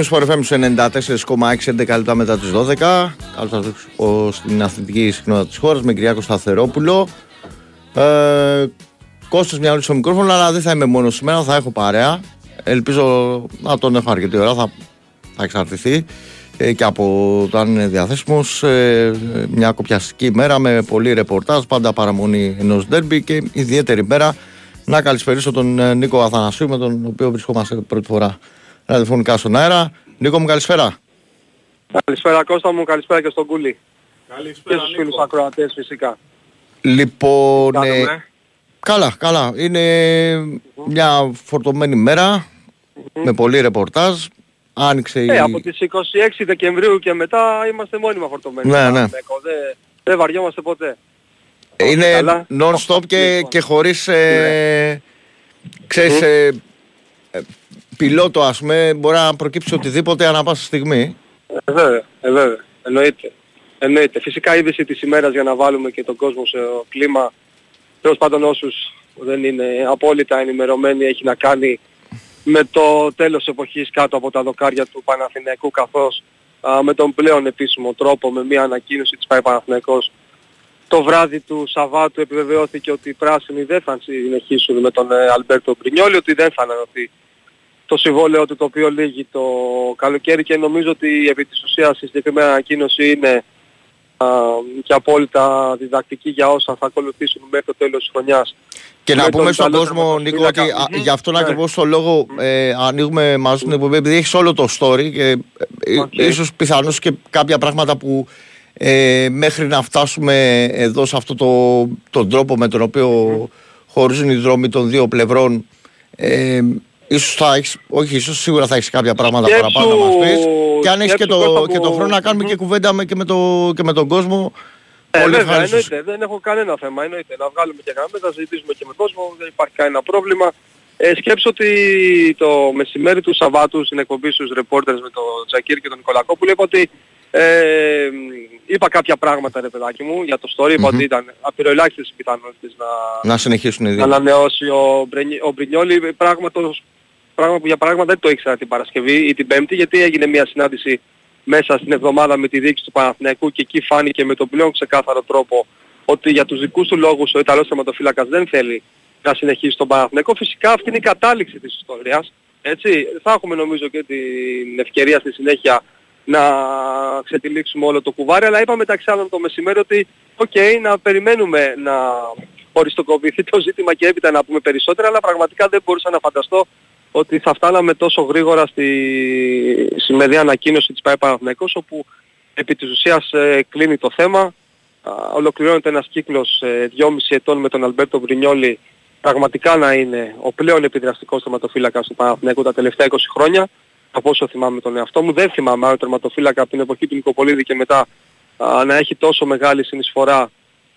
Μπήκουν στο FM 94,6 11 λεπτά μετά τις 12. Καλώς σας στην αθλητική συχνότητα της χώρας με Κυριάκο Σταθερόπουλο. Ε, Κώστας μια στο μικρόφωνο, αλλά δεν θα είμαι μόνος σήμερα, θα έχω παρέα. Ελπίζω να τον έχω αρκετή ώρα, θα, θα εξαρτηθεί ε, και από το αν είναι διαθέσιμος. Ε, μια κοπιαστική ημέρα με πολύ ρεπορτάζ, πάντα παραμονή ενός ντέρμπι και ιδιαίτερη μέρα να καλησπερίσω τον ε, Νίκο Αθανασίου με τον οποίο βρισκόμαστε πρώτη φορά ραδιοφωνικά στον αέρα. Νίκο μου καλησπέρα. Καλησπέρα Κώστα μου, καλησπέρα και στον Κούλι. Καλησπέρα και στους φίλους ακροατές φυσικά. Λοιπόν, ε, καλά, καλά. μια φορτωμένη με πολύ ρεπορτάζ. Άνοιξε ε, από τις 26 Δεκεμβρίου και μετά είμαστε μόνιμα φορτωμένοι. Ναι, ναι. Δεν, δεν βαριόμαστε ποτέ. Είναι non-stop και, λοιπόν. και χωρίς, ε, ξέρεις, ε, ε, πιλότο ας πούμε, μπορεί να προκύψει οτιδήποτε ανά πάσα στιγμή. Ε, βέβαια, ε, βέβαια. Εννοείται. Εννοείται. Φυσικά είδηση της ημέρας για να βάλουμε και τον κόσμο σε κλίμα. Τέλος πάντων όσους δεν είναι απόλυτα ενημερωμένοι έχει να κάνει με το τέλος εποχής κάτω από τα δοκάρια του Παναθηναϊκού καθώς α, με τον πλέον επίσημο τρόπο με μια ανακοίνωση της ΠΑΕ Παναθηναϊκός το βράδυ του Σαββάτου επιβεβαιώθηκε ότι οι πράσινοι δεν θα συνεχίσουν με τον ε, Αλμπέρτο Μπρινιόλη, ότι δεν θα ανανεωθεί το συμβόλαιο του το οποίο λύγει το καλοκαίρι και νομίζω ότι επί της ουσίας η συγκεκριμένη ανακοίνωση είναι α, και απόλυτα διδακτική για όσα θα ακολουθήσουν μέχρι το τέλος της χρονιάς. Και να πούμε στον κόσμο, Νίκο, ότι mm-hmm. γι' αυτόν ναι. ακριβώς το λόγο ε, ανοίγουμε μαζί την εκπομπή, επειδή έχεις όλο το story και okay. Ε, ίσως πιθανώς και κάποια πράγματα που ε, μέχρι να φτάσουμε εδώ σε αυτό το, τον τρόπο με τον οποίο χωρίζουν οι δρόμοι των δύο πλευρών ε, ίσως θα έχεις, όχι ίσως σίγουρα θα έχεις κάποια πράγματα Σκέψου, παραπάνω να μας πεις. Και αν έχεις και το, και το χρόνο να κάνουμε και κουβέντα με, και, με το, και με τον κόσμο. Ε, Πολύ βέβαια, εννοείται, δεν έχω κανένα θέμα, εννοείται, να βγάλουμε και γραμμές, να συζητήσουμε και με τον κόσμο, δεν υπάρχει κανένα πρόβλημα. Ε, σκέψω ότι το μεσημέρι του Σαββάτου στην εκπομπή στους reporters με τον Τζακίρ και τον Νικολακόπουλο είπα ότι ε, είπα κάποια πράγματα ρε παιδάκι μου για το story, είπα ότι ήταν απειροελάχιστες πιθανότητες να, να συνεχίσουν οι δύο. Να ανανεώσει ο, Μπρενι, ο Μπρινιόλη, πράγμα, το, πράγμα που για παράδειγμα δεν το ήξερα την Παρασκευή ή την Πέμπτη, γιατί έγινε μια συνάντηση μέσα στην εβδομάδα με τη δίκη του Παναθηναϊκού και εκεί φάνηκε με τον πλέον ξεκάθαρο τρόπο ότι για τους δικούς του λόγους ο Ιταλός θεματοφύλακας δεν θέλει να συνεχίσει τον Παναθηναϊκό. Φυσικά αυτή είναι η κατάληξη της ιστορίας. Έτσι, θα έχουμε νομίζω και την ευκαιρία στη συνέχεια να ξετυλίξουμε όλο το κουβάρι, αλλά είπα μεταξύ άλλων το μεσημέρι ότι οκ, να περιμένουμε να οριστικοποιηθεί το ζήτημα και έπειτα να πούμε περισσότερα, αλλά πραγματικά δεν μπορούσα να φανταστώ ότι θα φτάναμε τόσο γρήγορα στη σημερινή ανακοίνωση της ΠΑΕ Παναθηναϊκός, όπου επί της ουσίας ε, κλείνει το θέμα, ολοκληρώνεται ένας κύκλος ε, 2,5 ετών με τον Αλμπέρτο Μπρινιόλι πραγματικά να είναι ο πλέον επιδραστικός θεματοφύλακας του Παναθηναϊκού τα τελευταία 20 χρόνια από όσο θυμάμαι τον εαυτό μου. Δεν θυμάμαι άλλο τερματοφύλακα από την εποχή του Νικοπολίδη και μετά α, να έχει τόσο μεγάλη συνεισφορά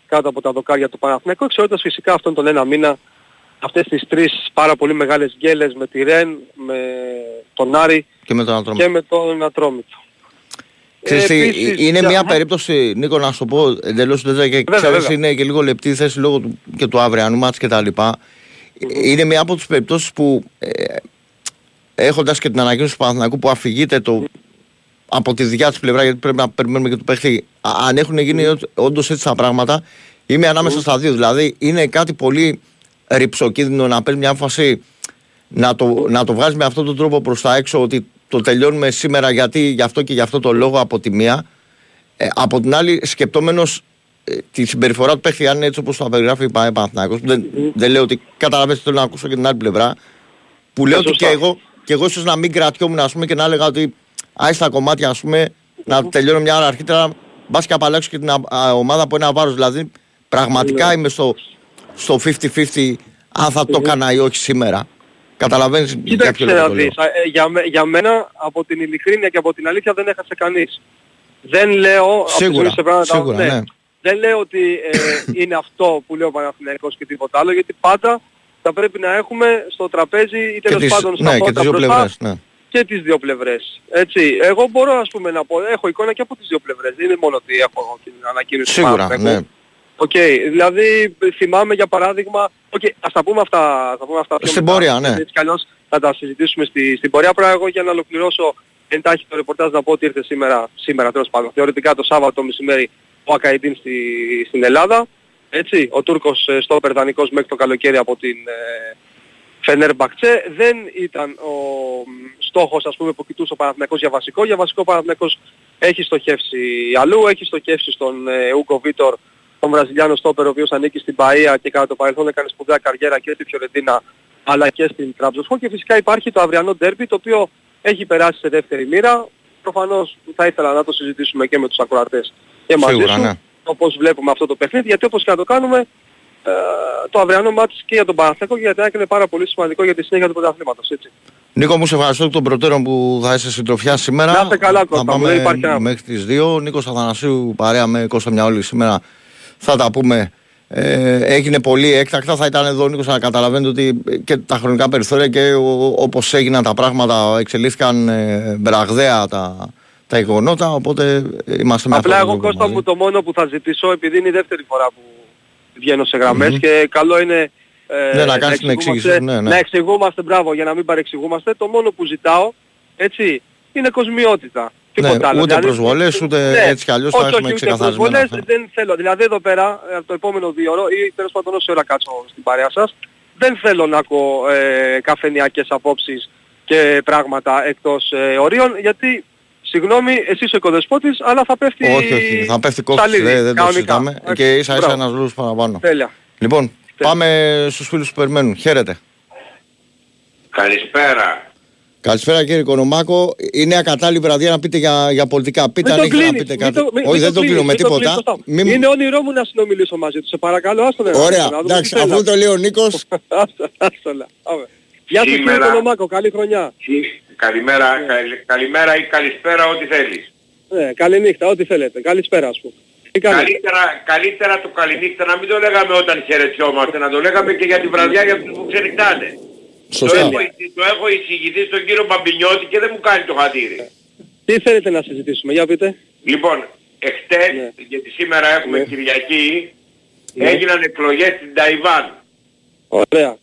κάτω από τα δοκάρια του Παναθηναϊκού, εξαιρετάς φυσικά αυτόν τον ένα μήνα αυτές τις τρεις πάρα πολύ μεγάλες γκέλες με τη Ρεν, με τον Άρη και με τον Ατρόμητο. Και με τον Ατρόμητο. Ξέρεις, ε, επίσης, είναι μια για... περίπτωση, Νίκο, να σου πω εντελώς δεν και ξέρεις είναι και λίγο λεπτή θέση λόγω του, και του αυριανού μάτς και τα λοιπά. Mm-hmm. Είναι μια από τις περιπτώσεις που ε, έχοντας και την ανακοίνωση του Παναθηναϊκού που αφηγείται το, από τη δικιά της πλευρά γιατί πρέπει να περιμένουμε και το παίχτη αν έχουν γίνει mm. όντως έτσι τα πράγματα είμαι ανάμεσα στα δύο δηλαδή είναι κάτι πολύ ρηψοκίνδυνο να παίρνει μια άφαση να το, να το βγάζει με αυτόν τον τρόπο προς τα έξω ότι το τελειώνουμε σήμερα γιατί γι' αυτό και γι' αυτό το λόγο από τη μία. Ε, από την άλλη σκεπτόμενος ε, τη συμπεριφορά του παίχτη αν είναι έτσι όπως το περιγράφει η Παναθηναϊκός δεν, δεν λέω ότι καταλαβαίνετε θέλω να ακούσω και την άλλη πλευρά που λέω ότι και εγώ και εγώ ίσως να μην κρατιόμουν ας πούμε και να έλεγα ότι άι στα κομμάτια ας πούμε να τελειώνω μια ώρα αρχίτερα μπας και απαλλάξω και την ομάδα από ένα βάρος δηλαδή πραγματικά ναι. είμαι στο, στο 50-50 αν θα το έκανα ή όχι σήμερα. Καταλαβαίνεις για ποιο λόγο ε, για, για μένα από την ειλικρίνεια και από την αλήθεια δεν έχασε κανείς. Δεν λέω... Σίγουρα, σίγουρα, ναι. ναι. Δεν λέω ότι ε, είναι αυτό που λέω ο Παναθηναϊκός και τίποτα άλλο γιατί πάντα θα πρέπει να έχουμε στο τραπέζι ή τέλος πάντων στα ναι, και τις δύο πλευρές, ναι. και τις δύο πλευρές. Έτσι. Εγώ μπορώ ας πούμε να πω, έχω εικόνα και από τις δύο πλευρές. Δεν είναι μόνο ότι έχω την ανακοίνωση Σίγουρα, ναι. Ok, okay, δηλαδή θυμάμαι για παράδειγμα, okay, ας τα πούμε αυτά, θα πούμε αυτά Στην πορεία, ναι. Έτσι κι αλλιώς θα τα συζητήσουμε στη, στην πορεία. Πράγμα εγώ για να ολοκληρώσω εντάχει το ρεπορτάζ να πω ότι ήρθε σήμερα, σήμερα τέλος πάντων, θεωρητικά το Σάββατο το μεσημέρι ο Ακαϊντίν στη, στην Ελλάδα. Έτσι, ο Τούρκος ε, στο περδανικός μέχρι το καλοκαίρι από την ε, Φενέρμπακτσε. Δεν ήταν ο στόχος ας πούμε που κοιτούσε ο Παναθηναϊκός για βασικό. Για βασικό ο Παναθηναϊκός έχει στοχεύσει αλλού, έχει στοχεύσει στον ε, Ούγκο Βίτορ, τον Βραζιλιάνο στόπερ ο οποίος ανήκει στην Παΐα και κατά το παρελθόν έκανε σπουδαία καριέρα και στη Φιωρεντίνα αλλά και στην Τραμπζοσχό και φυσικά υπάρχει το αυριανό ντέρμπι το οποίο έχει περάσει σε δεύτερη μοίρα. Προφανώς θα ήθελα να το συζητήσουμε και με τους ακροατές και μαζί Σίγουρα, σου, ναι. όπως βλέπουμε αυτό το παιχνίδι, γιατί όπως και να το κάνουμε, ε, το αυριανό μάτς και για τον Παναθέκο και για την είναι πάρα πολύ σημαντικό για τη συνέχεια του πρωταθλήματος, έτσι. Νίκο μου σε ευχαριστώ τον προτέρων που θα είσαι συντροφιά σήμερα. Να είστε καλά Κώστα, θα πάμε μέχρι τις 2. Νίκος Αθανασίου παρέα με Κώστα Μιαόλη σήμερα θα τα πούμε ε, έγινε πολύ έκτακτα. Θα ήταν εδώ Νίκος να καταλαβαίνετε ότι και τα χρονικά περιθώρια και όπως έγιναν τα πράγματα εξελίχθηκαν ε, μπραγδαία τα, τα γεγονότα. Οπότε είμαστε με Απλά εγώ Κώστα μου το μόνο που θα ζητήσω επειδή είναι η δεύτερη φορά που βγαίνω σε γραμμες και καλό είναι ε, ναι, να, να, εξηγούμαστε, ναι, ναι. να εξηγούμαστε, μπράβο, για να μην παρεξηγούμαστε. Το μόνο που ζητάω, έτσι, είναι κοσμιότητα. Ναι, άλλο. Ούτε δηλαδή, προσβολές, ούτε ναι, έτσι κι αλλιώς θα έχουμε ξεκαθαρισμένα. Όχι, δεν θέλω. Δηλαδή εδώ πέρα, ε, το επόμενο δύο ώρο ή τέλος πάντων όση ώρα κάτσω στην παρέα σας, δεν θέλω να έχω ε, καφενιακές απόψεις και πράγματα εκτός ε, ορίων, γιατί Συγγνώμη, εσύ είσαι ο οικοδεσπότης, αλλά θα πέφτει... Όχι, όχι, θα πέφτει κόστος, δεν, δεν το συζητάμε. Και ίσα ίσα ένας λόγος παραπάνω. Τέλεια. Λοιπόν, Τέλεια. πάμε στους φίλους που περιμένουν. Χαίρετε. Καλησπέρα. Καλησπέρα κύριε Κονομάκο. Είναι ακατάλληλη βραδιά να πείτε για, για πολιτικά. Πείτε αν έχετε να πείτε κάτι. Όχι, δεν το κλείνω με τίποτα. Είναι όνειρό μου να συνομιλήσω μαζί του. Σε παρακαλώ, άστο Ωραία, εντάξει, αφού το λέει ο Νίκος. Γεια σας κύριε Κονομάκο, καλή χρονιά. Καλημέρα, καλημέρα ή καλησπέρα, ό,τι θέλεις. Ναι, καληνύχτα, ό,τι θέλετε. Καλησπέρα ας πούμε. Καλύτερα, καλύτερα το καληνύχτα να μην το λέγαμε όταν χαιρετιόμαστε, να το λέγαμε και για τη βραδιά για τους που ξενυχτάνε. Σωστά. Το έχω, το έχω εισηγηθεί στον κύριο Μπαμπινιώτη και δεν μου κάνει το χατήρι. Τι θέλετε να συζητήσουμε, για πείτε. Λοιπόν, εχθές, ναι. γιατί σήμερα έχουμε ναι. Κυριακή, ναι. έγιναν εκλογές στην Ταϊβάν. Ωραία.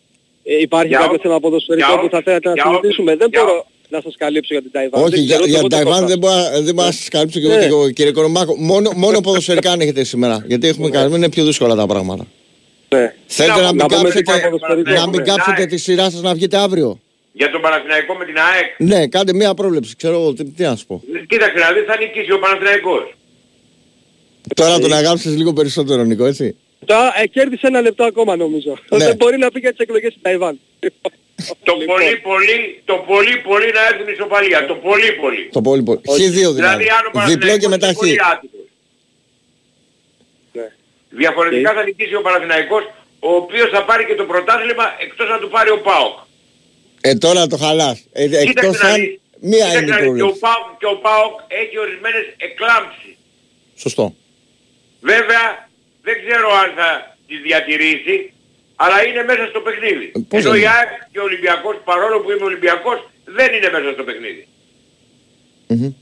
Ε, υπάρχει για κάποιο θέμα ποδοσφαιρικό που θα θέλετε να συζητήσουμε; Δεν μπορώ να σας καλύψω για την Ταϊβάν. Όχι, για, για την Ταϊβάν δεν μπορώ, δεν μπορώ να σας καλύψω και ναι. εγώ κύριε Κορομάκο. Μόνο, μόνο ποδοσφαιρικά αν έχετε σήμερα. Γιατί έχουμε ναι. κάνει, είναι πιο δύσκολα τα πράγματα. Ναι. Θέλετε να, μην κάψετε, να μην κάψετε τη σειρά σας να βγείτε αύριο; Για τον Παναθηναϊκό με την ΑΕΚ. Ναι, κάντε μία πρόβλεψη, ξέρω εγώ, τι, τι να σου πω. Κοίταξε να δεις θα νικήσει ο Παναθηναϊκός. Τώρα τον αγάπησες λίγο περισσότερο Νίκο, έτσι; Τώρα ε, κέρδισε ένα λεπτό ακόμα νομίζω. Ναι. Δεν μπορεί να πει για τις εκλογές στην Ταϊβάν. το λοιπόν. πολύ πολύ, το πολύ πολύ να έρθουν ισοπαλία. Το πολύ πολύ. Το πολύ πολύ. Χ2 δηλαδή. δηλαδή Διπλό και μετά χ. Διαφορετικά θα νικήσει ο Παναθηναϊκός, ο οποίος θα πάρει και το πρωτάθλημα εκτός να του πάρει ο ΠΑΟΚ. Ε, τώρα το χαλάς. Ε, εκτός αν μία είναι η και ο, ΠΑΟΚ, και ο ΠΑΟΚ έχει ορισμένες εκλάμψεις. Σωστό. Βέβαια, δεν ξέρω αν θα τη διατηρήσει, αλλά είναι μέσα στο παιχνίδι. Ε, Ενώ η ΑΕΚ και ο Ολυμπιακός, παρόλο που είμαι Ολυμπιακός, δεν είναι μέσα στο παιχνίδι. Mm-hmm.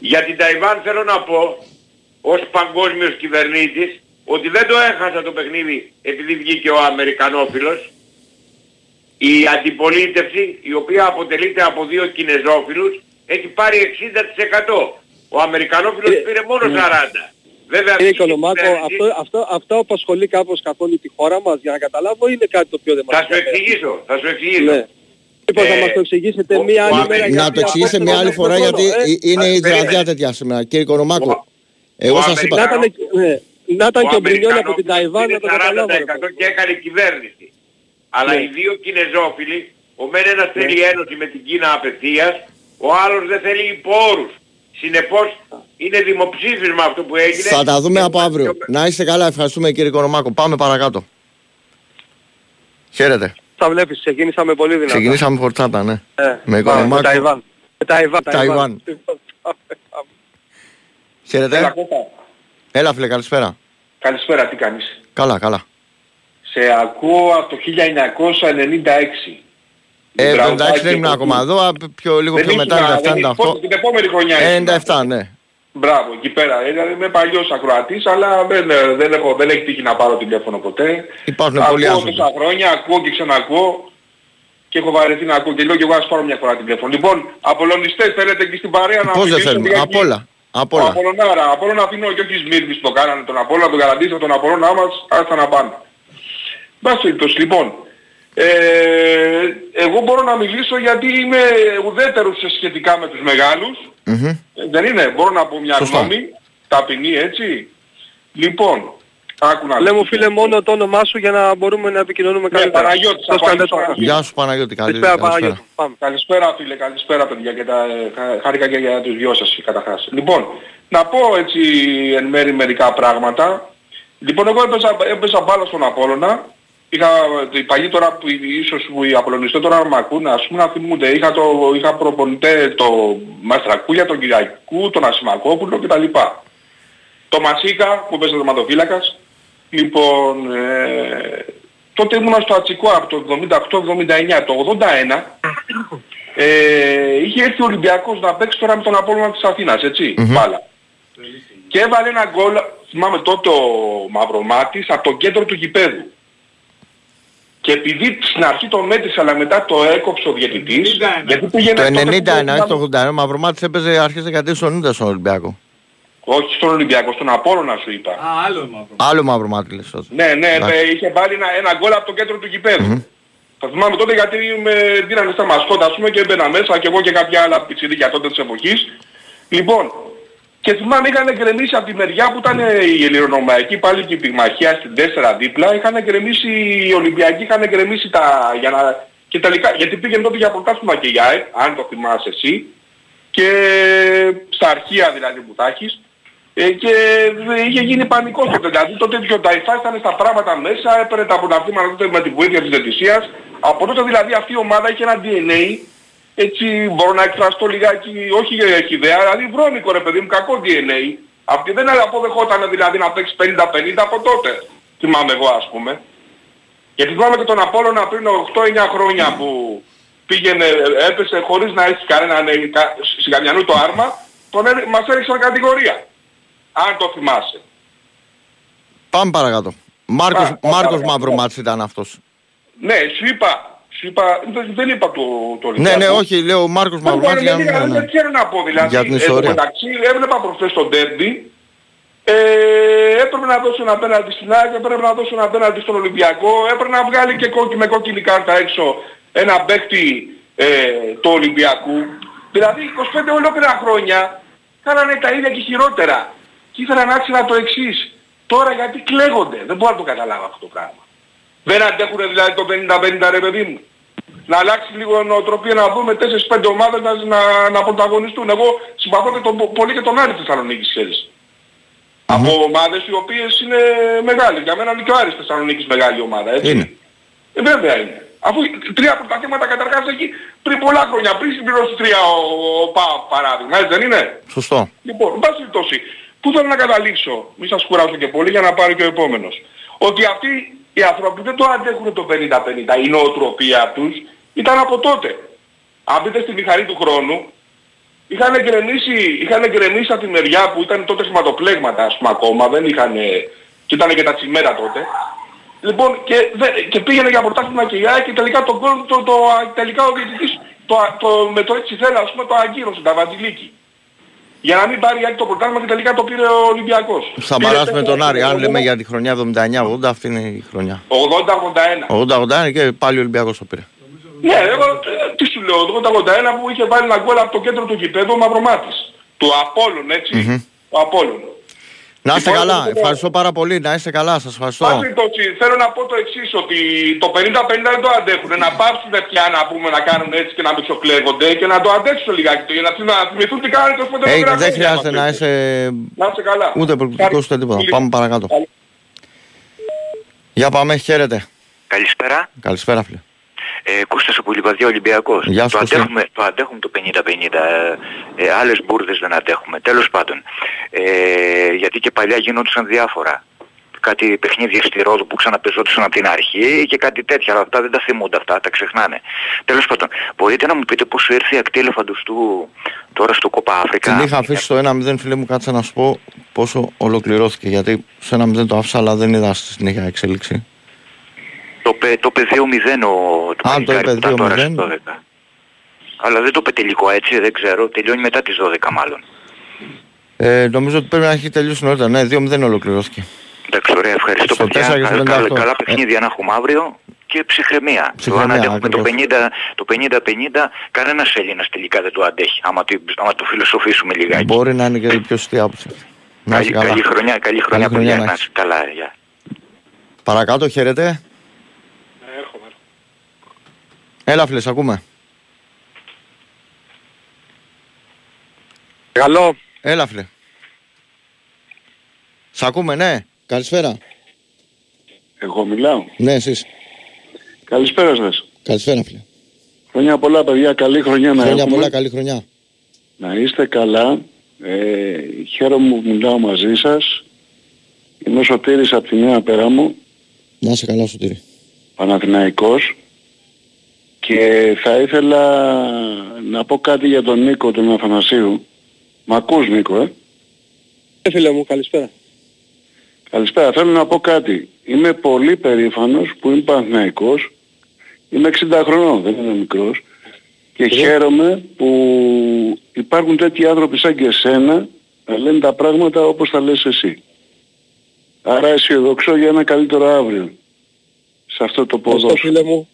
Για την Ταϊβάν θέλω να πω, ως παγκόσμιος κυβερνήτης, ότι δεν το έχασα το παιχνίδι επειδή βγήκε ο Αμερικανόφιλος. Η αντιπολίτευση, η οποία αποτελείται από δύο Κινεζόφιλους, έχει πάρει 60%. Ο Αμερικανόφιλος ε, πήρε μόνο 40%. Ναι. Βέβαια, Κύριε Κονομάκο, αυτό, αυτό, αυτό απασχολεί κάπως καθόλου τη χώρα μας για να καταλάβω είναι κάτι το πιο δεν Θα σου εξηγήσω, θα σου εξηγήσω. Ναι. Λοιπόν, θα μας το εξηγήσετε μία άλλη μέρα. Να το εξηγήσετε μία άλλη φορά γιατί ε, είναι η βραδιά τέτοια σήμερα. Κύριε Κονομάκο, εγώ σας είπα... Να ήταν και ο Μπρινιόν από την Ταϊβάν να το καταλάβω. και έκανε κυβέρνηση. Αλλά ναι. οι δύο Κινεζόφιλοι, ο μεν ένας ναι. θέλει ένωση με την Κίνα απευθείας, ο άλλος δεν θέλει υπόρους. Συνεπώς είναι δημοψήφισμα αυτό που έγινε. Θα τα δούμε από αύριο. Να είστε καλά, ευχαριστούμε κύριε Κονομάκο. Πάμε παρακάτω. Χαίρετε. Θα βλέπεις, ξεκίνησαμε πολύ δυνατά. Ξεκινήσαμε φορτσάτα, ναι. Ε, με Κονομάκο. Με Ταϊβάν. Με Ταϊβάν. Ταϊβάν. Χαίρετε. Έλα φίλε, καλησπέρα. Καλησπέρα, τι κάνεις; Καλά, καλά. Σε ακούω από το 1996. Ε, 96 δεν ήμουν ακόμα εδώ, πιο, λίγο πιο μετά, 97-98. Την επόμενη χρονιά 97, ναι. Μπράβο, εκεί πέρα. Δηλαδή είμαι παλιός ακροατής, αλλά δεν, δεν, έχω, δεν έχει τύχει να πάρω τηλέφωνο ποτέ. Υπάρχουν πολλοί άνθρωποι. Ακούω τόσα χρόνια, ακούω και ξανακούω. και έχω βαρεθεί να ακούω και λέω και εγώ ας πάρω μια φορά τηλέφωνο. Λοιπόν, απολωνιστές θέλετε και στην παρέα να Πώς δεν θέλουμε, απ' όλα. Απ' όλα. Απολωνάρα, Απόλλωνα αφήνω και όχι Σμύρνης το κάνανε τον Απόλλωνα, τον Καραντήσιο, τον Απόλλωνα μας, άστα να πάνε. Μπας λοιπόν, ε, εγώ μπορώ να μιλήσω γιατί είμαι ουδέτερος σχετικά με τους μεγαλους ε, δεν είναι, μπορώ να πω μια Σωστά. γνώμη, ταπεινή έτσι. Λοιπόν, Άκου να Λέμε φίλε μόνο το όνομά σου για να μπορούμε να επικοινωνούμε ναι, καλύτερα. Παναγιώτη, Γεια σου Παναγιώτη, καλησπέρα. Παναγιώτη. Καλησπέρα φίλε, καλησπέρα παιδιά και τα, χάρηκα και για τους δυο σας καταρχάς. Λοιπόν, να πω έτσι εν μέρη μερικά πράγματα. Λοιπόν, εγώ έπαιζα, έπαιζα μπάλα στον Απόλλωνα. Είχα, οι παλιοί τώρα που ίσως που οι Απολωνιστές τώρα με ακούνε, ας πούμε να θυμούνται. Είχα, το, είχα προπονητέ το Μαστρακούλια, τον Κυριακού, τον Ασημακόπουλο κτλ. Το Μασίκα που παίζει ματοφύλακας, Λοιπόν, ε, τότε ήμουνα στο Ατσικό από το 78-79. Το 81 ε, είχε έρθει ο Ολυμπιακός να παίξει τώρα με τον Απόλλωνα της Αθήνας, έτσι, mm-hmm. Και έβαλε ένα γκολ, θυμάμαι τότε ο Μαυρομάτης, από το κέντρο του γηπέδου. Και επειδή στην αρχή το μέτρησε αλλά μετά το έκοψε ο διαιτητής, γιατί πήγαινε... Το 91, το 81, ο Μαυρομάτης έπαιζε αρχές δεκαετίες 90 στον Ολυμπιακό. Όχι στον Ολυμπιακό, στον Απόλλωνα σου είπα. Α, άλλο μαύρο. Άλλο μαύρο μάτι λες τότε. Ναι, ναι, ναι, είχε βάλει ένα, ένα γκολ από το κέντρο του κηπέδου. Mm-hmm. Θα θυμάμαι τότε γιατί με δίνανε στα μασκότα ας πούμε και έμπαινα μέσα και εγώ και κάποια άλλα πιτσιδίκια τότε της εποχής. Λοιπόν, και θυμάμαι είχαν γκρεμίσει από τη μεριά που ήταν η Ελληνονομαϊκή πάλι και η πυγμαχία στην 4 δίπλα, είχαν γκρεμίσει οι Ολυμπιακοί, είχαν γκρεμίσει τα... Για να... Και τελικά, γιατί πήγαινε τότε για πρωτάθλημα και για αν το θυμάσαι εσύ, και στα αρχεία δηλαδή που τα έχεις, ε, και είχε γίνει πανικός τότε. Δηλαδή τότε ο Ταϊφά ήταν στα πράγματα μέσα, έπαιρνε τα πρωταθλήματα τότε με την βοήθεια της Δετησίας. Από τότε δηλαδή αυτή η ομάδα είχε ένα DNA, έτσι μπορώ να εκφραστώ λιγάκι, όχι ιδέα, δηλαδή βρώμικο ρε παιδί μου, κακό DNA. Αυτή δεν αποδεχόταν δηλαδή να παίξει 50-50 από τότε, θυμάμαι εγώ ας πούμε. Γιατί θυμάμαι και τον Απόλλωνα πριν 8-9 χρόνια που πήγαινε, έπεσε χωρίς να έχει κανένα συγκαμιανού το άρμα, τον, μας έριξαν κατηγορία αν το θυμάσαι. Πάμε παρακάτω. Μάρκος, Πά, Μάρκος Μαυρομάτς ήταν αυτός. Ναι, σου είπα, σου είπα, δεν είπα το, το Ναι, ναι, όχι, λέω ο Μάρκος Μαυρομάτς για, ναι, ναι. δεν ξέρω να πω δηλαδή. Για την ιστορία. μεταξύ, έβλεπα προχθές τον Ντέρντι, ε, έπρεπε να δώσω ένα απέναντι στην ΑΕΚ, έπρεπε να δώσω ένα απέναντι στον Ολυμπιακό, έπρεπε να βγάλει και κόκκι, με κόκκινη κάρτα έξω ένα παίκτη ε, του Ολυμπιακού. Δηλαδή 25 ολόκληρα χρόνια κάνανε τα ίδια και χειρότερα και ήθελα να άξινα το εξής. Τώρα γιατί κλαίγονται. Δεν μπορώ να το καταλάβω αυτό το πράγμα. Δεν αντέχουν δηλαδή το 50-50 ρε παιδί μου. Να αλλάξει λίγο νοοτροπία να δούμε 4-5 ομάδες να, να, να πρωταγωνιστούν. Εγώ συμπαθώ και τον, πολύ και τον Άρη Θεσσαλονίκης ξέρεις. Mm-hmm. Από ομάδες οι οποίες είναι μεγάλες. Για μένα είναι και ο Άρης Θεσσαλονίκης μεγάλη ομάδα, έτσι. Είναι. Ε, βέβαια είναι. Αφού τρία πρωταθλήματα καταρχάς έχει πριν πολλά χρόνια, πριν συμπληρώσει τρία ο, ο, ο παράδειγμα, έτσι δεν είναι; Σωστό. Λοιπόν, εν πάση Πού θέλω να καταλήξω, μη σας κουράσω και πολύ για να πάρει και ο επόμενος. Ότι αυτοί οι άνθρωποι δεν το αντέχουν το 50-50. Η νοοτροπία τους ήταν από τότε. Αν δείτε στη μηχανή του χρόνου, είχαν εγκρεμίσει, είχαν εγκρεμίσει από τη μεριά που ήταν τότε σηματοπλέγματα ας πούμε ακόμα, δεν είχαν, και ήταν και τα τσιμέρα τότε. Λοιπόν, και, και πήγαινε για πρωτάθλημα και η και τελικά το, το, το, το, τελικά ο διαιτητής το, το, με το έτσι θέλει ας πούμε το αγκύρωσε, τα βαντιλίκη για να μην πάρει το πρωτάθλημα και τελικά το πήρε ο Ολυμπιακός. Θα με τον Άρη, αν λέμε για τη χρονιά 79-80, αυτή είναι η χρονιά. 80-81. 80-81 και πάλι ο Ολυμπιακός το πήρε. Ναι, εγώ ε, τι σου λέω, 80-81 που είχε βάλει ένα γκολ από το κέντρο του γηπέδου ο Μαυρομάτης. Του Απόλλων, έτσι. Mm-hmm. Ο Απόλλων. Να είστε λοιπόν, καλά. Ευχαριστώ πάρα πολύ. Να είστε καλά. Σας ευχαριστώ. θέλω να πω το εξής, ότι το 50-50 δεν το αντέχουν. Να πάψουν πια να πούμε να κάνουν έτσι και να μισοκλέγονται και να το αντέξουν λιγάκι. Για να, να θυμηθούν τι κάνουν το σπίτι Δεν χρειάζεται να είσαι... Να είστε καλά. Ούτε προκλητικός ούτε τίποτα. Πάμε παρακάτω. Για πάμε. Χαίρετε. Καλησπέρα. Καλησπέρα φίλε. Ε, Κώστας από Λιβαδιά Ολυμπιακός. Γεια το, αντέχουμε, το αντέχουμε το 50-50. Ε, ε, άλλες μπουρδες δεν αντέχουμε. Τέλος πάντων. Ε, γιατί και παλιά γινόντουσαν διάφορα. Κάτι παιχνίδια στη Ρόδο που ξαναπεζόντουσαν από την αρχή και κάτι τέτοια. Αλλά αυτά δεν τα θυμούνται αυτά, τα ξεχνάνε. Τέλος πάντων, μπορείτε να μου πείτε πώς ήρθε η ακτή ελεφαντοστού τώρα στο Κόπα Αφρικα; Την είχα αφήσει στο 1-0 φίλε μου, κάτσε να σου πω πόσο ολοκληρώθηκε. Γιατί σε 1-0 το άφησα αλλά δεν είδα στη συνέχεια εξέλιξη. Το, το 2-0 ο το Α, το 2-0. Αλλά δεν το είπε τελικό έτσι, δεν ξέρω. Τελειώνει μετά τις 12 μάλλον. Ε, νομίζω ότι πρέπει να έχει τελειώσει νωρίτερα. Ναι, 2-0 ολοκληρώθηκε. Εντάξει, ωραία, ευχαριστώ Στο παιδιά. Καλά, καλά, καλά παιχνίδια ε... να έχουμε αύριο και ψυχραιμία. ψυχραιμία αν αντέχουμε το 50-50, κανένας Έλληνας τελικά δεν το αντέχει, άμα το, άμα το φιλοσοφήσουμε λιγάκι. Μπορεί να είναι και η πιο σωστή άποψη. Καλή, καλή, χρονιά, καλή χρονιά, καλή χρονιά, να καλά, για. Παρακάτω, χαίρετε. Ναι, έρχομαι. Έλα φίλε, ακούμε. Καλό. Έλα φίλε. Σ' ακούμε, ναι. Καλησπέρα. Εγώ μιλάω. Ναι, εσείς. Καλησπέρα σας. Καλησπέρα φίλε. Χρόνια πολλά παιδιά, καλή χρονιά να Χρόνια πολλά, καλή χρονιά. Να είστε καλά. Ε, χαίρομαι που μιλάω μαζί σας. Είμαι ο Σωτήρης από τη Νέα Περάμο. Να είσαι καλά Σωτήρη. Παναθηναϊκός. Και θα ήθελα να πω κάτι για τον Νίκο τον Αθανασίου. Μ' ακούς Νίκο, ε; Ε, φίλε μου, καλησπέρα. Καλησπέρα. Θέλω να πω κάτι. Είμαι πολύ περήφανος που είμαι Παναθηναϊκός. Είμαι 60 χρονών, δεν είμαι μικρός. Και ε. χαίρομαι που υπάρχουν τέτοιοι άνθρωποι σαν και εσένα να λένε τα πράγματα όπως τα λες εσύ. Άρα αισιοδοξώ για ένα καλύτερο αύριο σε αυτό το ποδόσφαιρο. φίλε μου.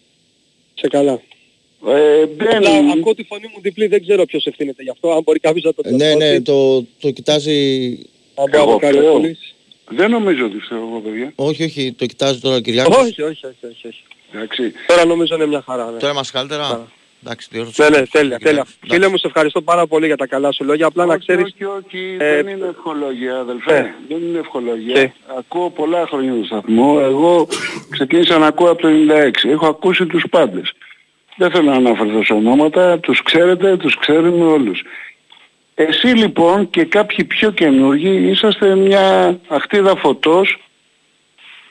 Σε καλά. Ε, δεν... Απλά ακούω τη φωνή μου διπλή, δεν ξέρω ποιος ευθύνεται γι' αυτό, αν μπορεί κάποιος να το πει. Ναι, ναι, το, το κοιτάζει... Εγώ δεν νομίζω ότι φταίω εγώ παιδιά. Όχι, όχι, το κοιτάζει τώρα ο Κυριάκος. Όχι, όχι, όχι, όχι. όχι. Εντάξει. Τώρα νομίζω είναι μια χαρά. Ναι. Τώρα είμαστε καλύτερα; Εντάξει, ναι, ναι, τέλεια, τέλεια. Φίλε μου, σε ευχαριστώ πάρα πολύ για τα καλά σου λόγια. Απλά όχι, να ξέρεις... Όχι, όχι, ε... δεν είναι ευχολογία, αδελφέ. Ε... Δεν είναι ευχολογία. Ε... Ακούω πολλά χρόνια το σταθμό. Εγώ ξεκίνησα να ακούω από το 96. Έχω ακούσει τους πάντες. Δεν θέλω να αναφερθώ σε ονόματα. Τους ξέρετε, τους ξέρουμε όλους. Εσύ λοιπόν και κάποιοι πιο καινούργοι είσαστε μια αχτίδα φωτός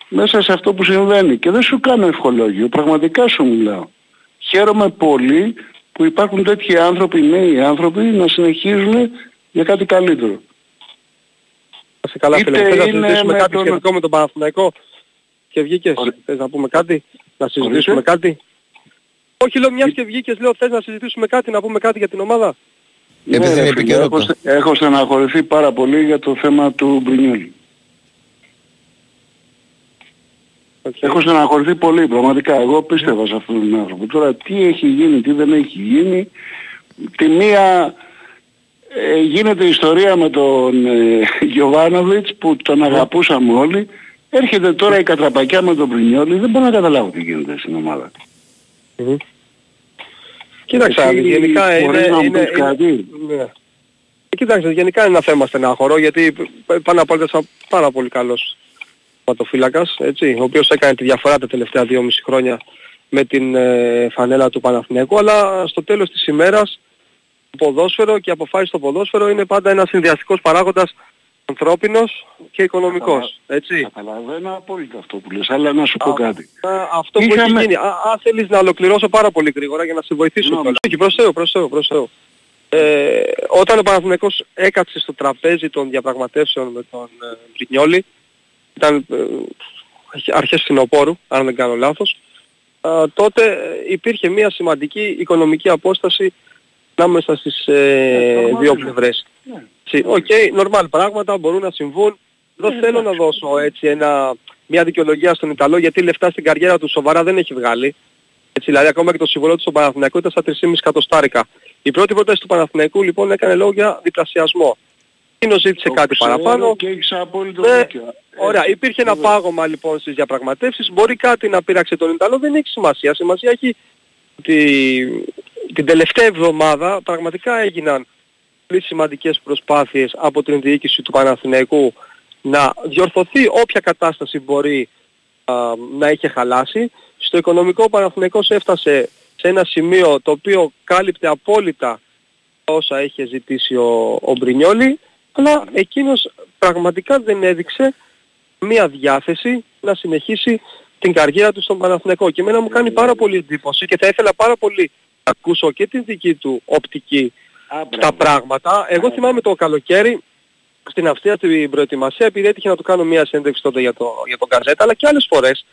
μέσα σε αυτό που συμβαίνει. Και δεν σου κάνω ευχολόγιο, πραγματικά σου μιλάω. Χαίρομαι πολύ που υπάρχουν τέτοιοι άνθρωποι, νέοι άνθρωποι, να συνεχίζουν για κάτι καλύτερο. Σε καλά φίλε, θες να συζητήσουμε κάτι τον... σχετικό με τον Παναθηναϊκό και βγήκες, Ωραία. θες να πούμε κάτι, να συζητήσουμε κάτι; Όχι λέω μιας και βγήκες, λέω θες να συζητήσουμε κάτι, να πούμε κάτι για την ομάδα; Επειδή ναι, είναι Έχω, έχω στεναχωρηθεί πάρα πολύ για το θέμα του Μπρινιόλη. Okay. Έχω στεναχωρηθεί πολύ, πραγματικά. Εγώ πίστευα σε αυτόν τον άνθρωπο. Τώρα τι έχει γίνει, τι δεν έχει γίνει. Τη μία ε, γίνεται ιστορία με τον ε, Γιωβάνοβιτς που τον αγαπούσαμε όλοι. Έρχεται τώρα η κατραπακιά με τον Πρινιόλη. Δεν μπορώ να καταλάβω τι γίνεται στην ομάδα. Mm-hmm. Κοίταξε, γενικά είναι... είναι, είναι ναι. Κοίταξε, γενικά είναι ένα θέμα στενάχωρο γιατί πάνω από όλα πάρα πολύ καλός πατοφύλακας, έτσι, ο οποίος έκανε τη διαφορά τα τελευταία 2,5 χρόνια με την ε, φανέλα του Παναθηναίκου, αλλά στο τέλος της ημέρας το ποδόσφαιρο και η αποφάση στο ποδόσφαιρο είναι πάντα ένας συνδυαστικός παράγοντας ανθρώπινος και οικονομικός. Έτσι. Καταλαβαίνω απόλυτα αυτό που λες, αλλά να σου πω κάτι. αυτό που έχει γίνει. Αν θέλεις να ολοκληρώσω πάρα πολύ γρήγορα για να σε βοηθήσω. No, όχι, προς Θεού, προς Θεού, προς Θεού. Ε, όταν ο Παναθηναϊκός έκατσε στο τραπέζι των διαπραγματεύσεων με τον ε, ήταν ε, αρχές φθινοπόρου, αν δεν κάνω λάθος, ε, τότε υπήρχε μια σημαντική οικονομική απόσταση ανάμεσα στις ε, δύο πλευρές. Ναι. Ok, okay, normal πράγματα μπορούν να συμβούν. Δεν θέλω να δώσω έτσι ένα, μια δικαιολογία στον Ιταλό γιατί λεφτά στην καριέρα του σοβαρά δεν έχει βγάλει. Έτσι, δηλαδή ακόμα και το συμβόλαιό του στον Παναθηναϊκό ήταν στα 3,5 εκατοστάρικα. Η πρώτη πρόταση του Παναθηναϊκού λοιπόν έκανε λόγο για διπλασιασμό. Εκείνος ζήτησε το κάτι παραπάνω. Και έχεις απόλυτο ναι, Ωραία, υπήρχε ένα πάγωμα λοιπόν στις διαπραγματεύσεις. Μπορεί κάτι να πείραξε τον Ιταλό, δεν έχει σημασία. Σημασία έχει ότι την τελευταία εβδομάδα πραγματικά έγιναν πολύ σημαντικές προσπάθειες από την διοίκηση του Παναθηναϊκού να διορθωθεί όποια κατάσταση μπορεί να είχε χαλάσει. Στο οικονομικό Παναθηναϊκός έφτασε σε ένα σημείο το οποίο κάλυπτε απόλυτα όσα είχε ζητήσει ο, ο Μπρινιόλη, αλλά εκείνος πραγματικά δεν έδειξε μία διάθεση να συνεχίσει την καριέρα του στον Παναθηναϊκό. Και εμένα μου κάνει πάρα πολύ εντύπωση και θα ήθελα πάρα πολύ να ακούσω και την δική του οπτική τα πράγματα. Εγώ θυμάμαι το καλοκαίρι στην Αυστρία την προετοιμασία επειδή έτυχε να του κάνω μια σύνδεξη τότε για, το, για τον Καρζέτα αλλά και άλλες φορές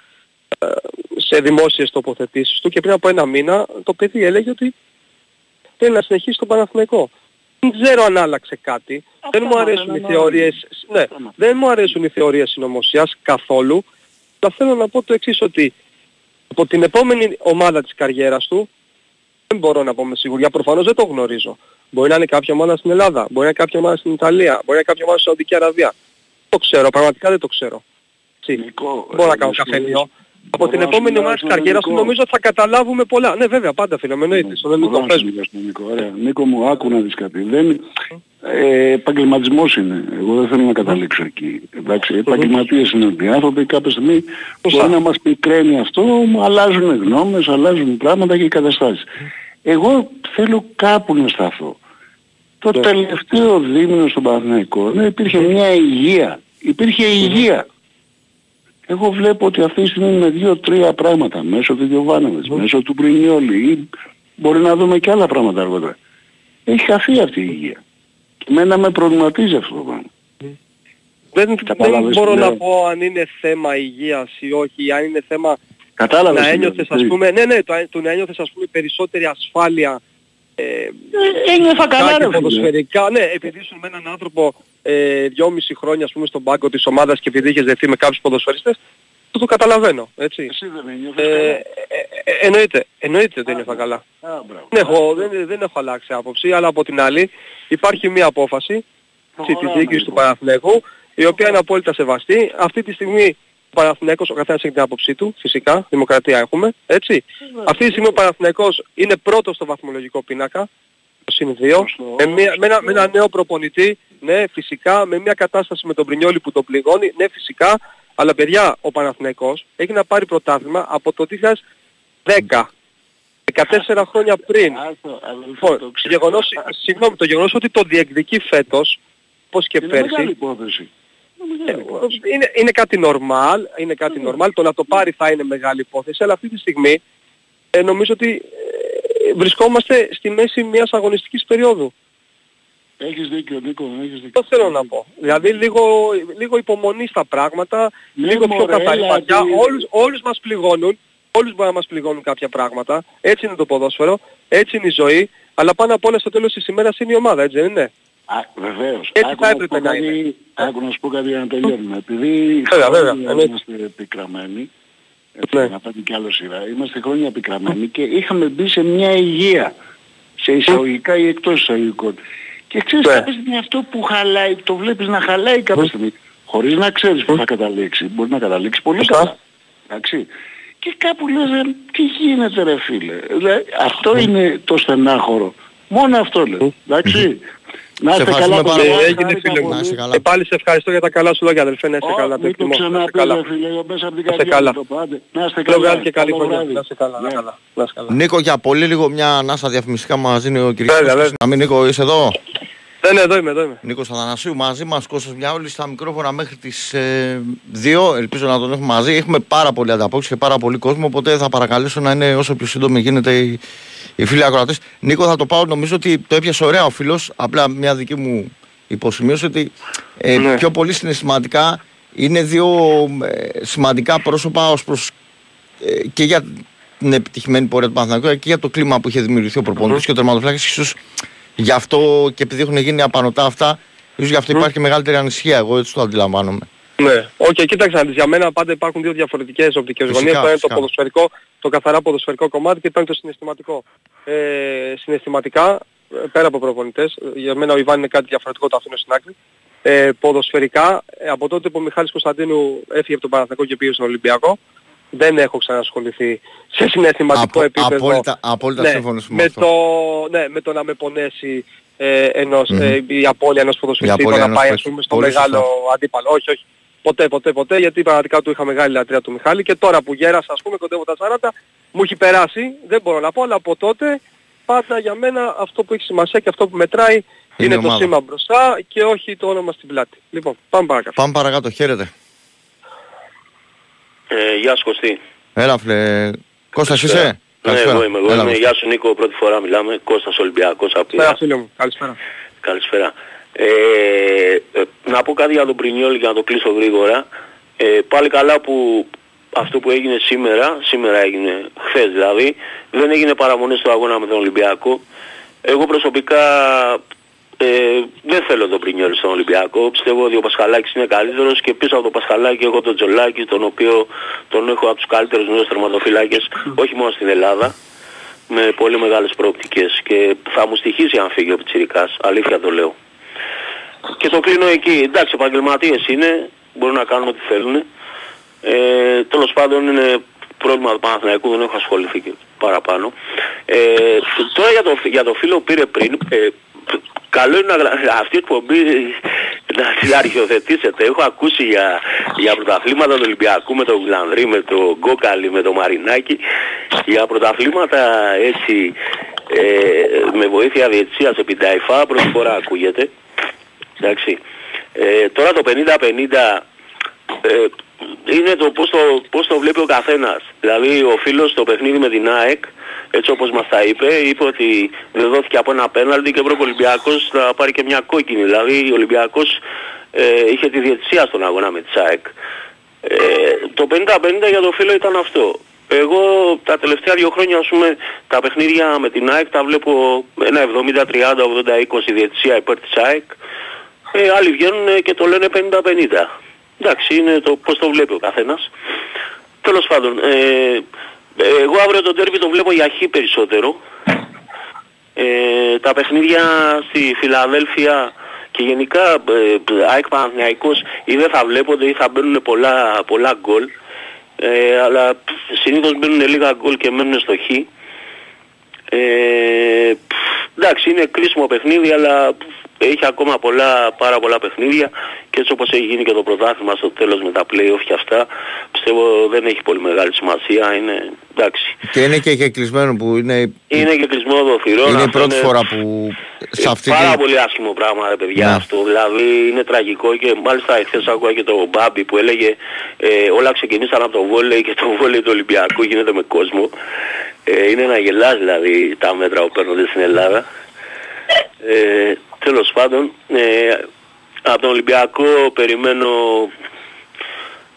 σε δημόσιες τοποθετήσεις του και πριν από ένα μήνα το παιδί έλεγε ότι θέλει να συνεχίσει το Παναθηναϊκό. Δεν ξέρω αν άλλαξε κάτι. Δεν μου αρέσουν οι θεωρίες, ναι, δεν μου αρέσουν οι θεωρίες συνωμοσίας καθόλου. Θα θέλω να πω το εξής ότι από την επόμενη ομάδα της καριέρας του δεν μπορώ να πω με σιγουριά, προφανώς δεν το γνωρίζω. Μπορεί να είναι κάποια ομάδα στην Ελλάδα, μπορεί να είναι κάποια ομάδα στην Ιταλία, μπορεί να είναι κάποια ομάδα στην Σαουδική Αραβία. Το ξέρω, πραγματικά δεν το ξέρω. Μπορώ να κάνω καφενείο από την επόμενη ομάδα της καριέρας του νομίζω θα καταλάβουμε πολλά. Ναι βέβαια πάντα φίλε με εννοείται. Στον ελληνικό Νίκο, ωραία. Νίκο μου άκου να δεις κάτι. Δεν, ε, επαγγελματισμός είναι. Εγώ δεν θέλω να καταλήξω εκεί. Εντάξει, επαγγελματίες είναι οι άνθρωποι κάποια στιγμή μπορεί να μας πικραίνει αυτό, αλλάζουν γνώμες, αλλάζουν πράγματα και καταστάσεις. Εγώ θέλω κάπου να σταθώ. Το ναι. τελευταίο δίμηνο στον Παναθηναϊκό ναι, υπήρχε μια υγεία. Υπήρχε υγεία. Εγώ βλέπω ότι αυτή τη στιγμή με δύο-τρία πράγματα μέσω του Διοβάνοβης, μέσω του Πρινιόλη ή μπορεί να δούμε και άλλα πράγματα αργότερα. Έχει χαθεί αυτή η υγεία. Και μένα με προβληματίζει αυτό το πράγμα. Δεν, δεν μπορώ να πω αν είναι θέμα υγείας ή όχι, αν είναι θέμα Κατάλαβες να ένιωθες ας πούμε, ναι, ναι, το, το να ένιωθες ας πούμε περισσότερη ασφάλεια ε, ε, ένιωθα καλά ρε ποδοσφαιρικά, ναι, επειδή ήσουν με έναν άνθρωπο ε, δυόμιση χρόνια ας πούμε στον πάγκο της ομάδας και επειδή είχες δεθεί με κάποιους ποδοσφαιριστές, το το καταλαβαίνω, έτσι. Εσύ δεν ένιωθες ε, καλά. Ε, ε, εννοείται, εννοείται δεν ένιωθα καλά. δεν, έχω, δεν, δεν έχω αλλάξει άποψη, αλλά από την άλλη υπάρχει μια απόφαση της διοίκησης του Παναθηναίκου, η οποία είναι απόλυτα σεβαστή. Αυτή τη στιγμή ο Παναθηναίκος, ο καθένας έχει την άποψή του, φυσικά, δημοκρατία έχουμε, έτσι. Αυτή τη στιγμή ο Παναθηναίκος είναι πρώτος στο βαθμολογικό πίνακα, συν 2, με, μια, με, ένα, με ένα νέο προπονητή, ναι, φυσικά, με μια κατάσταση με τον Πρινιόλη που τον πληγώνει, ναι, φυσικά, αλλά παιδιά, ο Παναθηναϊκός έχει να πάρει πρωτάθλημα από το 2010. 14 χρόνια πριν. Λοιπόν, το γεγονός, συγγνώμη, το γεγονός ότι το διεκδικεί φέτος, πώς και πέρσι, ε, είναι, είναι κάτι normal, είναι κάτι normal, το να το πάρει θα είναι μεγάλη υπόθεση, αλλά αυτή τη στιγμή ε, νομίζω ότι ε, βρισκόμαστε στη μέση μιας αγωνιστικής περίοδου. Έχεις δίκιο, Νίκο, έχεις δίκιο. Το θέλω να πω. Δηλαδή λίγο, λίγο υπομονή στα πράγματα, ναι, λίγο πιο καθαρή ματιά. Όλους, όλους μας πληγώνουν, όλους μπορεί να μας πληγώνουν κάποια πράγματα. Έτσι είναι το ποδόσφαιρο, έτσι είναι η ζωή, αλλά πάνω απ' όλα στο τέλος της ημέρας είναι η ομάδα, έτσι δεν είναι; Α, βεβαίως. Έτσι θα έπρεπε να είναι. Άκου να σου πω κάτι για να τελειώνουμε. Επειδή χρόνια είμαστε επικραμμένοι, έτσι, ναι. να πάτε κι άλλο σειρά, είμαστε χρόνια επικραμμένοι και είχαμε μπει σε μια υγεία, σε εισαγωγικά ή εκτός εισαγωγικών. Και ξέρεις ναι. κάποια στιγμή αυτό που χαλάει, το βλέπεις να χαλάει κάποια στιγμή, χωρίς να ξέρεις που θα καταλήξει. Μπορεί να καταλήξει πολύ καλά. Εντάξει. Και κάπου λες, «Ε, τι γίνεται ρε φίλε. αυτό είναι το στενάχωρο. Μόνο αυτό λέω. Εντάξει. Να είστε καλά, πάρα πολύ. Έγινε φίλε μου. Ε, πάλι σε ευχαριστώ για τα καλά σου λόγια αδελφέ. Να είστε καλά. Μην το ξαναπείτε φίλε, μέσα από την καρδιά το πάντε. Να είστε καλά. και καλή χρονιά. Να είστε καλά. Νίκο, για πολύ λίγο μια ανάσα διαφημιστικά μας δίνει ο κύριος Να μην Νίκο, είσαι εδώ; Δεν ναι, εδώ είμαι, εδώ είμαι. Νίκος Αθανασίου μαζί μας, Κώστας Μιάουλη στα μικρόφωνα μέχρι τις ε, 2. Ελπίζω να τον έχουμε μαζί. Έχουμε πάρα πολύ ανταπόκριση και πάρα πολύ κόσμο, οπότε θα παρακαλέσω να είναι όσο πιο σύντομη γίνεται η, οι φίλοι ακροατές. Νίκο, θα το πάω. Νομίζω ότι το έπιασε ωραία ο φίλος. Απλά μια δική μου υποσημείωση ότι ε, ναι. πιο πολύ συναισθηματικά είναι δύο ε, σημαντικά πρόσωπα ως προς ε, και για την επιτυχημένη πορεία του Παναθηναϊκού και για το κλίμα που είχε δημιουργηθεί ο προπονητής mm-hmm. και ο τερματοφυλάκης. ίσως γι' αυτό και επειδή έχουν γίνει απανοτά αυτά, ίσως γι' αυτό mm-hmm. υπάρχει και μεγαλύτερη ανησυχία. Εγώ έτσι το αντιλαμβάνομαι. Ναι, OK, okay, κοίταξε για μένα πάντα υπάρχουν δύο διαφορετικές οπτικές γωνίες. Το είναι το ποδοσφαιρικό, το καθαρά ποδοσφαιρικό κομμάτι και το είναι το συναισθηματικό. Ε, συναισθηματικά, πέρα από προπονητές, για μένα ο Ιβάν είναι κάτι διαφορετικό, το αφήνω στην άκρη. Ε, ποδοσφαιρικά, ε, από τότε που ο Μιχάλης Κωνσταντίνου έφυγε από τον Παναθηναϊκό και πήγε στον Ολυμπιακό, δεν έχω ξανασχοληθεί σε συναισθηματικό Απο, επίπεδο. Απόλυτα, απόλυτα ναι, με, το, ναι, με το να με πονέσει ε, ενός, mm-hmm. ε, η απώλεια ενός ποδοσφαιριστή, το να πάει ας πούμε στο μεγάλο αντίπαλο. Όχι, όχι. Ποτέ, ποτέ, ποτέ, γιατί πραγματικά του είχα μεγάλη λατρεία του Μιχάλη και τώρα που γέρασα, ας πούμε, κοντεύω τα 40, μου έχει περάσει, δεν μπορώ να πω, αλλά από τότε πάντα για μένα αυτό που έχει σημασία και αυτό που μετράει είναι, είναι το σήμα μπροστά και όχι το όνομα στην πλάτη. Λοιπόν, πάμε παρακάτω. Πάμε παρακάτω, χαίρετε. Ε, γεια σου Κωστή. Έλα φλε. Κώστας είσαι; Ναι, εγώ είμαι. Εγώ είμαι. Γεια σου Νίκο, πρώτη φορά μιλάμε. Κώστας Ολυμπιακός από την... φίλε μου. Καλησπέρα. Καλησπέρα. Ε, ε, να πω κάτι για τον Πρινιόλη και να το κλείσω γρήγορα. Ε, πάλι καλά που αυτό που έγινε σήμερα, σήμερα έγινε χθες δηλαδή, δεν έγινε παραμονή στο αγώνα με τον Ολυμπιακό. Εγώ προσωπικά ε, δεν θέλω τον Πρινιόλ στον Ολυμπιακό. Πιστεύω ότι ο Πασχαλάκης είναι καλύτερος και πίσω από τον Πασχαλάκη έχω τον Τζολάκη, τον οποίο τον έχω από τους καλύτερους νέους τερματοφυλάκες, όχι μόνο στην Ελλάδα, με πολύ μεγάλες προοπτικές και θα μου στοιχήσει αν φύγει ο Πιτσιρικάς, αλήθεια το λέω. Και το κλείνω εκεί. Εντάξει, επαγγελματίες είναι, μπορούν να κάνουν ό,τι θέλουν. Ε, τέλος πάντων είναι πρόβλημα του Παναθηναϊκού, δεν έχω ασχοληθεί και παραπάνω. Ε, τώρα για το, για το φίλο που πήρε πριν, ε, καλό είναι να, αυτή η εκπομπή να την αρχιοθετήσετε. Έχω ακούσει για, για πρωταθλήματα του Ολυμπιακού με τον Γλανδρή, με τον Γκόκαλη, με τον Μαρινάκη. Για πρωταθλήματα έτσι ε, με βοήθεια διετσίας επί Νταϊφά πρώτη φορά ακούγεται. Εντάξει. Ε, τώρα το 50-50 ε, είναι το πώς, το πώς το βλέπει ο καθένας. Δηλαδή ο φίλος στο παιχνίδι με την ΑΕΚ, έτσι όπως μας τα είπε, είπε ότι δεν δόθηκε από ένα πέναλτι και πρέπει ο Ολυμπιακός να πάρει και μια κόκκινη. Δηλαδή ο Ολυμπιακός ε, είχε τη διετησία στον αγώνα με τη ΑΕΚ. Ε, το 50-50 για το φίλο ήταν αυτό. Εγώ τα τελευταία δύο χρόνια ας πούμε τα παιχνίδια με την ΑΕΚ τα βλέπω ένα 70-30, 80-20 διετησία υπέρ της ΑΕΚ. Ε, άλλοι βγαίνουν και το λένε 50-50. Εντάξει, είναι το πώς το βλέπει ο καθένας. Τέλος πάντων, ε, εγώ αύριο τον τέρμι το βλέπω για χ περισσότερο. Ε, τα παιχνίδια στη Φιλαδέλφια και γενικά ε, ΑΕΚ Παναθηναϊκός ή δεν θα βλέπονται ή θα μπαίνουν πολλά, πολλά γκολ. Ε, αλλά συνήθως μπαίνουν λίγα γκολ και μένουν στο χ. Ε, εντάξει, είναι κρίσιμο παιχνίδι, αλλά έχει ακόμα πολλά, πάρα πολλά παιχνίδια και έτσι όπως έχει γίνει και το πρωτάθλημα στο τέλος με τα play-off και αυτά πιστεύω δεν έχει πολύ μεγάλη σημασία, είναι εντάξει. Και είναι και, και κλεισμένο που είναι... Είναι και κλεισμένο το θηρό. Είναι η πρώτη φορά που σε αυτή Πάρα πολύ άσχημο πράγμα ρε παιδιά ναι. αυτό, δηλαδή είναι τραγικό και μάλιστα εχθές άκουγα και το Μπάμπι που έλεγε ε, όλα ξεκινήσαν από το βόλεϊ και το βόλεϊ του Ολυμπιακού γίνεται με κόσμο. Ε, είναι να γελάς δηλαδή τα μέτρα που παίρνονται στην Ελλάδα. Ε, τέλος πάντων, ε, από τον Ολυμπιακό περιμένω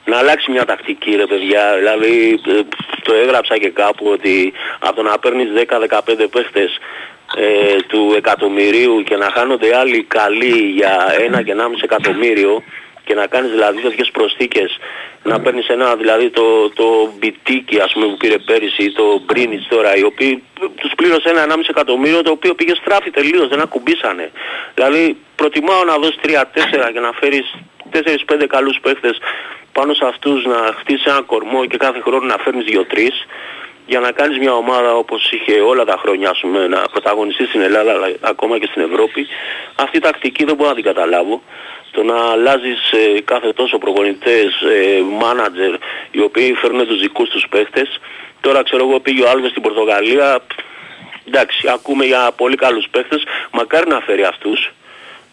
να αλλάξει μια τακτική ρε παιδιά. Δηλαδή ε, το έγραψα και κάπου ότι από το να παίρνεις 10-15 παίχτες ε, του εκατομμυρίου και να χάνονται άλλοι καλοί για ένα και 1,5 εκατομμύριο και να κάνεις δηλαδή τέτοιες προσθήκες να παίρνεις ένα δηλαδή το, το μπιτίκι ας πούμε που πήρε πέρυσι ή το Μπρίνιτς τώρα οι οποίοι τους πλήρωσε ένα 1,5 εκατομμύριο το οποίο πήγε στράφη τελείως δεν ακουμπήσανε. Δηλαδή προτιμάω να δώσεις 3-4 και να φέρεις 4-5 καλούς παίχτες πάνω σε αυτούς να χτίσεις ένα κορμό και κάθε χρόνο να φέρνεις 2-3 για να κάνεις μια ομάδα όπως είχε όλα τα χρόνια ας πούμε, να πρωταγωνιστείς στην Ελλάδα αλλά ακόμα και στην Ευρώπη αυτή η τακτική δεν μπορώ να την καταλάβω. Το να αλλάζεις ε, κάθε τόσο προπονητές, ε, μάνατζερ οι οποίοι φέρνουν τους δικούς τους παίχτες. Τώρα ξέρω εγώ πήγε ο Άλβες στην Πορτογαλία. Εντάξει ακούμε για πολύ καλούς παίχτες. Μακάρι να φέρει αυτούς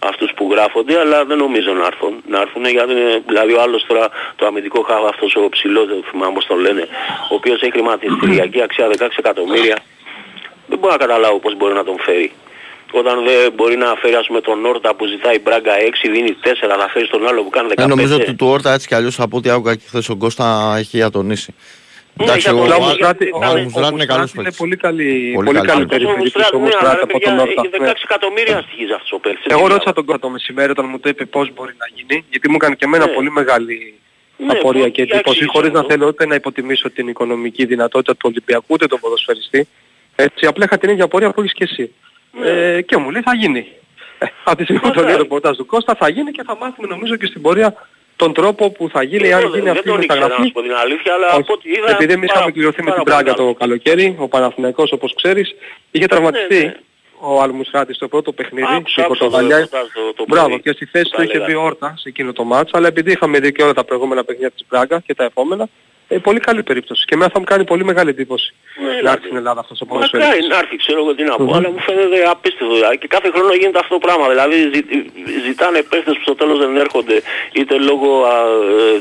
αυτούς που γράφονται, αλλά δεν νομίζω να έρθουν. Να έρθουν γιατί δηλαδή ο άλλος τώρα το αμυντικό χάβα αυτός ο ψηλός, δεν θυμάμαι πώς τον λένε, ο οποίος έχει χρηματιστηριακή αξία 16 εκατομμύρια, δεν μπορώ να καταλάβω πώς μπορεί να τον φέρει. Όταν δεν μπορεί να φέρει ας πούμε τον Όρτα που ζητάει μπράγκα 6, δίνει 4, θα φέρει τον άλλο που κάνει 15. Ε, νομίζω ότι του Όρτα έτσι κι αλλιώς από ό,τι άκουγα και χθες ο Κώστα έχει ατονίσει. Ναι, Εντάξει, ο Μουσράτ είναι καλός Είναι πολύ καλή, πολύ καλή περίπτωση ο Μουσράτ από τον Όρτα. 16 εκατομμύρια στοιχίζει αυτός ο Πέλσης. Εγώ ρώτησα τον Κότο μεσημέρι όταν μου το είπε πώς μπορεί να γίνει, γιατί μου έκανε και εμένα ναι. πολύ μεγάλη ναι, απορία και εντύπωση, χωρίς να θέλω ούτε να υποτιμήσω την οικονομική δυνατότητα του Ολυμπιακού, ούτε τον ποδοσφαιριστή. Έτσι, απλά είχα την ίδια απορία που έχεις και εσύ. Ε, και μου λέει θα γίνει. Ε, από τη στιγμή που το λέει το του Κώστα θα γίνει και θα μάθουμε νομίζω και στην πορεία τον τρόπο που θα γίνει, αν γίνει αυτή η μεταγραφή. Επειδή εμείς είχαμε κληρωθεί με την Πράγκα το καλοκαίρι, ο Παναθηναϊκός όπως ξέρεις, είχε τραυματιστεί ναι, ναι. ο Αλμουσράτης στο πρώτο παιχνίδι στην Πορτογαλία. Μπράβο, και στη θέση του είχε μπει όρτα σε εκείνο το μάτς, αλλά επειδή είχαμε δει και όλα τα προηγούμενα παιχνίδια της Πράγκα και τα επόμενα, ε, πολύ καλή περίπτωση. Και εμένα θα μου κάνει πολύ μεγάλη εντύπωση ναι, να έρθει στην Ελλάδα αυτός ο ποδοσφαίρις. Μακάρι να έρθει, ξέρω εγώ τι να πω, αλλά μου φαίνεται απίστευτο. Και κάθε χρόνο γίνεται αυτό το πράγμα. Δηλαδή ζη, ζητάνε παίχτες που στο τέλος δεν έρχονται είτε λόγω α,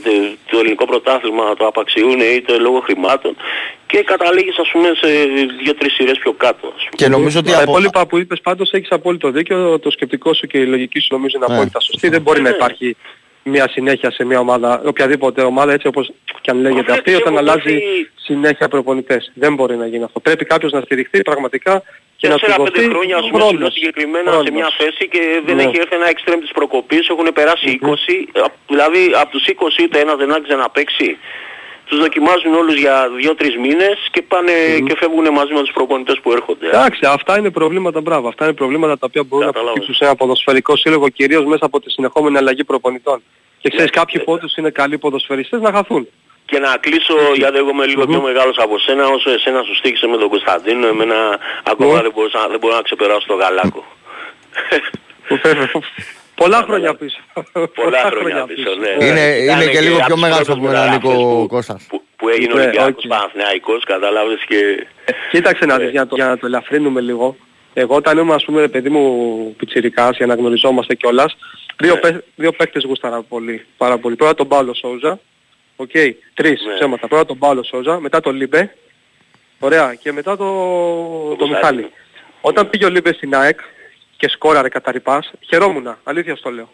ε, του ελληνικού πρωτάθλημα το απαξιούν είτε λόγω χρημάτων και καταλήγεις ας πούμε σε δύο-τρεις σειρές πιο κάτω. Ας πούμε. Και νομίζω ότι... Τα από... υπόλοιπα που είπες πάντως έχεις απόλυτο δίκιο, το σκεπτικό σου και η λογική σου νομίζω είναι ναι. απόλυτα σωστή. Δεν μπορεί να ναι. υπάρχει μια συνέχεια σε μια ομάδα, οποιαδήποτε ομάδα έτσι όπως και αν λέγεται αυτή, όταν αλλάζει συνέχεια προπονητές. Δεν μπορεί να γίνει αυτό. Πρέπει κάποιος να στηριχθεί πραγματικά και να του δοθεί χρόνια ας πούμε συγκεκριμένα σε μια θέση και δεν ναι. έχει έρθει ένα εξτρέμ της προκοπής, έχουν περάσει 20, δηλαδή από τους 20 είτε ένας δεν άξιζε να παίξει τους δοκιμάζουν όλους για 2-3 μήνες και πάνε mm. και φεύγουν μαζί με τους προπονητές που έρχονται. Εντάξει, αυτά είναι προβλήματα, μπράβο. Αυτά είναι προβλήματα τα οποία μπορούν να προκύψουν σε ένα ποδοσφαιρικό σύλλογο κυρίως μέσα από τη συνεχόμενη αλλαγή προπονητών. Και ξέρεις yeah. κάποιοι πόντους είναι καλοί ποδοσφαιριστές να χαθούν. Και να κλείσω, γιατί εγώ είμαι λίγο πιο μεγάλος από σένα, όσο εσένα σου στήχησε με τον Κωνσταντίνο, εμένα ακόμα δεν, μπορούσα, δεν μπορώ να ξεπεράσω τον Γαλάκο. Πολλά χρόνια πίσω. Πολλά χρόνια πίσω, ναι. Είναι, είναι και λίγο πιο μεγάλος από τον Νίκο Κώστας. Που, που έγινε ναι, Ολυμπιακός Παναθηναϊκός, κατάλαβες και... Ε, κοίταξε να δεις, για, το, για να το ελαφρύνουμε λίγο. Εγώ όταν ήμουν ας πούμε παιδί μου πιτσιρικάς για να γνωριζόμαστε κιόλας, δύο, ναι. παι, δύο παίκτες γούσταρα πολύ, πάρα πολύ. Πρώτα τον Παύλο Σόουζα, OK, okay, τρεις ναι. ψέματα. Πρώτα τον Παύλο Σόουζα, μετά τον Λύμπε, ωραία, και μετά το, το Μιχάλη. Όταν πήγε ο Λύμπε στην ΑΕΚ, και σκόραρε κατά ριπάς, χαιρόμουν, αλήθεια στο λέω.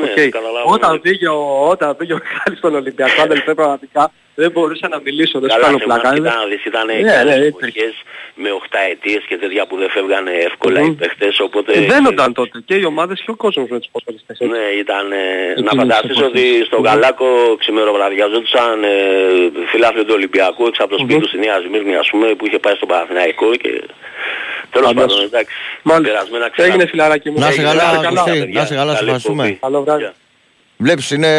Ναι, okay. Όταν πήγε ο, όταν πήγε ο Μιχάλης στον Ολυμπιακό, αδελφέ πραγματικά, δεν μπορούσα να μιλήσω, δεν σου κάνω πλάκα. Καλά, να δεις, ήταν ναι, ναι, εποχές με οκταετίες και τέτοια που δεν φεύγανε εύκολα mm. οι παίχτες, οπότε... Ε, δένονταν τότε και οι ομάδες και ο κόσμος με τους ποσφαιριστές. Ναι, ήταν... Ε, να φανταστείς ότι στον Γαλάκο ξημεροβραδιαζόντουσαν ε, φιλάθλοι του Ολυμπιακού έξω από το σπίτι τους στη Νέα Σμύρνη, ας πούμε, που είχε πάει στον Παναθηναϊκό και... Τέλος πάντων, εντάξει. Περασμένα ξέρα. Έγινε φιλαράκι μου. Να σε καλά, να σε καλά, σε ευχαριστούμε. Καλό βράδυ. Βλέπεις, είναι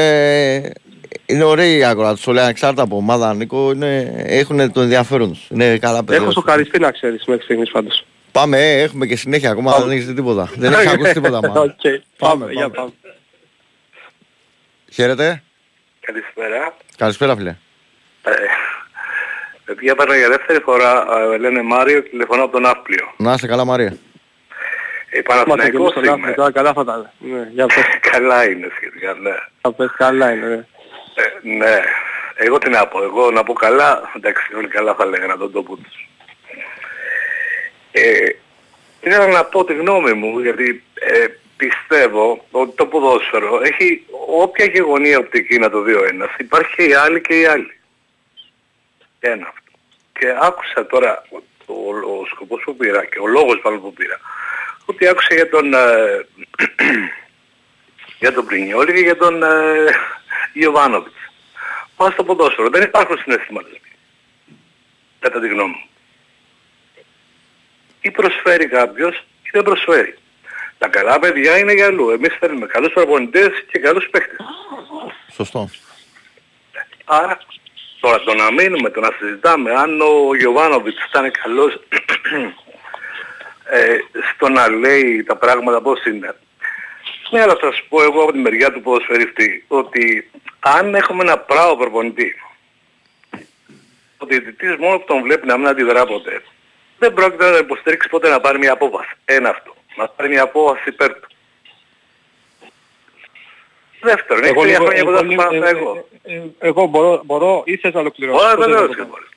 είναι ωραίοι οι ακροατές, σου λέει ανεξάρτητα από ομάδα, Νίκο, είναι, έχουν το ενδιαφέρον τους. Είναι καλά παιδιά. Έχω σοκαριστεί να ξέρεις μέχρι στιγμής πάντως. Πάμε, ε, έχουμε και συνέχεια ακόμα, πάμε. δεν έχεις δει τίποτα. δεν έχεις ακούσει τίποτα μάλλον. Okay. Πάμε, πάμε. Για πάμε. Χαίρετε. Καλησπέρα. Καλησπέρα φίλε. Ε, παιδιά παίρνω για δεύτερη φορά, ε, λένε Μάριο, τηλεφωνώ από τον Αύπλιο. Να είσαι καλά Μαρία. Ε, Παναθηναϊκός είμαι. Καλά θα τα ναι, Καλά είναι σχετικά, ναι. Θα πες καλά είναι, ναι. Ε, ναι. Εγώ τι να πω. Εγώ να πω καλά, εντάξει όλοι καλά θα λέγανε τον τόπο τους. Ε, ήθελα να πω τη γνώμη μου γιατί ε, πιστεύω ότι το ποδόσφαιρο έχει όποια γεγονία οπτική να το δει ο ένας υπάρχει και η άλλη και η άλλη. Ένα αυτό. Και άκουσα τώρα ο, ο, ο σκοπός που πήρα και ο λόγος πάνω που πήρα ότι άκουσα για τον ε, για τον Πρινιόλη και για τον ε, Ιωβάνοβιτς. Μα στο ποδόσφαιρο δεν υπάρχουν συναισθήματα. Κατά τη γνώμη μου. Ή προσφέρει κάποιος ή δεν προσφέρει. Τα καλά παιδιά είναι για αλλού. Εμείς θέλουμε καλούς προπονητές και καλούς παίχτες. Σωστό. Άρα τώρα το να μείνουμε, το να συζητάμε αν ο Γιωβάνοβιτς ήταν καλός ε, στο να λέει τα πράγματα πώς είναι. Ναι, αλλά θα σου πω εγώ από τη μεριά του ποδοσφαιριστή ότι αν έχουμε ένα πράγμα προπονητή, ο διαιτητής μόνος που τον βλέπει να μην αντιδρά ποτέ, δεν πρόκειται να υποστηρίξει ποτέ να πάρει μια απόφαση. Ένα αυτό. Να πάρει μια απόφαση υπέρ του. Δεύτερον, έχει τρία χρόνια που δεν θα εγώ. Εγώ μπορώ, μπορώ ή θες να ολοκληρώσεις. Ωραία, βεβαίως και μπορείς.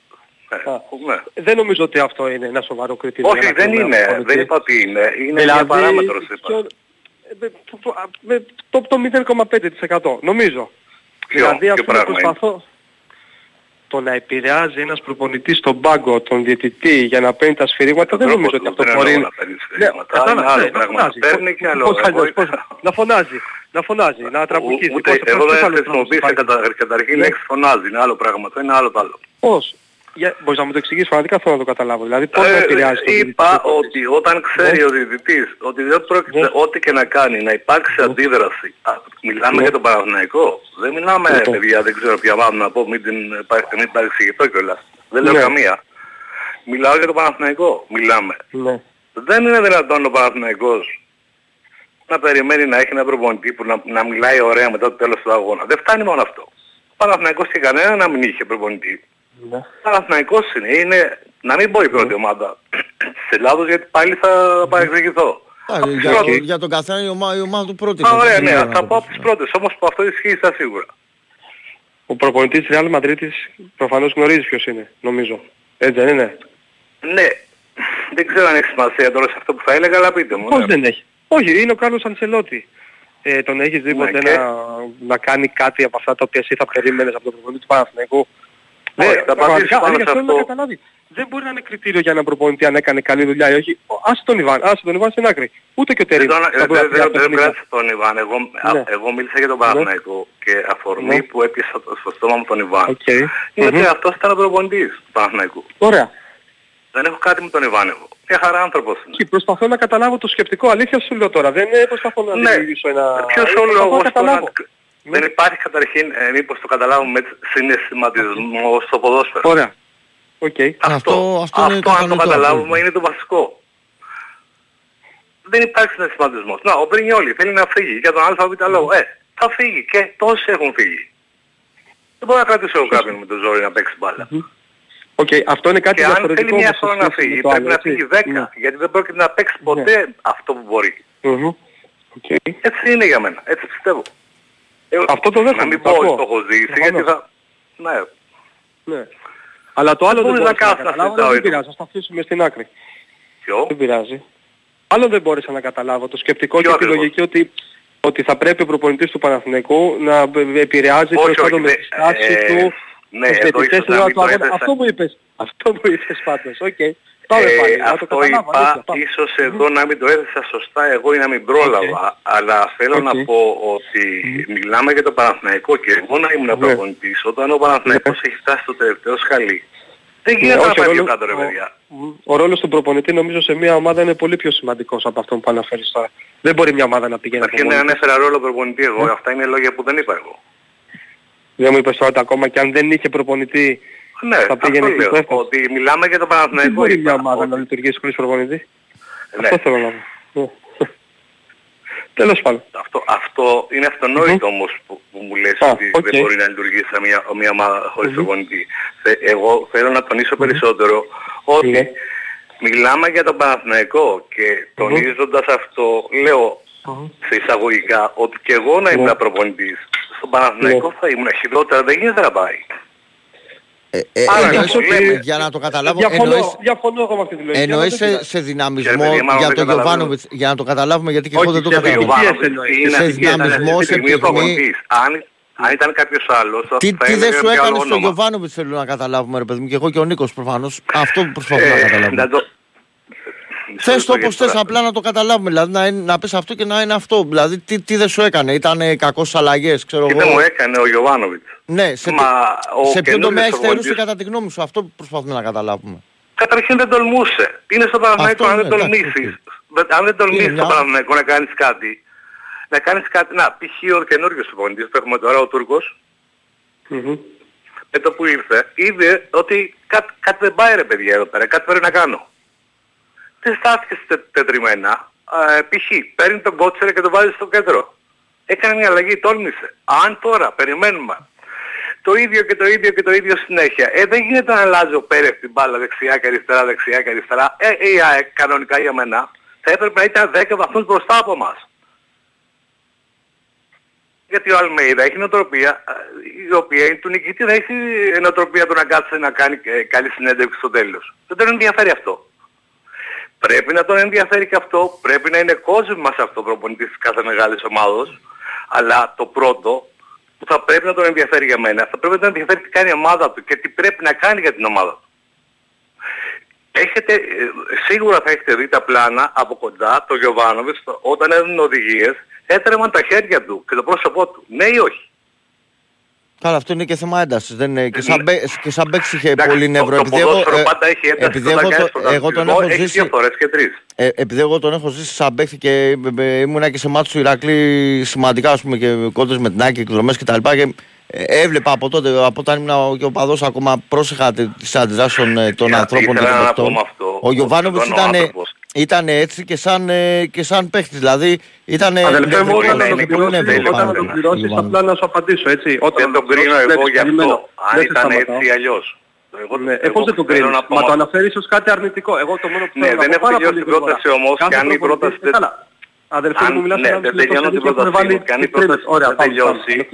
Ναι. Δεν νομίζω ότι αυτό είναι ένα σοβαρό κριτήριο. Όχι, δεν είναι. Δεν είπα ότι είναι. Είναι δηλαδή, μια παράμετρος. Το, το 0,5% νομίζω. Ποιο, δηλαδή αυτό προσπαθώ το να επηρεάζει ένας προπονητής στον πάγκο, τον διαιτητή για να παίρνει τα σφυρίγματα δεν νομίζω ότι αυτό μπορεί να παίρνει σφυρίγματα. Ναι, άλλο πράγμα. Παίρνει και άλλο. Να φωνάζει, να φωνάζει, να τραμπουκίζει. Εγώ δεν χρησιμοποιήσω καταρχήν λέξη φωνάζει, είναι άλλο πράγμα. είναι άλλο άλλο. Πώς; Για, μπορείς να μου το εξηγήσεις πραγματικά θέλω να το καταλάβω. Δηλαδή πώς ε, επηρεάζει το Είπα ότι όταν ξέρει ναι. ο διαιτητής ότι δεν πρόκειται ναι. ό,τι και να κάνει να υπάρξει ναι. αντίδραση. Α, μιλάμε ναι. για τον Παναθηναϊκό. Δεν μιλάμε ναι. παιδιά, δεν ξέρω ποια μάλλον να πω, μην την μην παρεξηγηθώ κιόλας. Δεν λέω ναι. καμία. Μιλάω για τον Παναθηναϊκό. Μιλάμε. Ναι. Δεν είναι δυνατόν ο Παναθηναϊκός να περιμένει να έχει ένα προπονητή που να, να μιλάει ωραία μετά το τέλος του αγώνα. Δεν φτάνει μόνο αυτό. Ο Παναθηναϊκός και κανένα να μην είχε προπονητή. Ναι. Παναθηναϊκός είναι. Είναι να μην πω η πρώτη ομάδα της Ελλάδος γιατί πάλι θα παρεξηγηθώ. Για, για τον καθένα η ομάδα, η ομάδα του πρώτης. Α, ωραία, ναι, θα πω από τις πρώτες. Όμως που αυτό ισχύει στα σίγουρα. Ο προπονητής της Real Madrid προφανώς γνωρίζει ποιος είναι, νομίζω. Έτσι δεν είναι; Ναι. Δεν ξέρω αν έχει σημασία τώρα σε αυτό που θα έλεγα, αλλά πείτε μου. Πώς ναι. δεν έχει. Όχι, είναι ο Κάρλος Ανσελότη. Ε, τον έχεις δει ναι, ποτέ και... να, να κάνει κάτι από αυτά τα οποία εσύ θα περίμενες από τον προπονητή του Παναθηναϊκού; Ναι, θα απαντήσω πάνω σε αυτό δεν μπορεί να είναι κριτήριο για έναν προπονητή αν έκανε καλή δουλειά ή όχι. Άσε τον Ιβάν, άσε τον Ιβάν στην άκρη. Ούτε και ο Τερίμ. Δεν πράττει τον Ιβάν. Εγώ, ναι. εγώ μίλησα για τον ναι. Παναθηναϊκό και αφορμή ναι. που έπιασα στο στόμα μου τον Ιβάν okay. είναι ότι αυτός ήταν ο προπονητής του Παναθηναϊκού. Ωραία. Δεν έχω κάτι με τον Ιβάν εγώ. Μια χαρά άνθρωπος είναι. Και προσπαθώ να καταλάβω το σκεπτικό. Αλήθεια σου λέω τώρα. Δεν προσπαθώ να ναι. δημιουργήσω ένα... Ποιος ο λόγος δεν υπάρχει καταρχήν, ε, μήπως το καταλάβουμε, συναισθηματισμό στο ποδόσφαιρο. Ωραία. Okay. Αυτό, αυτό, αυτό, αν το καταλάβουμε είναι το βασικό. Δεν υπάρχει συναισθηματισμός. Να, ο Πρινιόλη θέλει να φύγει για τον ΑΒ λόγο. Ε, θα φύγει και τόσοι έχουν φύγει. Δεν μπορώ να κρατήσω εγώ κάποιον με το ζόρι να παίξει μπάλα. Okay, αυτό είναι κάτι και αν θέλει μια φορά να φύγει, πρέπει να φύγει 10, ναι. γιατί δεν πρόκειται να παίξει ναι. ποτέ ναι. αυτό που μπορεί. Mm-hmm. Okay. Έτσι είναι για μένα, έτσι πιστεύω. Ε, αυτό το δέχομαι. Να μην πω ότι το έχω ζήσει, γιατί θα... Ναι. ναι. Αλλά το άλλο δεν μπορείς να καταλάβω, δεν πειράζει, θα το αφήσουμε στην άκρη. Ποιο; Δεν πειράζει. Άλλο δεν μπόρεσα να καταλάβω το σκεπτικό και τη λογική ότι, ότι θα πρέπει ο προπονητής του Παναθηναϊκού να επηρεάζει τα πάντα με τη στάση ε, του, ναι, εδώ ίσως να μην το Αυτό μου είπες. Αυτό μου είπες πάντως. OK. Okay. Πάμε ε, πάλι. Αυτό το είπα, ίσως εδώ να μην το έθεσα σωστά εγώ ή να μην πρόλαβα, okay. αλλά θέλω okay. να πω ότι mm. μιλάμε για το Παναθηναϊκό και εγώ να ήμουν yeah. Ναι. προπονητής, όταν ο Παναθηναϊκός yeah. έχει φτάσει στο τελευταίο σκαλί, δεν ναι, γίνεται να πάει πιο κάτω ρε παιδιά. Ο, ο ρόλος του προπονητή νομίζω σε μια ομάδα είναι πολύ πιο σημαντικός από αυτό που αναφέρεις τώρα. Δεν μπορεί μια ομάδα να πηγαίνει Αρχήν δεν ανέφερα ρόλο προπονητή εγώ, mm. αυτά είναι λόγια που δεν είπα εγώ. Δεν μου είπες τώρα ακόμα και αν δεν είχε προπονητή ναι, θα πήγαινε αυτό λέω, ότι μιλάμε για το Παναθηναϊκό. Δεν μπορεί μια ομάδα να λειτουργήσει χωρίς προπονητή; Ναι. Αυτό θέλω να πω. Τέλος πάντων. Αυτό, αυτό είναι αυτονόητο mm-hmm. όμως που, που μου λες ah, ότι okay. δεν μπορεί να λειτουργήσει μια, μια ομάδα χωρίς mm-hmm. προπονητή. Εγώ θέλω να τονίσω mm-hmm. περισσότερο ότι mm-hmm. μιλάμε για τον Παναθηναϊκό και τονίζοντας αυτό λέω σε εισαγωγικά ότι και εγώ να ήμουν προπονητής στον Παναθηναϊκό θα ήμουν χειρότερα, δεν γίνεται να πάει. Ε, ε, εννοείς, για να το καταλάβω, διαφωνώ, εννοείς, διαφωνώ εγώ με αυτή τη λογική. Εννοείς σε, σε δυναμισμό για τον Γιωβάνοβιτς, για να το καταλάβουμε γιατί και εγώ δεν το καταλαβαίνω. Σε δυναμισμό, σε πυγμή. Αν ήταν κάποιος άλλος... Τι, τι δεν σου έκανε στον Γιωβάνοβιτς θέλω να καταλάβουμε ρε παιδί μου και εγώ και ο Νίκος προφανώς. Αυτό που προσπαθώ να ε, καταλάβουμε. Θες το όπως θες, απλά να το καταλάβουμε. Δηλαδή να, να πεις αυτό και να είναι αυτό. Δηλαδή τι, τι δεν σου έκανε, ήταν κακός αλλαγές, ξέρω εγώ. Τι δεν μου έκανε ο Γιωβάνοβιτς. Ναι, σε, Μα, σε ποιο τομέα έχει θερούσε κατά τη γνώμη σου. Αυτό προσπαθούμε να καταλάβουμε. Καταρχήν δεν τολμούσε. Είναι στο Παναμαϊκό αν δεν τολμήσεις. Αν δεν τολμήσεις στο Παναμαϊκό να κάνεις κάτι. Να κάνεις κάτι. Να, π.χ. ο καινούργιος προπονητής που έχουμε τώρα, ο Τούρκος. Mm-hmm. Με το που ήρθε, είδε ότι κάτι, κάτι δεν πάει ρε παιδιά εδώ πέρα, κάτι πρέπει να κάνω δεν στάθηκε τετριμένα. Ε, π.χ. παίρνει τον κότσερ και τον βάζει στο κέντρο. Έκανε μια αλλαγή, τόλμησε. Αν τώρα περιμένουμε το ίδιο και το ίδιο και το ίδιο συνέχεια. Ε, δεν γίνεται να αλλάζει ο Πέρες την μπάλα δεξιά και αριστερά, δεξιά και αριστερά. Ε, η ε, ΑΕΚ κανονικά για μένα θα έπρεπε να ήταν 10 βαθμούς μπροστά από μας. Γιατί ο Αλμέιδα έχει νοοτροπία, ε, η οποία είναι του νικητή, θα έχει νοοτροπία του να κάτσει να κάνει ε, καλή συνέντευξη στο τέλος. Δεν τον ενδιαφέρει αυτό. Πρέπει να τον ενδιαφέρει και αυτό, πρέπει να είναι κόσμημα σε αυτό ο προπονητής της κάθε μεγάλης ομάδος, αλλά το πρώτο που θα πρέπει να τον ενδιαφέρει για μένα, θα πρέπει να τον ενδιαφέρει τι κάνει η ομάδα του και τι πρέπει να κάνει για την ομάδα του. Έχετε, ε, σίγουρα θα έχετε δει τα πλάνα από κοντά, το Γιωβάνοβιτς, όταν έδινε οδηγίες, έτρεμαν τα χέρια του και το πρόσωπό του. Ναι ή όχι; Καλά, αυτό είναι και θέμα έντασης. Δεν είναι... και, σαν, και σαν παίξι είχε πολύ νεύρο. Το, επειδή εγώ, πάντα έχει ένταση επειδή εγώ, το, εγώ τον έχω ζήσει... δύο φορές και τρεις. Ε, επειδή εγώ τον έχω ζήσει σαν παίχτη και ε, ε, ήμουνα και σε μάτσο του Ηρακλή σημαντικά ας πούμε και κόντρες με την Άκη, εκδρομές και τα λοιπά και ε, έβλεπα από τότε, από όταν ήμουν και ο παδός ακόμα πρόσεχα τις αντιδράσεις των, των ανθρώπων και των παιχτών. Ο Γιωβάνοβιτς ήταν, ήταν έτσι και σαν, και σαν παίχτης, δηλαδή ήταν... Αδελφέ μου, όταν να τον πληρώσεις απλά να σου απαντήσω, έτσι. Δεν τον κρίνω εγώ γι' αυτό, αν ήταν έτσι ή αλλιώς. Εγώ, ναι, εγώ δεν το κρίνω. Μα το αναφέρεις ως κάτι αρνητικό. Εγώ το μόνο που ναι, θέλω να πω δεν έχω τελειώσει την πρόταση όμως και αν η πρόταση δεν... Αδερφέ μου μιλάς ναι, δεν τελειώνω την πρότασή μου. Κάνει πρόταση Ωραία, πάμε, τελειώσει.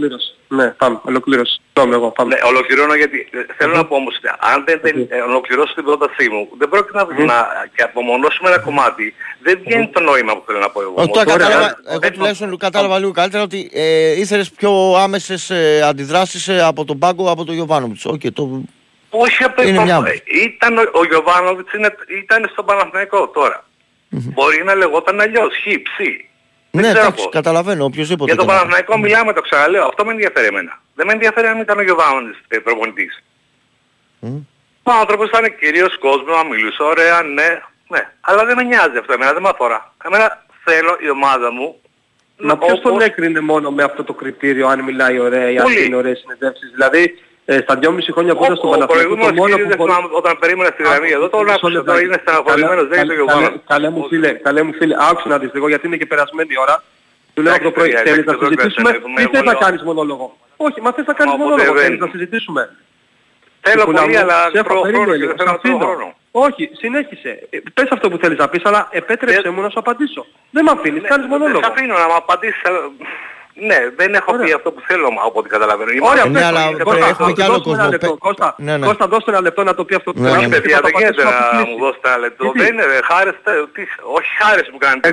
Ναι, πάμε, ολοκλήρωση. Πάμε εγώ, πάμε. Ναι, ολοκληρώνω γιατί ε, θέλω να πω όμως, αν δεν ε, ολοκληρώσω την πρότασή μου, δεν πρόκειται να, να και απομονώσουμε ένα κομμάτι. Δεν βγαίνει το νόημα που θέλω να πω εγώ. Όχι, το κατάλαβα, εγώ τουλάχιστον κατάλαβα λίγο καλύτερα ότι ε, ήθελες πιο άμεσες ε, αντιδράσεις ε, από τον Πάγκο, από τον Γιωβάνοβιτς. Okay, το... Όχι από το Ήταν, ο Γιωβάνοβιτς ήταν στον Παναθηναϊκό τώρα. Μπορεί να λεγόταν αλλιώς, χ, ψ. Ναι, εντάξει, καταλαβαίνω, οποιοδήποτε. Για τον Παναθηναϊκό μιλάμε, το ξαναλέω, αυτό με ενδιαφέρει εμένα. Δεν με ενδιαφέρει αν ήταν ο Γιωβάνης ε, προπονητής. Mm. Ο άνθρωπος ήταν κυρίως κόσμο, να μιλούσε ωραία, ναι, ναι. Αλλά δεν με νοιάζει αυτό, εμένα δεν με αφορά. Εμένα θέλω η ομάδα μου Μα ποιος τον έκρινε μόνο με αυτό το κριτήριο αν μιλάει ωραία ή αν είναι ωραίες συνεδεύσεις. Δηλαδή ε, στα 2,5 χρόνια που ήταν στον Παναθηναϊκό το μόνο που... Μπορεί... όταν περίμενα στη γραμμή εδώ, τον άκουσα, τώρα είναι στεναχωρημένος, δεν είναι το γεγονός. Καλέ μου φίλε, καλέ μου φίλε, άκουσα να δεις λίγο γιατί είναι και περασμένη η ώρα. Του λέω από το πρωί, θέλεις να συζητήσουμε; ή θες να κάνεις μονόλογο. Όχι, μα θες να κάνεις μονόλογο, θέλεις να συζητήσουμε; Θέλω πολύ, αλλά τρώω χρόνο και δεν θέλω χρόνο. Όχι, συνέχισε. Ε, πες αυτό που θέλεις να πεις, αλλά επέτρεψε μου να σου απαντήσω. Δεν με αφήνεις, κάνεις μονόλογο. Δεν αφήνω να μου απαντήσεις, ναι, δεν έχω Ωραία. πει αυτό που θέλω από ό,τι καταλαβαίνω. Ωραία, ναι, αλλά έχουμε κι άλλο κόσμο. Κώστα, ναι, ναι. Κώστα, δώστε ένα λεπτό να το πει αυτό που θέλω. Ναι, παιδιά, δεν γίνεται να μου δώσετε ένα λεπτό. Δεν είναι, χάρες, όχι χάρες που κάνετε.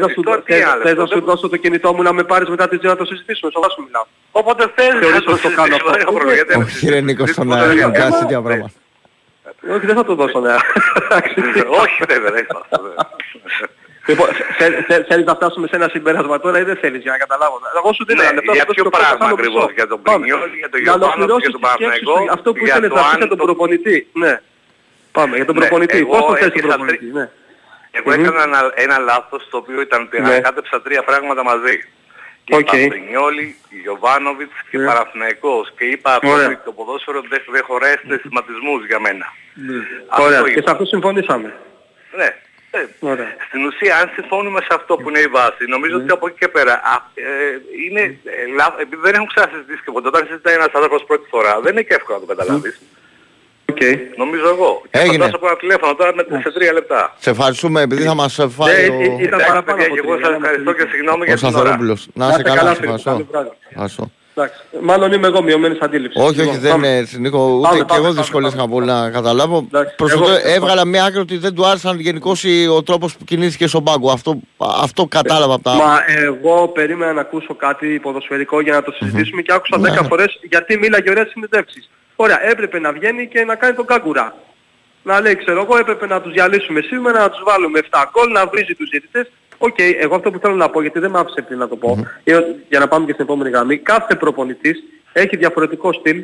Θες να σου δώσω το κινητό μου να με πάρεις μετά τη ζωή να το συζητήσουμε, σοβαρά σου μιλάω. Όποτε θέλεις να το συζητήσουμε. Όχι ρε Νίκος, στον αέρα, κάνει τέτοια πράγματα. Όχι, δεν θα το δώσω, ναι. Όχι, δεν έχω Λοιπόν, θέλεις να φτάσουμε σε ένα συμπέρασμα τώρα ή δεν θέλεις για να καταλάβω. Εγώ σου δίνω ένα λεπτό. Για ποιο πράγμα ακριβώς, για τον Πρινιόλ, για τον Γιωβάνο, για τον Παναγενικό. Αυτό που ήθελες να πεις για τον προπονητή. Ναι. Πάμε, για τον ναι, προπονητή. Πώς το θες τον προπονητή. Ναι. Εγώ έκανα ένα λάθος το οποίο ήταν ότι ναι. ανακάτεψα τρία πράγματα μαζί. Και είπα Πρινιόλη, Γιωβάνοβιτς και Παραθυναϊκός. Και είπα ότι το ποδόσφαιρο δεν χωράει σχηματισμούς για μένα. Ωραία, και σε αυτό συμφωνήσαμε. Ναι. Ε, στην ουσία, αν συμφωνούμε σε αυτό που είναι η βάση, νομίζω ότι από εκεί και πέρα α, ε, είναι, ε, επειδή δεν έχουν ξανασυζητήσει και ποτέ, όταν συζητάει ένας άνθρωπος πρώτη φορά, δεν είναι και εύκολο να το καταλάβεις. Okay. Νομίζω εγώ. Έγινε. Θα από ένα τηλέφωνο τώρα με, σε τρία λεπτά. Σε ευχαριστούμε επειδή θα μας φάει ο... Ήταν παραπάνω από εγώ σας ευχαριστώ και συγγνώμη για την ώρα. Να είσαι καλά, ευχαριστώ. Μάλλον είμαι εγώ μειωμένης αντίληψης. Όχι, όχι, δεν είναι Νίκο, ούτε πάμε, και εγώ δυσκολεύτηκα πολύ να καταλάβω. Προσωπικά έβγαλα μια άκρη ότι δεν του άρεσαν γενικώς ο τρόπος που κινήθηκε στον πάγκο. Αυτό, αυτό κατάλαβα από τα... Μα εγώ περίμενα να ακούσω κάτι ποδοσφαιρικό για να το συζητήσουμε και άκουσα 10 ναι. φορές γιατί μίλαγε ωραίες συνεντεύξεις. Ωραία, έπρεπε να βγαίνει και να κάνει τον κάγκουρα. Να λέει, ξέρω εγώ, έπρεπε να τους διαλύσουμε σήμερα, να τους βάλουμε 7 γκολ, να βρίζει τους διαιτητές. OK, okay, εγώ αυτό που θέλω να πω, γιατί δεν με άφησε πριν να το πω, mm-hmm. για να πάμε και στην επόμενη γραμμή, κάθε προπονητής έχει διαφορετικό στυλ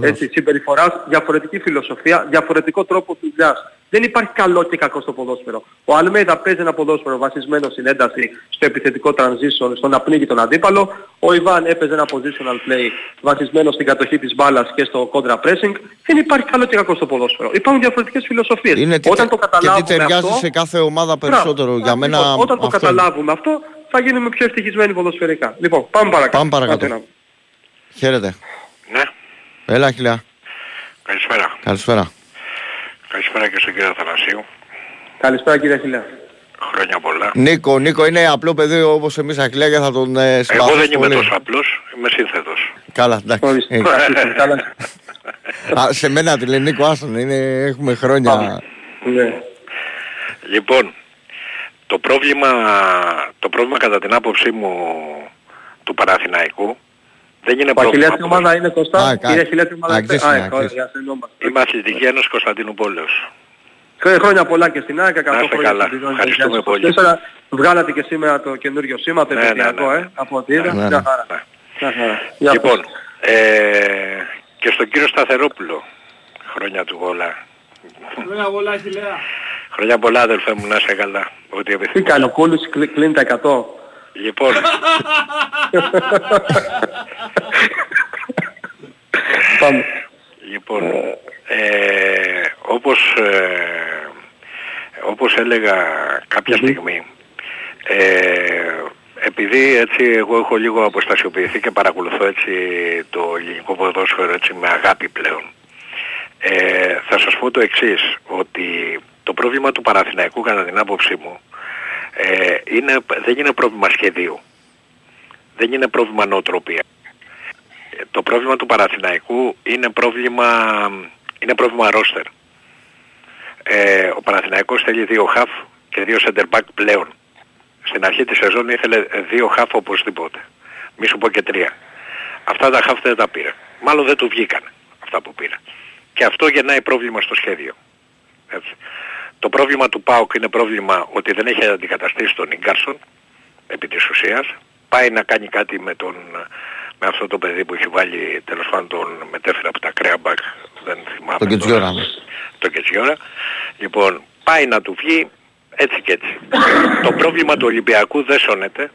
έτσι, συμπεριφοράς, διαφορετική φιλοσοφία, διαφορετικό τρόπο δουλειάς. Δεν υπάρχει καλό και κακό στο ποδόσφαιρο. Ο Αλμέιδα παίζει ένα ποδόσφαιρο βασισμένο στην ένταση, στο επιθετικό transition, στο να πνίγει τον αντίπαλο. Ο Ιβάν έπαιζε ένα positional play βασισμένο στην κατοχή της μπάλας και στο contra pressing. Δεν υπάρχει καλό και κακό στο ποδόσφαιρο. Υπάρχουν διαφορετικές φιλοσοφίες. Είναι όταν το καταλάβουμε και τι ταιριάζει αυτό, σε κάθε ομάδα περισσότερο. Για μένα λοιπόν, όταν το καταλάβουμε αυτό θα γίνουμε πιο ευτυχισμένοι ποδοσφαιρικά. Λοιπόν, πάμε παρακάτω. Πάμε παρακάτω. Χαίρετε. Ναι. Έλα, χιλιά. Καλησπέρα. Καλησπέρα. Καλησπέρα και στον κύριο Θανασίου. Καλησπέρα κύριε Χιλιά. Χρόνια πολλά. Νίκο, Νίκο είναι απλό παιδί όπως εμείς Αχιλιά και θα τον ε, Εγώ δεν είμαι τόσο απλός, είμαι σύνθετος. Καλά, εντάξει. Ε. Α, σε μένα τη λέει Νίκο Άσον, είναι, έχουμε χρόνια. Ναι. Λοιπόν, το πρόβλημα, το πρόβλημα κατά την άποψή μου του Παραθυναϊκού δεν είναι πρόβλημα. Αχιλιά ομάδα είναι Κωστά. Κύριε Αχιλιά ομάδα είναι Είμαι αθλητική ένωση Κωνσταντίνου Πόλεως. Χρόνια πολλά και στην ΑΕΚ, 100 χρόνια καλά. Ευχαριστούμε πολύ. Βγάλατε και σήμερα το καινούριο σήμα, το ναι, επαιτειακό, ναι, ναι. ε, από ό,τι είδα. Μια χαρά. Λοιπόν, ε, και στον κύριο Σταθερόπουλο, χρόνια του όλα. Χρόνια πολλά, Αχιλέα. Χρόνια πολλά, αδελφέ μου, να είσαι καλά. Ό,τι Τι κάνει, ο Κούλης κλείνει τα 100. Λοιπόν. Πάμε. Λοιπόν, ε, όπως, ε, όπως έλεγα κάποια στιγμή, ε, επειδή έτσι εγώ έχω λίγο αποστασιοποιηθεί και παρακολουθώ έτσι το ελληνικό ποδόσφαιρο έτσι με αγάπη πλέον, ε, θα σας πω το εξής, ότι το πρόβλημα του Παραθυναϊκού κατά την άποψή μου Ε, είναι, δεν είναι πρόβλημα σχεδίου. Δεν είναι πρόβλημα νοοτροπίας. Ε, το πρόβλημα του Παραθυναϊκού είναι πρόβλημα, είναι πρόβλημα ρόστερ. Ε, ο Παναθηναϊκός θέλει δύο χαφ και δύο center back πλέον. Στην αρχή της σεζόν ήθελε δύο χαφ οπωσδήποτε. Μη σου πω και τρία. Αυτά τα χαφ δεν τα πήρε. Μάλλον δεν του βγήκαν αυτά που πήρε. Και αυτό γεννάει πρόβλημα στο σχέδιο. Έτσι. Το πρόβλημα του ΠΑΟΚ είναι πρόβλημα ότι δεν έχει αντικαταστήσει τον Ίγκαρσον επί της ουσίας. Πάει να κάνει κάτι με, τον, με αυτό το παιδί που έχει βάλει τέλος πάντων τον μετέφερα από τα Κρέαμπακ. Δεν θυμάμαι. Το Κετζιόρα. Το Κετζιόρα. Λοιπόν, πάει να του βγει έτσι και έτσι. το πρόβλημα του Ολυμπιακού δεν σώνεται.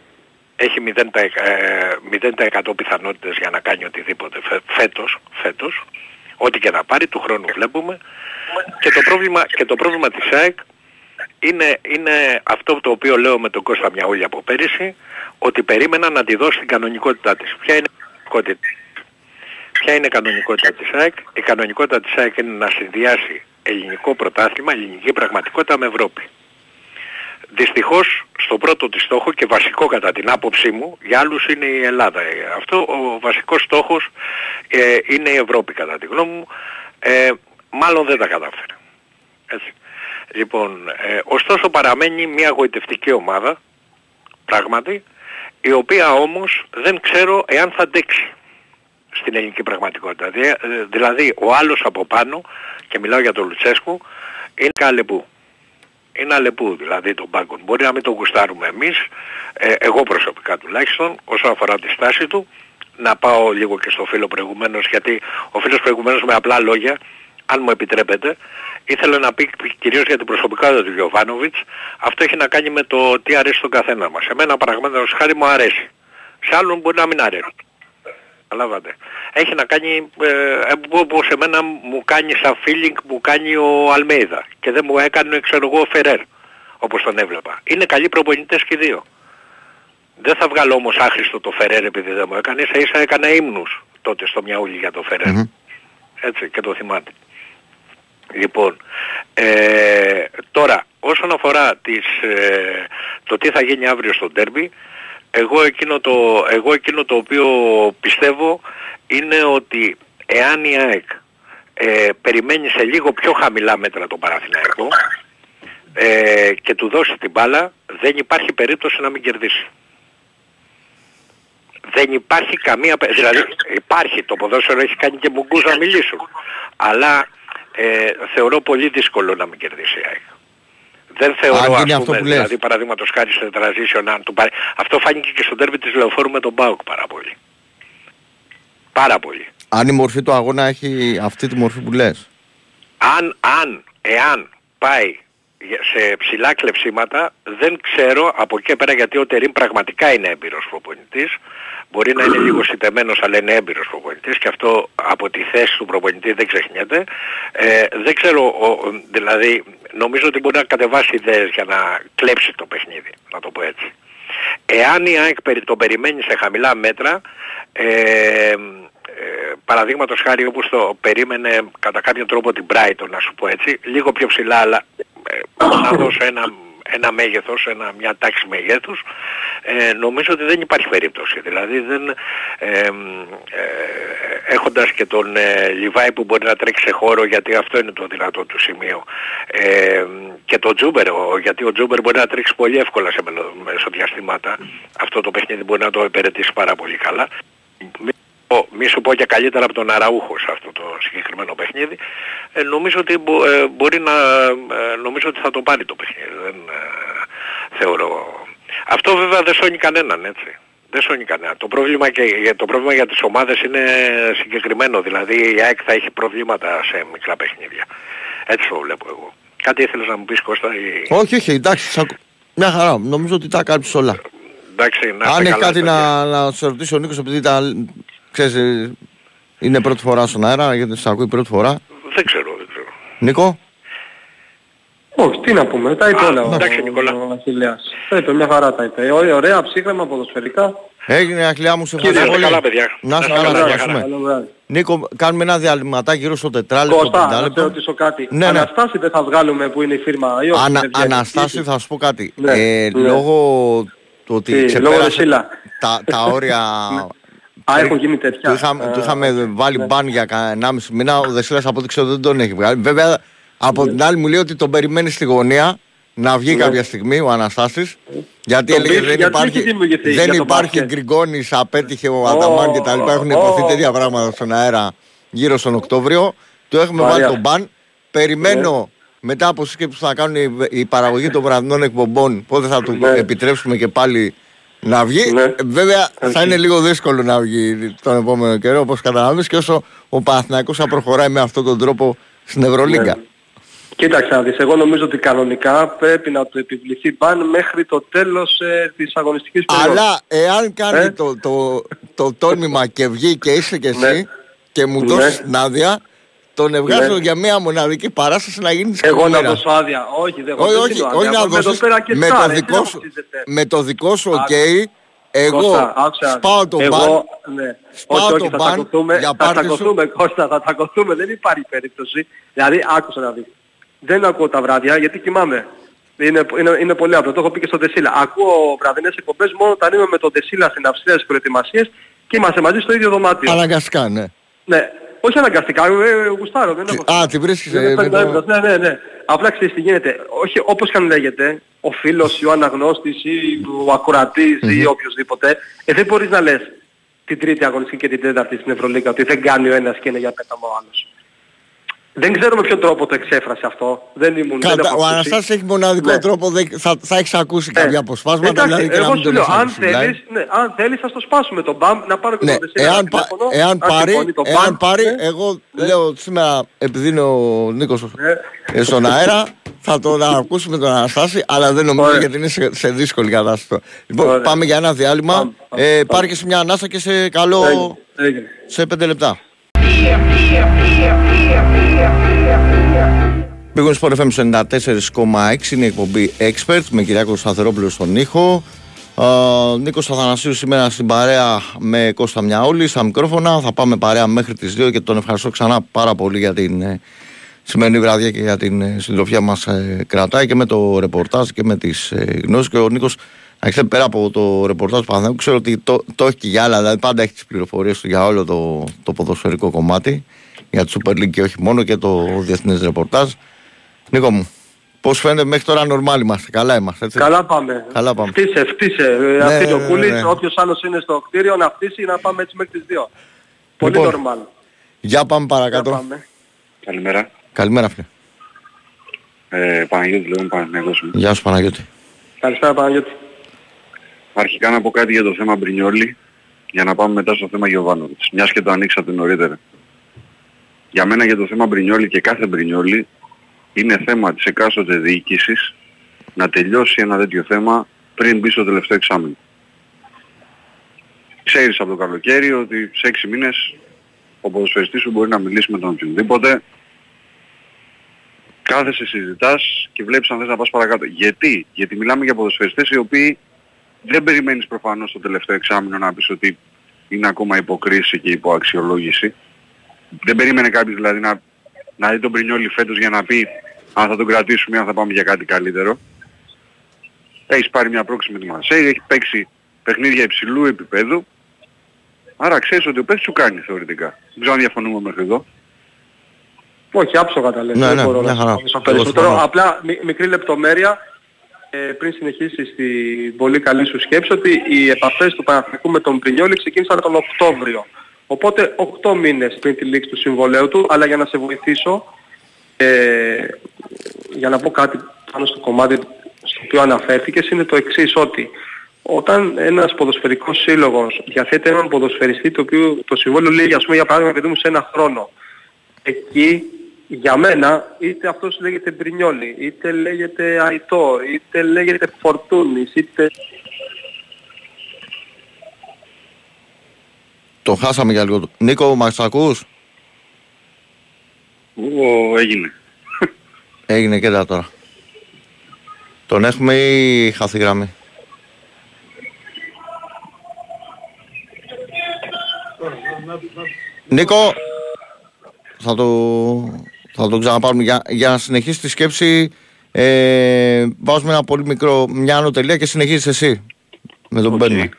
Έχει 0%, 0 πιθανότητες για να κάνει οτιδήποτε φέτος, φέτος. Ό,τι και να πάρει, του χρόνου βλέπουμε. Και το πρόβλημα, και το πρόβλημα της ΑΕΚ είναι, είναι αυτό το οποίο λέω με τον Κώστα Μιαούλη από πέρυσι, ότι περίμενα να τη δώσει την κανονικότητά της. Ποια είναι η κανονικότητα; Ποια είναι η κανονικότητα της ΑΕΚ; Η κανονικότητα της ΑΕΚ είναι να συνδυάσει ελληνικό πρωτάθλημα, ελληνική πραγματικότητα με Ευρώπη. Δυστυχώς στο πρώτο της στόχο και βασικό κατά την άποψή μου, για άλλους είναι η Ελλάδα. Αυτό ο βασικός στόχος ε, είναι η Ευρώπη κατά τη γνώμη μου. Ε, μάλλον δεν τα κατάφερε. Έτσι. Λοιπόν, ε, ωστόσο παραμένει μια γοητευτική ομάδα, πράγματι, η οποία όμως δεν ξέρω εάν θα αντέξει στην ελληνική πραγματικότητα. Ε, δηλαδή, ο άλλος από πάνω, και μιλάω για τον Λουτσέσκου, είναι καλεπού. Είναι αλεπού δηλαδή τον πάγκον. Μπορεί να μην τον γουστάρουμε εμείς, ε, εγώ προσωπικά τουλάχιστον, όσο αφορά τη στάση του, να πάω λίγο και στο φίλο προηγουμένως, γιατί ο φίλος προηγουμένως με απλά λόγια αν μου επιτρέπετε, ήθελα να πει κυρίως για την προσωπικότητα του Γιωβάνοβιτς, αυτό έχει να κάνει με το τι αρέσει στον καθένα μας. Εμένα παραγμένως χάρη μου αρέσει. Σε άλλον μπορεί να μην αρέσει. Καταλάβατε. Έχει να κάνει, ε, όπως εμένα μου κάνει σαν feeling μου κάνει ο Αλμέιδα και δεν μου έκανε ξέρω εγώ ο Φερέρ όπως τον έβλεπα. Είναι καλοί προπονητές και δύο. Δεν θα βγάλω όμως άχρηστο το Φερέρ επειδή δεν μου έκανε, ίσα ίσα έκανα ύμνους τότε στο Μιαούλι για το Φερέρ. Έτσι και το θυμάται. Λοιπόν, ε, τώρα όσον αφορά τις, ε, το τι θα γίνει αύριο στο ντέρμπι, εγώ εκείνο, το, εγώ εκείνο το οποίο πιστεύω είναι ότι εάν η ΑΕΚ ε, περιμένει σε λίγο πιο χαμηλά μέτρα το Παραθυναϊκό ε, και του δώσει την μπάλα, δεν υπάρχει περίπτωση να μην κερδίσει. Δεν υπάρχει καμία... Δηλαδή υπάρχει το ποδόσφαιρο έχει κάνει και μπουγκούς να μιλήσουν. Αλλά ε, θεωρώ πολύ δύσκολο να μην κερδίσει η ΑΕΚ. Δεν θεωρώ ας πούμε, αυτό που δηλαδή παραδείγματος χάρη στο transition αν του πάρει. Αυτό φάνηκε και στο τέρμι της Λεωφόρου με τον Μπάουκ πάρα πολύ. Πάρα πολύ. Αν η μορφή του αγώνα έχει αυτή τη μορφή που λες. Αν, αν, εάν πάει σε ψηλά κλεψίματα δεν ξέρω από εκεί πέρα γιατί ο Τερίμ πραγματικά είναι έμπειρος προπονητής. Μπορεί να είναι λίγο συντεμένος αλλά είναι έμπειρος προπονητής και αυτό από τη θέση του προπονητή δεν ξεχνιέται. Ε, δεν ξέρω δηλαδή νομίζω ότι μπορεί να κατεβάσει ιδέες για να κλέψει το παιχνίδι να το πω έτσι. Εάν η ΑΕΚ το περιμένει σε χαμηλά μέτρα ε, ε, παραδείγματος χάρη όπως το περίμενε κατά κάποιο τρόπο την Brighton να σου πω έτσι λίγο πιο ψηλά αλλά ε, να δώσω ένα, ένα μέγεθος, ένα, μια τάξη μεγέθους, ε, νομίζω ότι δεν υπάρχει περίπτωση. Δηλαδή δεν, ε, ε, έχοντας και τον ε, Λιβάι που μπορεί να τρέξει σε χώρο γιατί αυτό είναι το δυνατό του σημείο ε, και τον Τζούμπερ, γιατί ο Τζούμπερ μπορεί να τρέξει πολύ εύκολα σε μεσοδιαστήματα, αυτό το παιχνίδι μπορεί να το υπηρετήσει πάρα πολύ καλά μη σου πω και καλύτερα από τον Αραούχο σε αυτό το συγκεκριμένο παιχνίδι, ε, νομίζω ότι ε, μπορεί να, ε, νομίζω ότι θα το πάρει το παιχνίδι. Δεν θεωρώ. Αυτό βέβαια δεν σώνει κανέναν έτσι. Δεν σώνει κανένα. Το πρόβλημα, και, το πρόβλημα για τις ομάδες είναι συγκεκριμένο. Δηλαδή η ΑΕΚ θα έχει προβλήματα σε μικρά παιχνίδια. Έτσι το βλέπω εγώ. Κάτι ήθελες να μου πεις Κώστα ή... Όχι, όχι, εντάξει. Μια χαρά. Νομίζω ότι τα κάλυψες όλα. Εντάξει, να Αν έχει κάτι να, να σε ρωτήσει ο Νίκος επειδή τα Ξέρεις, ε, είναι πρώτη φορά στον αέρα, γιατί σε ακούει πρώτη φορά. Δεν ξέρω, δεν ξέρω. Νίκο; Όχι, τι να πούμε, τα είπε όλα ο, ο Αχιλέας. Τα είπε, μια χαρά τα είπε. Ωραία, ψύχρεμα, ποδοσφαιρικά. Έγινε Αχιλέα μου, σε ευχαριστώ πολύ. Καλά, παιδιά. Να σε καλά, ευχαριστούμε. Νίκο, κάνουμε ένα διαλυματάκι γύρω στο τετράλεπτο. Κώστα, να σε ρωτήσω κάτι. Ναι, ναι. Αναστάση δεν θα βγάλουμε που είναι η φίρμα. Ή Ανα, αναστάση θα σου πω κάτι. Ναι, ε, ναι. Λόγω του ότι ξεπέρασε τα, τα όρια... Α, έχουν γίνει τέτοια. Του είχαμε, του είχαμε βάλει ναι. μπαν για 1,5 μήνα, ο Δεσίλας από ό,τι ξέρω δεν τον έχει βγάλει. Βέβαια, από την άλλη μου λέει ότι τον περιμένει στη γωνία να βγει κάποια στιγμή ο Αναστάσης. Γιατί έλεγε δεν υπάρχει, δεν υπάρχει Γκριγκόνης, απέτυχε ο Αταμάν και τα λοιπά. έχουν υποθεί τέτοια πράγματα στον αέρα γύρω στον Οκτώβριο. Του έχουμε βάλει τον μπαν. Περιμένω μετά από σύσκεψη που θα κάνουν η, παραγωγή των βραδινών εκπομπών πότε θα του επιτρέψουμε και πάλι να βγει. Βέβαια θα είναι λίγο δύσκολο να βγει τον επόμενο καιρό όπως καταλαβαίνεις και όσο ο Παναθηναϊκός θα προχωράει με αυτόν τον τρόπο στην Ευρωλίγκα. Κοίταξε να δεις, εγώ νομίζω ότι κανονικά πρέπει να του επιβληθεί μπαν μέχρι το τέλος ε, της αγωνιστικής περίοδου. Αλλά εάν κάνει ε; το, το, το, τόλμημα και βγει και είσαι και εσύ ναι. και μου ναι. δώσεις την άδεια, τον ευγάζω ναι. για μια μοναδική παράσταση να γίνεις Εγώ να δώσω άδεια. Όχι, δεν όχι, όχι, όχι να δώσεις με, το δικό σου, με το δικό σου ok, εγώ σπάω το μπαν, ναι. σπάω όχι, το μπαν για πάρτι σου. Θα τσακωθούμε Κώστα, θα τσακωθούμε, δεν υπάρχει περίπτωση. Δηλαδή άκουσα να δεις δεν ακούω τα βράδια γιατί κοιμάμαι. Είναι, είναι, είναι πολύ απλό. Το έχω πει και στον Τεσίλα. Ακούω βραδινές εκπομπές μόνο όταν είμαι με τον Τεσίλα στην Αυστρία στις προετοιμασίες και είμαστε μαζί στο ίδιο δωμάτιο. Αναγκαστικά, ναι. Ναι. Όχι αναγκαστικά, ε, γουστάρω. Δεν έχω... Α, την βρίσκεις. Ε, το... Ναι, ναι, ναι. Απλά ξέρεις τι γίνεται. Όχι όπως και αν λέγεται, ο φίλος ή ο αναγνώστης ή ο ακουρατής mm-hmm. ή οποιοδήποτε, ε, δεν μπορείς να λες την τρίτη αγωνιστική και την τέταρτη στην Ευρωλίκα ότι δεν κάνει ο ένας και είναι για πέταμα ο άλλος. Δεν ξέρω με ποιο τρόπο το εξέφρασε αυτό. Δεν ήμουν. Κατα... Δεν ο Αναστάσης έχει μοναδικό ναι. τρόπο. Θα, θα έχεις ακούσει ναι. κάποια αποσπάσματα. Εντάξει, δηλαδή, εγώ σου λέω, αν θέλεις, ναι, αν θέλεις θα το σπάσουμε τον μπαμ να πάρω και ναι. το εάν, πα, εάν, πάρει, εάν πάρει, ναι. εγώ ναι. λέω σήμερα επειδή είναι ο Νίκος ναι. στον αέρα, θα το ακούσουμε τον Αναστάση, αλλά δεν νομίζω Ωραία. γιατί είναι σε, σε δύσκολη κατάσταση. Λοιπόν, Ωραία. πάμε για ένα διάλειμμα. Ε, πάρει και σε μια ανάσα και σε καλό... Σε πέντε λεπτά. Πήγον Sport FM 94,6 είναι η εκπομπή Expert με Κυριάκος Σταθερόπουλο στον ήχο. Uh, Νίκος Αθανασίου σήμερα στην παρέα με Κώστα Μιαόλη στα μικρόφωνα. Θα πάμε παρέα μέχρι τις 2 και τον ευχαριστώ ξανά πάρα πολύ για την ε, σημερινή βραδιά και για την ε, συντροφιά μας ε, κρατάει και με το ρεπορτάζ και με τις ε, γνώσεις και ο Νίκος Ξέρετε, πέρα από το ρεπορτάζ του Παναθηναϊκού, ξέρω ότι το, το έχει και για άλλα, δηλαδή πάντα έχει τις πληροφορίες του για όλο το, το ποδοσφαιρικό κομμάτι, για τη Super League και όχι μόνο και το διεθνές ρεπορτάζ. Νίκο μου, πώς φαίνεται μέχρι τώρα νορμάλ είμαστε, καλά είμαστε. Έτσι; Καλά πάμε. Καλά πάμε. Φτύσε, φτύσε. Ναι, Αυτή το κούλι, ναι, ναι. όποιος άλλος είναι στο κτίριο να φτύσει να πάμε έτσι μέχρι τις 2. Πολύ λοιπόν, νορμάλ. Για πάμε παρακάτω. Για πάμε. Καλημέρα. Καλημέρα, φίλε. Ε, Παναγιώτη, λέω, Παναγιώτης. Γεια σου, Παναγιώτη. Καλησπέρα, Παναγιώτη. Αρχικά να πω κάτι για το θέμα Μπρινιόλη για να πάμε μετά στο θέμα Γιωβάνοβιτς, μιας και το ανοίξατε νωρίτερα. Για μένα για το θέμα Μπρινιόλη και κάθε Μπρινιόλη είναι θέμα της εκάστοτε διοίκησης να τελειώσει ένα τέτοιο θέμα πριν μπει στο τελευταίο εξάμεινο. Ξέρεις από το καλοκαίρι ότι σε έξι μήνες ο ποδοσφαιριστής σου μπορεί να μιλήσει με τον οποιονδήποτε. Κάθεσαι, συζητάς και βλέπεις αν θες να πας παρακάτω. Γιατί, Γιατί μιλάμε για ποδοσφαιριστές οι οποίοι δεν περιμένεις προφανώς το τελευταίο εξάμεινο να πεις ότι είναι ακόμα υποκρίση και υποαξιολόγηση. Δεν περίμενε κάποιος δηλαδή να, να δει τον Πρινιόλη φέτος για να πει αν θα τον κρατήσουμε ή αν θα πάμε για κάτι καλύτερο. Έχεις πάρει μια πρόκληση με τη Μαρσέη, έχει παίξει παιχνίδια υψηλού επίπεδου. Άρα ξέρεις ότι ο παίκτης σου κάνει θεωρητικά. Δεν ξέρω αν διαφωνούμε μέχρι εδώ. Όχι, άψογα τα λέτε. Ναι, ναι, ναι, Απλά μικρή λεπτομέρεια ε, πριν συνεχίσει στην πολύ καλή σου σκέψη ότι οι επαφές του Παναθηνικού με τον Πρινιόλη ξεκίνησαν τον Οκτώβριο. Οπότε 8 μήνες πριν τη λήξη του συμβολέου του, αλλά για να σε βοηθήσω, ε, για να πω κάτι πάνω στο κομμάτι στο οποίο αναφέρθηκες, είναι το εξής ότι όταν ένας ποδοσφαιρικός σύλλογος διαθέτει έναν ποδοσφαιριστή το οποίο το συμβόλαιο λέει ας πούμε για παράδειγμα παιδί μου σε ένα χρόνο, εκεί για μένα είτε αυτός λέγεται Μπρινιόλη, είτε λέγεται Αϊτόρ, είτε λέγεται Φορτούνης, είτε... Το χάσαμε για λίγο. Νίκο, μας ακούς; Ο, έγινε. Έγινε και τώρα. Τον έχουμε ή χάθη γραμμή; Νίκο, θα το, θα το ξαναπάρουμε για, για να συνεχίσει τη σκέψη. Ε, βάζουμε ένα πολύ μικρό μια ανωτελεία και συνεχίζεις εσύ με τον okay.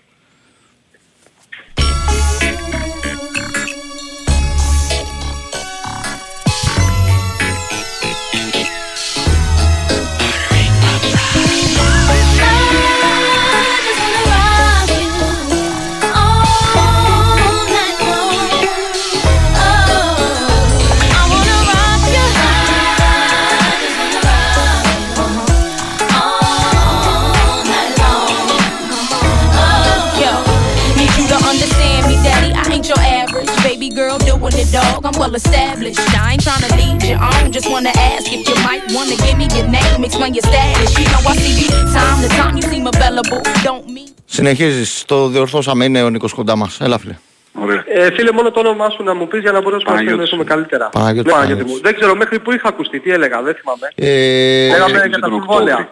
Dog, I'm well established. I ain't trying to lead you on, just wanna ask if you might wanna give me your name, explain your status. You know I see you time to time, you seem available. Don't mean. Συνεχίζεις, το διορθώσαμε, είναι ο Νίκος κοντά μας. Έλα φίλε. Ωραία. Ε, φίλε, μόνο το όνομά σου να μου πεις για να μπορέσουμε να συνεννοήσουμε καλύτερα. Παναγιώτη. Ναι, Παναγιώτη μου. Δεν ξέρω μέχρι που είχα ακουστεί, τι έλεγα, δεν θυμάμαι. Ε, Λέγαμε για τα συμβόλαια.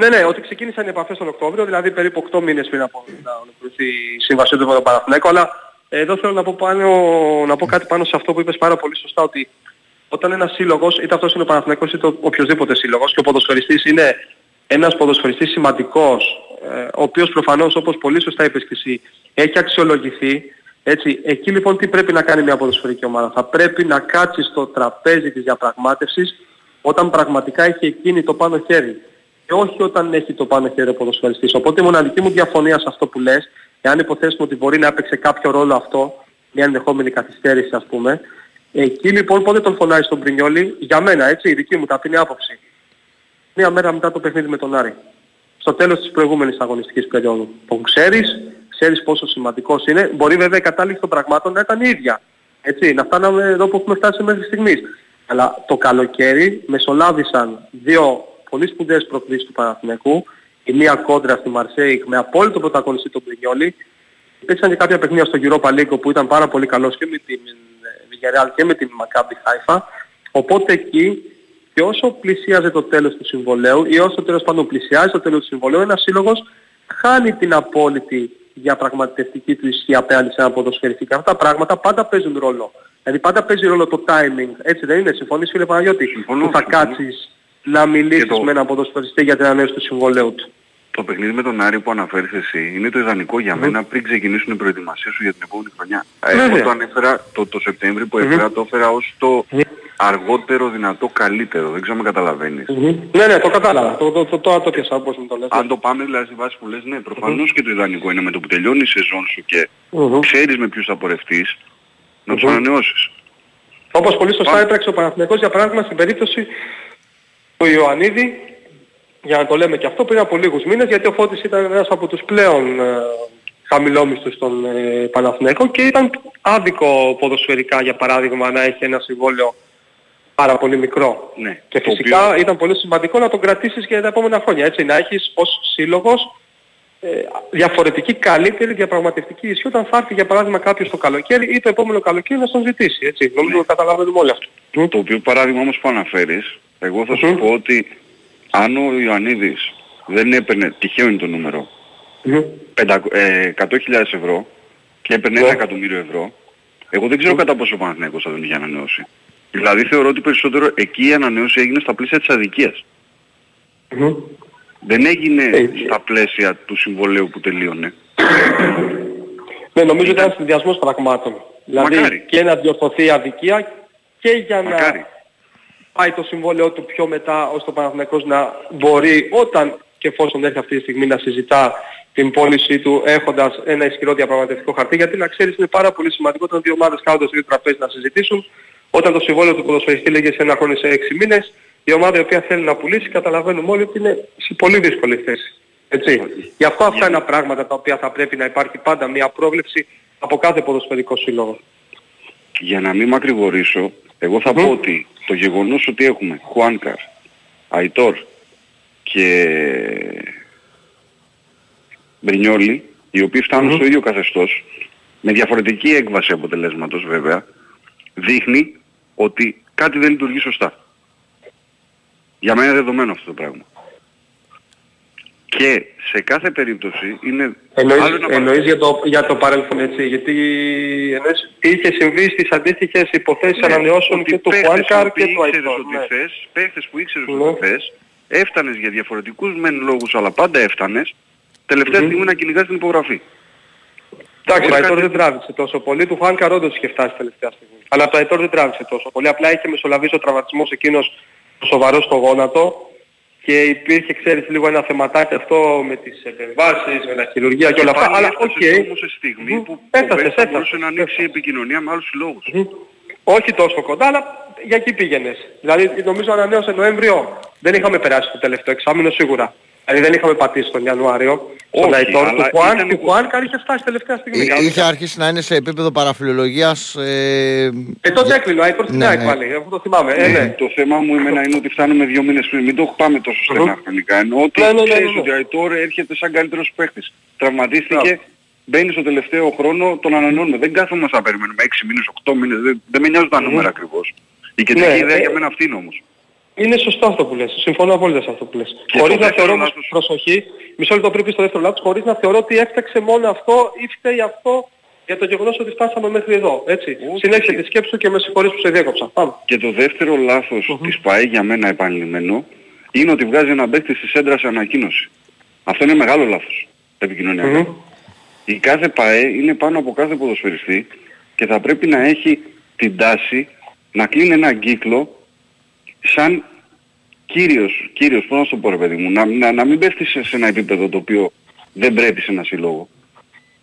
Ναι, ναι, ότι ξεκίνησαν οι επαφές τον Οκτώβριο, δηλαδή περίπου 8 μήνες πριν από να ολοκληρωθεί η σύμβαση του Παναθηναϊκού, αλλά εδώ θέλω να πω, πάνω, να πω κάτι πάνω σε αυτό που είπες πάρα πολύ σωστά ότι όταν ένας σύλλογος, είτε αυτός είναι ο Παναθηναϊκός είτε οποιοδήποτε σύλλογος και ο ποδοσφαιριστής είναι ένας ποδοσφαιριστής σημαντικός, ε, ο οποίος προφανώς όπως πολύ σωστά είπες και εσύ έχει αξιολογηθεί, έτσι, εκεί λοιπόν τι πρέπει να κάνει μια ποδοσφαιρική ομάδα; Θα πρέπει να κάτσει στο τραπέζι της διαπραγμάτευσης όταν πραγματικά έχει εκείνη το πάνω χέρι και όχι όταν έχει το πάνω χέρι ο ποδοσφαιριστής. Οπότε η μοναδική μου διαφωνία σε αυτό που λες εάν υποθέσουμε ότι μπορεί να έπαιξε κάποιο ρόλο αυτό, μια ενδεχόμενη καθυστέρηση ας πούμε, εκεί λοιπόν πότε τον φωνάει στον Πρινιόλη, για μένα έτσι, η δική μου ταπεινή άποψη, μία μέρα μετά το παιχνίδι με τον Άρη. Στο τέλος της προηγούμενης αγωνιστικής περίοδου. Που ξέρεις, ξέρεις πόσο σημαντικός είναι, μπορεί βέβαια η κατάληξη των πραγμάτων να ήταν η ίδια. Έτσι, να φτάναμε εδώ που έχουμε φτάσει μέχρι στιγμής. Αλλά το καλοκαίρι μεσολάβησαν δύο πολύ σπουδαίες προκλήσεις του Παναθηναϊκού, η μία κόντρα στη Μαρσέικ με απόλυτο πρωταγωνιστή τον Πρινιόλη. Υπήρξαν και κάποια παιχνίδια στο Europa League που ήταν πάρα πολύ καλός και με την Villarreal και με την Maccabi Haifa. Οπότε εκεί και όσο πλησίαζε το τέλος του συμβολέου ή όσο τέλος πάντων πλησιάζει το τέλος του συμβολέου ένας σύλλογος χάνει την απόλυτη διαπραγματευτική του ισχύ απέναντι σε ένα ποδοσφαιριστή. Και αυτά τα πράγματα πάντα παίζουν ρόλο. Δηλαδή πάντα παίζει ρόλο το timing. Έτσι δεν είναι; Συμφωνείς φίλε Παναγιώτη. Συμφωνώ, που θα κάτσεις να μιλήσεις το... με έναν ποδοσφαιριστή για την ανανέωση του συμβολέου του. Το παιχνίδι με τον Άρη που αναφέρεις εσύ είναι το ιδανικό για μένα πριν ξεκινήσουν οι προετοιμασίες σου για την επόμενη χρονιά. Εγώ το ανέφερα το, το Σεπτέμβρη που έφερα, το έφερα ως το αργότερο δυνατό καλύτερο. Δεν ξέρω αν καταλαβαίνεις. Ναι, ναι, το κατάλαβα. Το, το, το, το, το πιάσα όπως μου το λες. Αν το πάμε δηλαδή στη βάση που λες, ναι, προφανώς και το ιδανικό είναι με το που τελειώνει η σεζόν σου και ξέρεις με ποιους θα πορευτείς, να τους ανανεώσεις. Όπως πολύ σωστά έπραξε ο Παναθηναϊκός για παράδειγμα στην περίπτωση του Ιωαννίδη για να το λέμε και αυτό πριν από λίγους μήνες γιατί ο Φώτης ήταν ένας από τους πλέον ε, χαμηλόμισθους στον ε, Παναθηναϊκό και ήταν άδικο ποδοσφαιρικά για παράδειγμα να έχει ένα συμβόλαιο πάρα πολύ μικρό. Ναι, και φυσικά οποίο... ήταν πολύ σημαντικό να τον κρατήσεις για τα επόμενα χρόνια. Έτσι, να έχεις ως σύλλογος ε, διαφορετική καλύτερη διαπραγματευτική ισχύ όταν θα έρθει για παράδειγμα κάποιος το καλοκαίρι ή το επόμενο καλοκαίρι να τον ζητήσει. Έτσι. Νομίζω ναι. καταλαβαίνουμε όλοι αυτό. Το οποίο παράδειγμα όμως που αναφέρεις, εγώ θα σου πω ότι αν ο Ιωαννίδης δεν έπαιρνε, τυχαίο είναι το νούμερο, mm. 100.000 ευρώ και έπαιρνε ένα εκατομμύριο ευρώ, εγώ δεν ξέρω κατά πόσο ο Παναθηναϊκός θα τον είχε ανανεώσει. Δηλαδή θεωρώ ότι περισσότερο εκεί η ανανέωση έγινε στα πλαίσια της αδικίας. Δεν έγινε ε, στα πλαίσια του συμβολέου που τελείωνε. Ναι, νομίζω ότι ήταν συνδυασμός πραγμάτων. Δηλαδή και να διορθωθεί η αδικία και για να πάει το συμβόλαιο του πιο μετά ώστε ο Παναθηναϊκός να μπορεί όταν και εφόσον έρθει αυτή τη στιγμή να συζητά την πώλησή του έχοντας ένα ισχυρό διαπραγματευτικό χαρτί. Γιατί να ξέρεις είναι πάρα πολύ σημαντικό όταν δύο ομάδες κάθονται στο ίδιο τραπέζι να συζητήσουν. Όταν το συμβόλαιο του ποδοσφαιριστή λέγει σε ένα χρόνο σε έξι μήνες η ομάδα η οποία θέλει να πουλήσει καταλαβαίνουμε όλοι ότι είναι σε πολύ δύσκολη θέση. Έτσι. Γι' αυτό αυτά είναι πράγματα τα οποία θα πρέπει να υπάρχει πάντα μια πρόβλεψη από κάθε ποδοσφαιρικό σύλλογο. Για να μην μακρηγορήσω, εγώ θα πω ότι το γεγονός ότι έχουμε Χουάνκαρ, Αϊτόρ και Μπρινιόλι, οι οποίοι στο ίδιο καθεστώς, με διαφορετική έκβαση αποτελέσματος βέβαια, δείχνει ότι κάτι δεν λειτουργεί σωστά. Για μένα είναι δεδομένο αυτό το πράγμα. Και σε κάθε περίπτωση είναι... Εννοείς, εννοείς για, το, για το παρέλθον έτσι, γιατί εννοείς, είχε συμβεί στις αντίστοιχες υποθέσεις ναι, ανανεώσεων και του Χουάνκαρ και του Αϊτόρ. Ναι. Θες, παίχτες που ήξερες ναι. ότι θες, έφτανες για διαφορετικούς μεν λόγους, αλλά πάντα έφτανες, τελευταία mm-hmm. στιγμή να κυνηγάς την υπογραφή. Εντάξει, ο Αϊτόρ δεν τράβηξε τόσο πολύ, του Χουάνκαρ όντως είχε φτάσει τελευταία στιγμή. Αλλά το Αϊτόρ δεν τράβηξε τόσο πολύ, απλά είχε μεσολαβήσει ο τραυματισμός εκείνος σοβαρό στο γόνατο και υπήρχε, ξέρεις, λίγο ένα θεματάκι αυτό με τις επεμβάσεις, με τα χειρουργία και, και όλα αυτά. Αλλά okay. όμως σε στιγμή που έφτασε, θα μπορούσε να ανοίξει η επικοινωνία με άλλους συλλόγους. Όχι τόσο κοντά, αλλά για εκεί πήγαινες. Δηλαδή νομίζω ανανέωσε Νοέμβριο. Δεν είχαμε περάσει το τελευταίο εξάμεινο σίγουρα. Δηλαδή δεν είχαμε πατήσει τον Ιανουάριο. Όχι, στον Αϊτόρ του Χουάν, του Χουάν είχε φτάσει τελευταία στιγμή. Ε, είχε αρχίσει να είναι σε επίπεδο παραφιλολογίας. Ε, ε τότε έκλεινε ο Αϊτόρ στην ναι, ναι. πάλι, αυτό το θυμάμαι. Ε, ναι. Το θέμα μου εμένα είναι ότι φτάνουμε δύο μήνες πριν, μην το πάμε τόσο στενά χρονικά. Ενώ ότι ναι, ναι, ναι, ξέρεις ότι ο Αϊτόρ έρχεται σαν καλύτερος παίχτης. Τραυματίστηκε, μπαίνει στο τελευταίο χρόνο, τον ανανεώνουμε. Δεν κάθομαι να περιμένουμε 6 μήνες, 8 μήνες, δεν, δεν με νοιάζουν τα νούμερα ακριβώς. Η κεντρική ιδέα για μένα αυτή είναι όμως. Είναι σωστό αυτό που λες. Συμφωνώ απόλυτα σε αυτό που λες. Και χωρίς να θεωρώ όμως προσοχή, μισό λεπτό πριν στο δεύτερο λάθος, χωρίς να θεωρώ ότι έφταξε μόνο αυτό ή φταίει αυτό για το γεγονός ότι φτάσαμε μέχρι εδώ. Έτσι. Συνέχισε τη σκέψη και με συγχωρείς που σε διέκοψα. Πάμε. Και το δεύτερο λάθος uh-huh. της ΠΑΕ για μένα επανειλημμένο είναι ότι βγάζει ένα παίκτη στη σέντρα σε ανακοίνωση. Αυτό είναι μεγάλο λάθος επικοινωνιακά. Mm-hmm. Η κάθε ΠΑΕ είναι πάνω από κάθε ποδοσφαιριστή και θα πρέπει να έχει την τάση να κλείνει ένα κύκλο σαν κύριος, κύριος, πώς να σου πω ρε παιδί μου, να, να, να μην πέφτεις σε, ένα επίπεδο το οποίο δεν πρέπει σε ένα σύλλογο.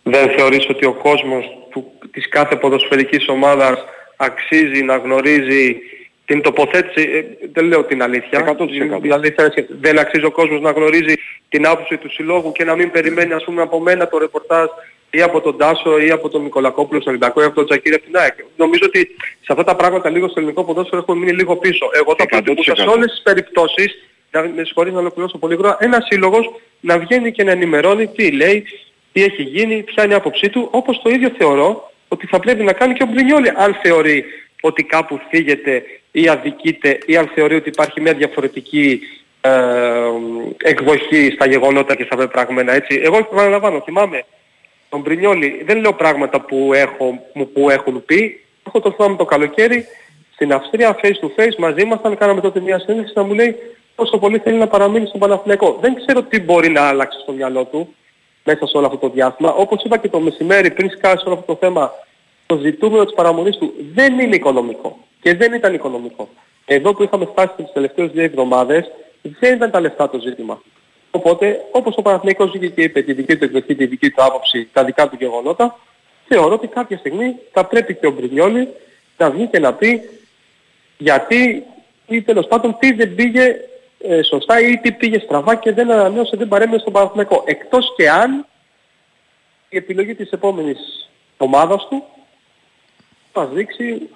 Δεν θεωρείς ότι ο κόσμος του, της κάθε ποδοσφαιρικής ομάδας αξίζει να γνωρίζει την τοποθέτηση, ε, δεν λέω την αλήθεια, 100%. Η αλήθεια δεν αξίζει ο κόσμος να γνωρίζει την άποψη του συλλόγου και να μην περιμένει ας πούμε από μένα το ρεπορτάζ ή από τον Τάσο ή από τον Μικολακόπουλο στον Ολυμπιακό ή από τον Τζακίρη από την ΑΕΚ. Νομίζω ότι σε αυτά τα πράγματα λίγο στο ελληνικό ποδόσφαιρο έχουμε μείνει λίγο πίσω. Εγώ θα προτιμούσα σε όλες τις περιπτώσεις, να με συγχωρείς να ολοκληρώσω πολύ γρήγορα, ένας σύλλογος να βγαίνει και να ενημερώνει τι λέει, τι έχει γίνει, ποια είναι η άποψή του, όπως το ίδιο θεωρώ ότι θα πρέπει να κάνει και ο Μπρινιόλη αν θεωρεί ότι κάπου φύγεται ή αδικείται ή αν θεωρεί ότι υπάρχει μια διαφορετική ε, εκδοχή στα γεγονότα και στα πραγμένα έτσι. Εγώ επαναλαμβάνω, θυμάμαι τον Πρινιόλη, δεν λέω πράγματα που, έχω, που έχουν πει. Έχω το θυμάμαι το καλοκαίρι στην Αυστρία face to face μαζί μας, κάναμε τότε μια συνέντευξη να μου λέει πόσο πολύ θέλει να παραμείνει στον Παναθηναϊκό. Δεν ξέρω τι μπορεί να άλλαξει στο μυαλό του μέσα σε όλο αυτό το διάστημα. Όπως είπα και το μεσημέρι πριν σκάσει όλο αυτό το θέμα, το ζητούμενο της παραμονής του δεν είναι οικονομικό. Και δεν ήταν οικονομικό. Εδώ που είχαμε φτάσει τις τελευταίες δύο εβδομάδες, δεν ήταν τα λεφτά το ζήτημα. Οπότε, όπως ο Παναθηναϊκός βγήκε και είπε τη δική του εκδοχή, τη δική του άποψη, τα δικά του γεγονότα, θεωρώ ότι κάποια στιγμή θα πρέπει και ο Μπρινιόλη να βγει και να πει γιατί ή τέλος πάντων τι δεν πήγε ε, σωστά ή τι πήγε στραβά και δεν ανανέωσε, δεν παρέμεινε στον Παναθηναϊκό. Εκτός και αν η επιλογή της επόμενης ομάδας του μας δείξει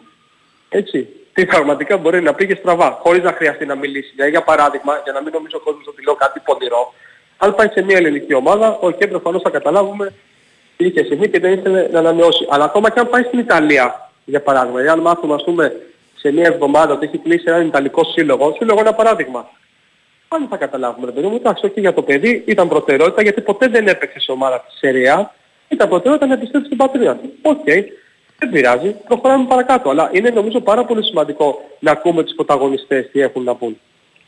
έτσι, τι πραγματικά μπορεί να πήγε στραβά, χωρίς να χρειαστεί να μιλήσει. Δηλαδή, για παράδειγμα, για να μην νομίζω ο κόσμος ότι λέω κάτι πονηρό, αν πάει σε μια ελληνική ομάδα, ο okay, προφανώς θα καταλάβουμε τι είχε συμβεί και δεν ήθελε να ανανεώσει. Αλλά ακόμα και αν πάει στην Ιταλία, για παράδειγμα, ή αν μάθουμε, ας πούμε, σε μια εβδομάδα ότι έχει κλείσει έναν Ιταλικό σύλλογο, σύλλογο ένα παράδειγμα. Πάλι θα καταλάβουμε, ρε παιδί μου, εντάξει, όχι για το παιδί, ήταν προτεραιότητα, γιατί ποτέ δεν έπαιξε σε ομάδα της Σέριε Α, ήταν προτεραιότητα να επιστρέψει στην πατρίδα του. OK. Okay. Δεν πειράζει, προχωράμε παρακάτω. Αλλά είναι νομίζω πάρα πολύ σημαντικό να ακούμε τους πρωταγωνιστές τι έχουν να πουν.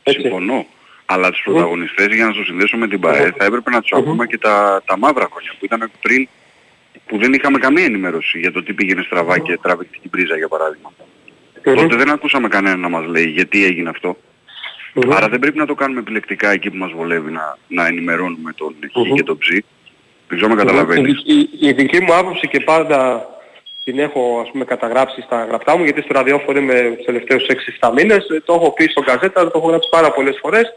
Έτσι. Συμφωνώ. Αλλά τους πρωταγωνιστές για να τους συνδέσω με την ΠΑΕ θα έπρεπε να τους ακούμε και τα, τα μαύρα χρόνια που ήταν πριν που δεν είχαμε καμία ενημέρωση για το τι πήγαινε στραβά και τράβηξε την πρίζα για παράδειγμα. Τότε δεν ακούσαμε κανένα να μας λέει γιατί έγινε αυτό. Άρα δεν πρέπει να το κάνουμε επιλεκτικά εκεί που μας βολεύει να, να ενημερώνουμε τον Χ και τον Ψ. Δεν ξέρω με καταλαβαίνεις. Η, η, η, δική μου άποψη και πάντα την έχω ας πούμε καταγράψει στα γραπτά μου γιατί στο ραδιόφωνο είμαι τους τελευταίους 6-7 μήνες, το έχω πει στον καζέτα, το έχω γράψει πάρα πολλές φορές,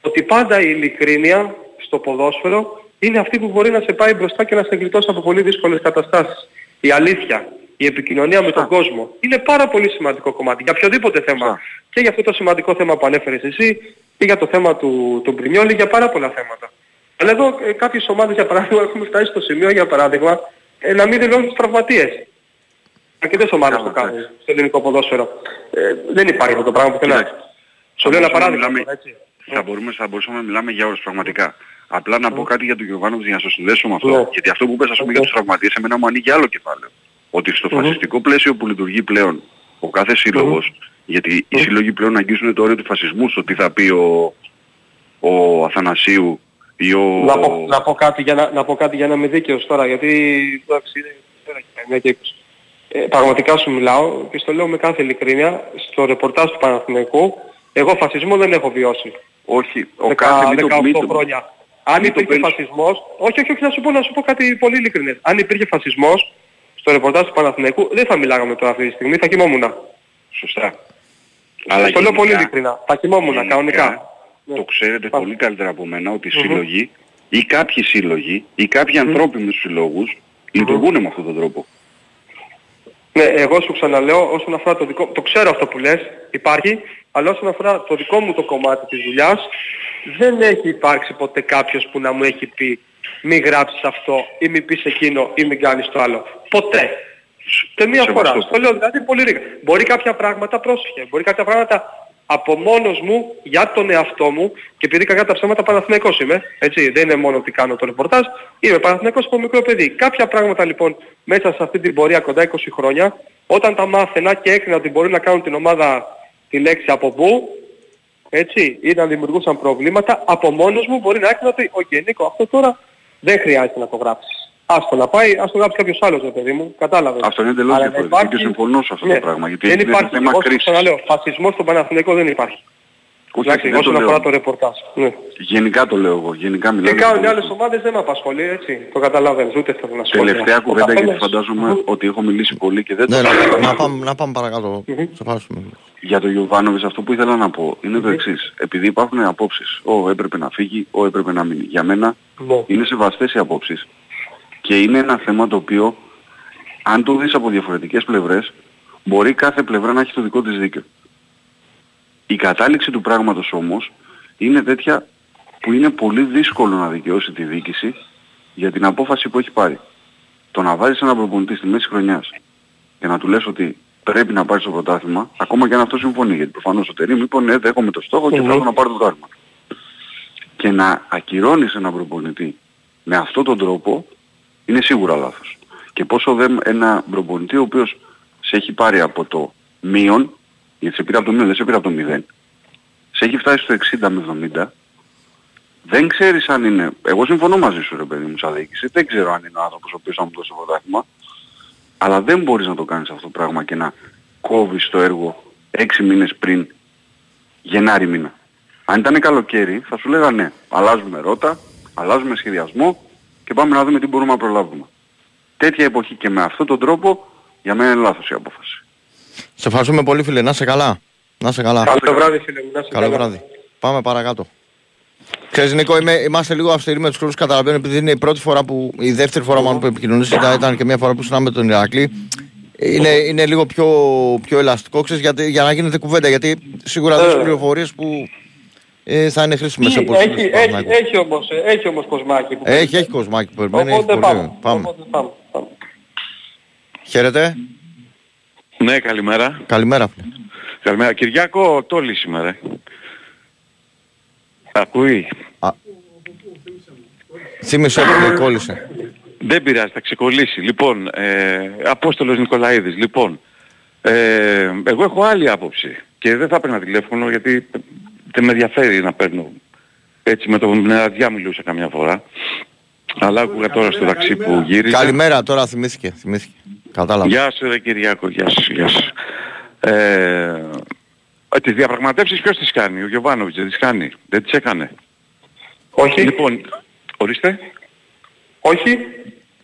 ότι πάντα η ειλικρίνεια στο ποδόσφαιρο είναι αυτή που μπορεί να σε πάει μπροστά και να σε γλιτώσει από πολύ δύσκολες καταστάσεις. Η αλήθεια, η επικοινωνία με τον κόσμο είναι πάρα πολύ σημαντικό κομμάτι για οποιοδήποτε θέμα. Και για αυτό το σημαντικό θέμα που ανέφερες εσύ και για το θέμα του, του Μπρινιόλη για πάρα πολλά θέματα. Αλλά εδώ ε, κάποιες ομάδες για παράδειγμα έχουν φτάσει στο σημείο για παράδειγμα ε, να μην δηλώνουν τους τραυματίες αρκετές ομάδες το κάνουν στο ελληνικό ποδόσφαιρο. Ε, δεν υπάρχει αυτό το πράγμα που θέλει. Σου λέω ένα παράδειγμα. Μιλάμε, θα, μπορούμε, θα μπορούσαμε να μιλάμε για ώρες πραγματικά. Απλά να πω κάτι για τον Γιωβάνοβιτ για να σας συνδέσω με αυτό. Ναι. Γιατί αυτό που πες ας πούμε για τους τραυματίες εμένα μου ανοίγει άλλο κεφάλαιο. Ότι στο φασιστικό πλαίσιο που λειτουργεί πλέον ο κάθε γιατί οι σύλλογοι πλέον αγγίζουν το όριο του φασισμού στο τι θα πει ο, ο Αθανασίου ή ο... Να πω, να πω, κάτι, για να, να πω κάτι για να είμαι δίκαιος τώρα, γιατί εντάξει, είναι και ε, πραγματικά σου μιλάω και στο λέω με κάθε ειλικρίνεια, στο ρεπορτάζ του Παναθηναϊκού, εγώ φασισμό δεν έχω βιώσει. Όχι, ο κάθε 18 χρόνια. Αν υπήρχε φασισμός, όχι, όχι, όχι, να σου πω, να σου πω κάτι πολύ ειλικρινές. Αν υπήρχε φασισμός στο ρεπορτάζ του Παναθηναϊκού, δεν θα μιλάγαμε τώρα αυτή τη στιγμή, θα κοιμόμουν. Σωστά. Αλλά το λέω πολύ ειλικρινά. Θα κοιμόμουν κανονικά. Το ξέρετε πολύ καλύτερα από μένα ότι οι σύλλογοι ή κάποιοι σύλλογοι ή κάποιοι ανθρώποι με τους συλλόγους λειτουργούν με αυτόν τον τρόπο. Ναι, εγώ σου ξαναλέω όσον αφορά το δικό το ξέρω αυτό που λες, υπάρχει, αλλά όσον αφορά το δικό μου το κομμάτι της δουλειάς, δεν έχει υπάρξει ποτέ κάποιος που να μου έχει πει μη γράψεις αυτό ή μη πεις εκείνο ή μη κάνεις το άλλο. Ποτέ. Και μία φορά. Στο λέω δηλαδή πολύ ρίκα. Μπορεί κάποια πράγματα, πρόσεχε, μπορεί κάποια πράγματα από μόνος μου, για τον εαυτό μου, και επειδή κακά τα ψέματα Παναθηναϊκός είμαι, έτσι, δεν είναι μόνο ότι κάνω το ρεπορτάζ, είμαι Παναθηναϊκός από μικρό παιδί. Κάποια πράγματα λοιπόν μέσα σε αυτή την πορεία κοντά 20 χρόνια, όταν τα μάθαινα και έκρινα ότι μπορεί να κάνουν την ομάδα τη λέξη από πού, έτσι, ή να δημιουργούσαν προβλήματα, από μόνος μου μπορεί να έκρινα ότι, OK okay, Νίκο, αυτό τώρα δεν χρειάζεται να το γράψεις. Άστο να πάει, ας το γράψει κάποιος άλλος, ρε παιδί μου. Κατάλαβες. Αυτό είναι εντελώς διαφορετικό και συμφωνώ σε αυτό ναι. το πράγμα. Γιατί δεν υπάρχει θέμα κρίσης. Λέω, φασισμός στον Παναθηναϊκό δεν υπάρχει. Όχι, Εντάξει, δεν όσον αφορά το ρεπορτάζ. Ναι. Γενικά το λέω εγώ. Γενικά μιλάω. Τι κάνουν οι άλλες ομάδες δεν με απασχολεί, έτσι. Το καταλαβαίνεις, ούτε θέλω να σου πω. Τελευταία κουβέντα γιατί φαντάζομαι ότι έχω μιλήσει πολύ και δεν το ναι, να, πάμε, να πάμε παρακάτω. Για τον Γιωβάνοβης αυτό που ήθελα να πω είναι το εξής. Επειδή υπάρχουν απόψεις, ο έπρεπε να φύγει, ο έπρεπε να μείνει. Για μένα ναι. είναι σεβαστές οι απόψεις και είναι ένα θέμα το οποίο αν το δεις από διαφορετικές πλευρές μπορεί κάθε πλευρά να έχει το δικό της δίκαιο. Η κατάληξη του πράγματος όμως είναι τέτοια που είναι πολύ δύσκολο να δικαιώσει τη διοίκηση για την απόφαση που έχει πάρει. Το να βάζεις έναν προπονητή στη μέση χρονιάς και να του λες ότι πρέπει να πάρεις το πρωτάθλημα, ακόμα και αν αυτό συμφωνεί, γιατί προφανώς ο Τερήμ είπε ναι, δέχομαι το στόχο και θέλω να πάρω το πρωτάθλημα. Και να ακυρώνεις έναν προπονητή με αυτόν τον τρόπο είναι σίγουρα λάθος. Και πόσο δεν ένα προπονητή ο οποίος σε έχει πάρει από το μείον, γιατί σε πήρε από το μείον, δεν σε πήρε από το μηδέν, σε έχει φτάσει στο 60 με 70, δεν ξέρεις αν είναι, εγώ συμφωνώ μαζί σου ρε παιδί μου σαν διοίκηση, δεν ξέρω αν είναι ο άνθρωπος ο οποίος θα μου δώσει το πρωτάθλημα, αλλά δεν μπορείς να το κάνεις αυτό το πράγμα και να κόβεις το έργο 6 μήνες πριν Γενάρη μήνα. Αν ήταν καλοκαίρι θα σου λέγα ναι, αλλάζουμε ρότα, αλλάζουμε σχεδιασμό, και πάμε να δούμε τι μπορούμε να προλάβουμε. Τέτοια εποχή και με αυτόν τον τρόπο για μένα είναι λάθος η απόφαση. Σε ευχαριστούμε πολύ φίλε, να σε καλά. Να σε καλά. Καλό βράδυ φίλε μου, να σε Καλό βράδυ. Πάμε παρακάτω. Ξέρεις Νίκο, είμαι, είμαστε λίγο αυστηροί με τους χρόνους, καταλαβαίνω, επειδή είναι η πρώτη φορά που, η δεύτερη φορά μάλλον που επικοινωνείς ήταν, ήταν και μια φορά που ήσουν με τον Ηρακλή. Είναι, είναι λίγο πιο, πιο ελαστικό, ξέρεις, γιατί, για να γίνεται κουβέντα, γιατί σίγουρα δεν πληροφορίες που ε, θα είναι χρήσιμο σε πολλούς έχει, έχει, έχει, όμως, έχει όμως κοσμάκι που Έχει, έχει κοσμάκι που περιμένει. Οπότε πάμε. πάμε. πάμε, πάμε. Χαίρετε. Ναι, καλημέρα. Καλημέρα. Καλημέρα. Κυριάκο Τόλη σήμερα. Ακούει. Α... Θύμισε ότι κόλλησε. Δεν πειράζει, θα ξεκολλήσει. Λοιπόν, ε, Απόστολος Νικολαίδης. Λοιπόν, ε, εγώ έχω άλλη άποψη και δεν θα έπαιρνα τηλέφωνο γιατί δεν με ενδιαφέρει να παίρνω έτσι με το νεραδιά μιλούσα καμιά φορά. Αλλά άκουγα τώρα στο ταξί που γύρισε. Καλημέρα, τώρα θυμήθηκε. θυμήθηκε. Κατάλαβα. Γεια σου ρε Κυριάκο, γεια σου, γεια σου. Ε, τις διαπραγματεύσεις ποιος τις κάνει, ο Γιωβάνοβιτς δεν τις κάνει, δεν τις έκανε; Όχι. Λοιπόν, ορίστε. Όχι.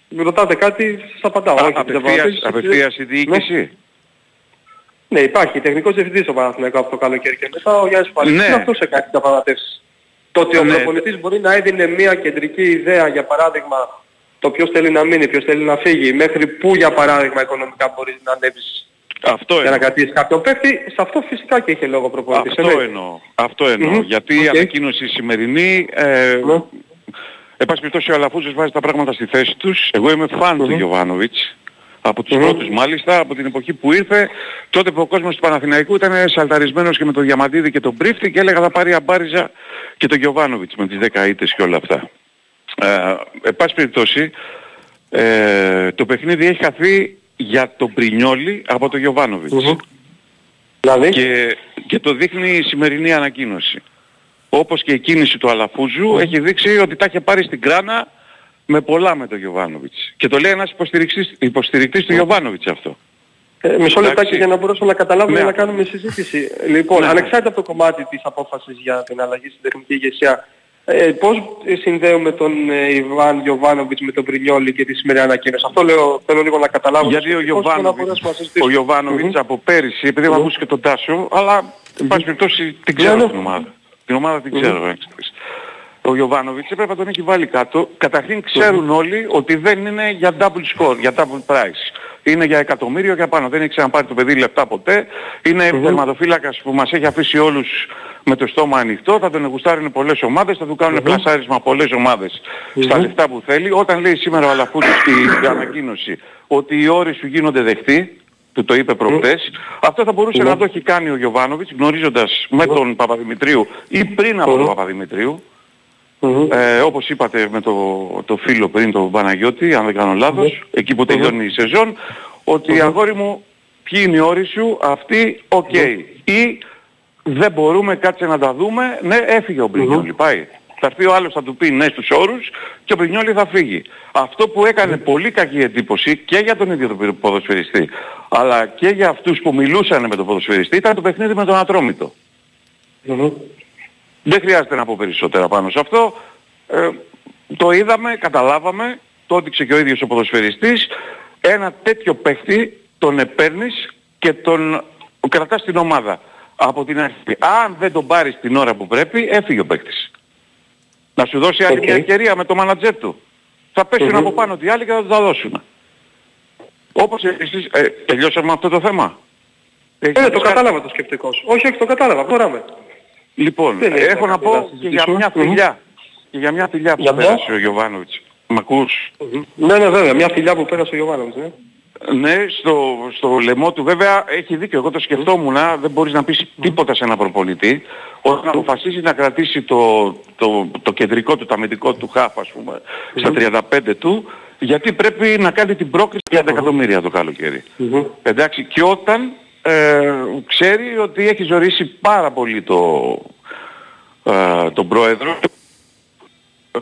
Με ρωτάτε κάτι, σας απαντάω. Α, απευθείας, απευθείας η διοίκηση; Ναι. Ναι, υπάρχει τεχνικός διευθυντής ο Παναθηναϊκός από το καλοκαίρι και μετά ο Γιάννης Παλαιός ναι. αυτός έκανε τα παρατεύσεις. Το ότι ο ναι. προπονητής μπορεί να έδινε μια κεντρική ιδέα για παράδειγμα το ποιος θέλει να μείνει, ποιος θέλει να φύγει, μέχρι πού για παράδειγμα οικονομικά μπορείς να ανέβεις αυτό για να κρατήσεις κάποιον παίχτη, σε αυτό φυσικά και είχε λόγο προπονητής. Αυτό εννοώ. Αυτό εννοώ. Mm-hmm. Γιατί okay. η ανακοίνωση σημερινή ε, mm-hmm. Εν πάση περιπτώσει ο Αλαφούζος βάζει τα πράγματα στη θέση τους. Εγώ είμαι φαν mm-hmm. του Γιωβάνοβιτς από τους mm. πρώτους μάλιστα, από την εποχή που ήρθε, τότε που ο κόσμος του Παναθηναϊκού ήταν σαλταρισμένος και με τον Διαμαντίδη και τον Πρίφτη και έλεγα θα πάρει αμπάριζα και τον Γιωβάνοβιτς με τις δεκαετίες και όλα αυτά. Ε, εν πάση περιπτώσει, ε, το παιχνίδι έχει χαθεί για τον Πρινιόλι από τον γιωβανοβιτς Δηλαδή; Και, και το δείχνει η σημερινή ανακοίνωση. Όπως και η κίνηση του αλαφουζου έχει δείξει ότι τα είχε πάρει στην κράνα με πολλά με τον Γιωβάνοβιτς. Και το λέει ένας υποστηρικτής, υποστηρικτής του Γιωβάνοβιτς αυτό. Ε, μισό λεπτάκι για να μπορέσω να καταλάβω ναι. να κάνουμε συζήτηση. Λοιπόν, ναι. ανεξάρτητα από το κομμάτι της απόφασης για την αλλαγή στην τεχνική ηγεσία, ε, πώς συνδέουμε τον ε, Ιβάν Γιωβάνοβιτς με τον Πρινιόλη και τη σημερινή ανακοίνωση; Αυτό λέω, θέλω λίγο να καταλάβω. Γιατί ο Γιωβάνοβιτς, ο Γιωβάνοβιτς mm-hmm. από πέρυσι, επειδή έχω ακούσει και τον Τάσο, αλλά εν πάση περιπτώσει την ξέρω ναι, ναι. την ομάδα. Την ομάδα την ξέρω. Mm-hmm ο Γιωβάνοβιτς έπρεπε να τον έχει βάλει κάτω. Καταρχήν ξέρουν όλοι ότι δεν είναι για double score, για double price. Είναι για εκατομμύριο και πάνω. Δεν έχει ξαναπάρει το παιδί λεπτά ποτέ. Είναι mm-hmm. τερματοφύλακας που μας έχει αφήσει όλους με το στόμα ανοιχτό. Θα τον γουστάρουν πολλές ομάδες. Θα του κάνουν mm-hmm. πλασάρισμα πολλές ομάδες mm-hmm. στα λεφτά που θέλει. Όταν λέει σήμερα ο Αλαφούτης στην ανακοίνωση ότι οι όροι σου γίνονται δεκτοί, του το είπε προχτές, αυτό θα μπορούσε να το έχει κάνει ο Γιωβάνοβιτς γνωρίζοντας με τον Παπαδημητρίου ή πριν από τον Παπαδημητρίου ε, όπως είπατε με το, το φίλο πριν, τον Παναγιώτη, αν δεν κάνω λάθος, εκεί που τελειώνει η σεζόν, ότι αγόρι μου, ποιοι είναι οι όροι σου, αυτοί, OK. Okay. Ή δεν μπορούμε, κάτσε να τα δούμε, ναι, έφυγε ο Μπρινιόλι, πάει. Θα έρθει ο άλλος θα του πει ναι στους όρους και ο Μπρινιόλι θα φύγει. Αυτό που έκανε πολύ κακή εντύπωση και για τον ίδιο τον ποδοσφαιριστή, αλλά και για αυτούς που μιλούσαν με τον ποδοσφαιριστή, ήταν το παιχνίδι με τον Ατρόμητο. Δεν χρειάζεται να πω περισσότερα πάνω σε αυτό. Ε, το είδαμε, καταλάβαμε, το έδειξε και ο ίδιος ο ποδοσφαιριστής. Ένα τέτοιο παίχτη τον επέρνεις και τον κρατάς στην ομάδα από την αρχή. Αν δεν τον πάρεις την ώρα που πρέπει, έφυγε ο παίχτης. Να σου δώσει άλλη μια ευκαιρία με το μάνατζερ του. Θα πεσουν από πάνω τη άλλη και θα του τα δώσουν. Όπως εσείς, ε, τελειώσαμε αυτό το θέμα. Ε, το κατάλαβα το σκεπτικό Όχι, όχι, το κατάλαβα. Μποράμε. Λοιπόν, έχω να πω και για μια φιλιά. Και για μια φιλιά που πέρασε ο Γιωβάνοβιτς. Μ' ακούς; Ναι, ναι, βέβαια. Μια φιλιά που πέρασε ο Γιωβάνοβιτς, ναι. Ναι, στο, στο λαιμό του βέβαια έχει δίκιο. Εγώ το σκεφτόμουν, δεν μπορείς να πεις τίποτα σε ένα προπολιτή. Όταν αποφασίζει να κρατήσει το, το, το κεντρικό του, το αμυντικό του χάφ, ας πούμε, στα 35 του, γιατί πρέπει να κάνει την πρόκληση για 10 εκατομμύρια το καλοκαίρι. Εντάξει, και όταν ε, ξέρει ότι έχει ζωρίσει πάρα πολύ το, ε, τον πρόεδρο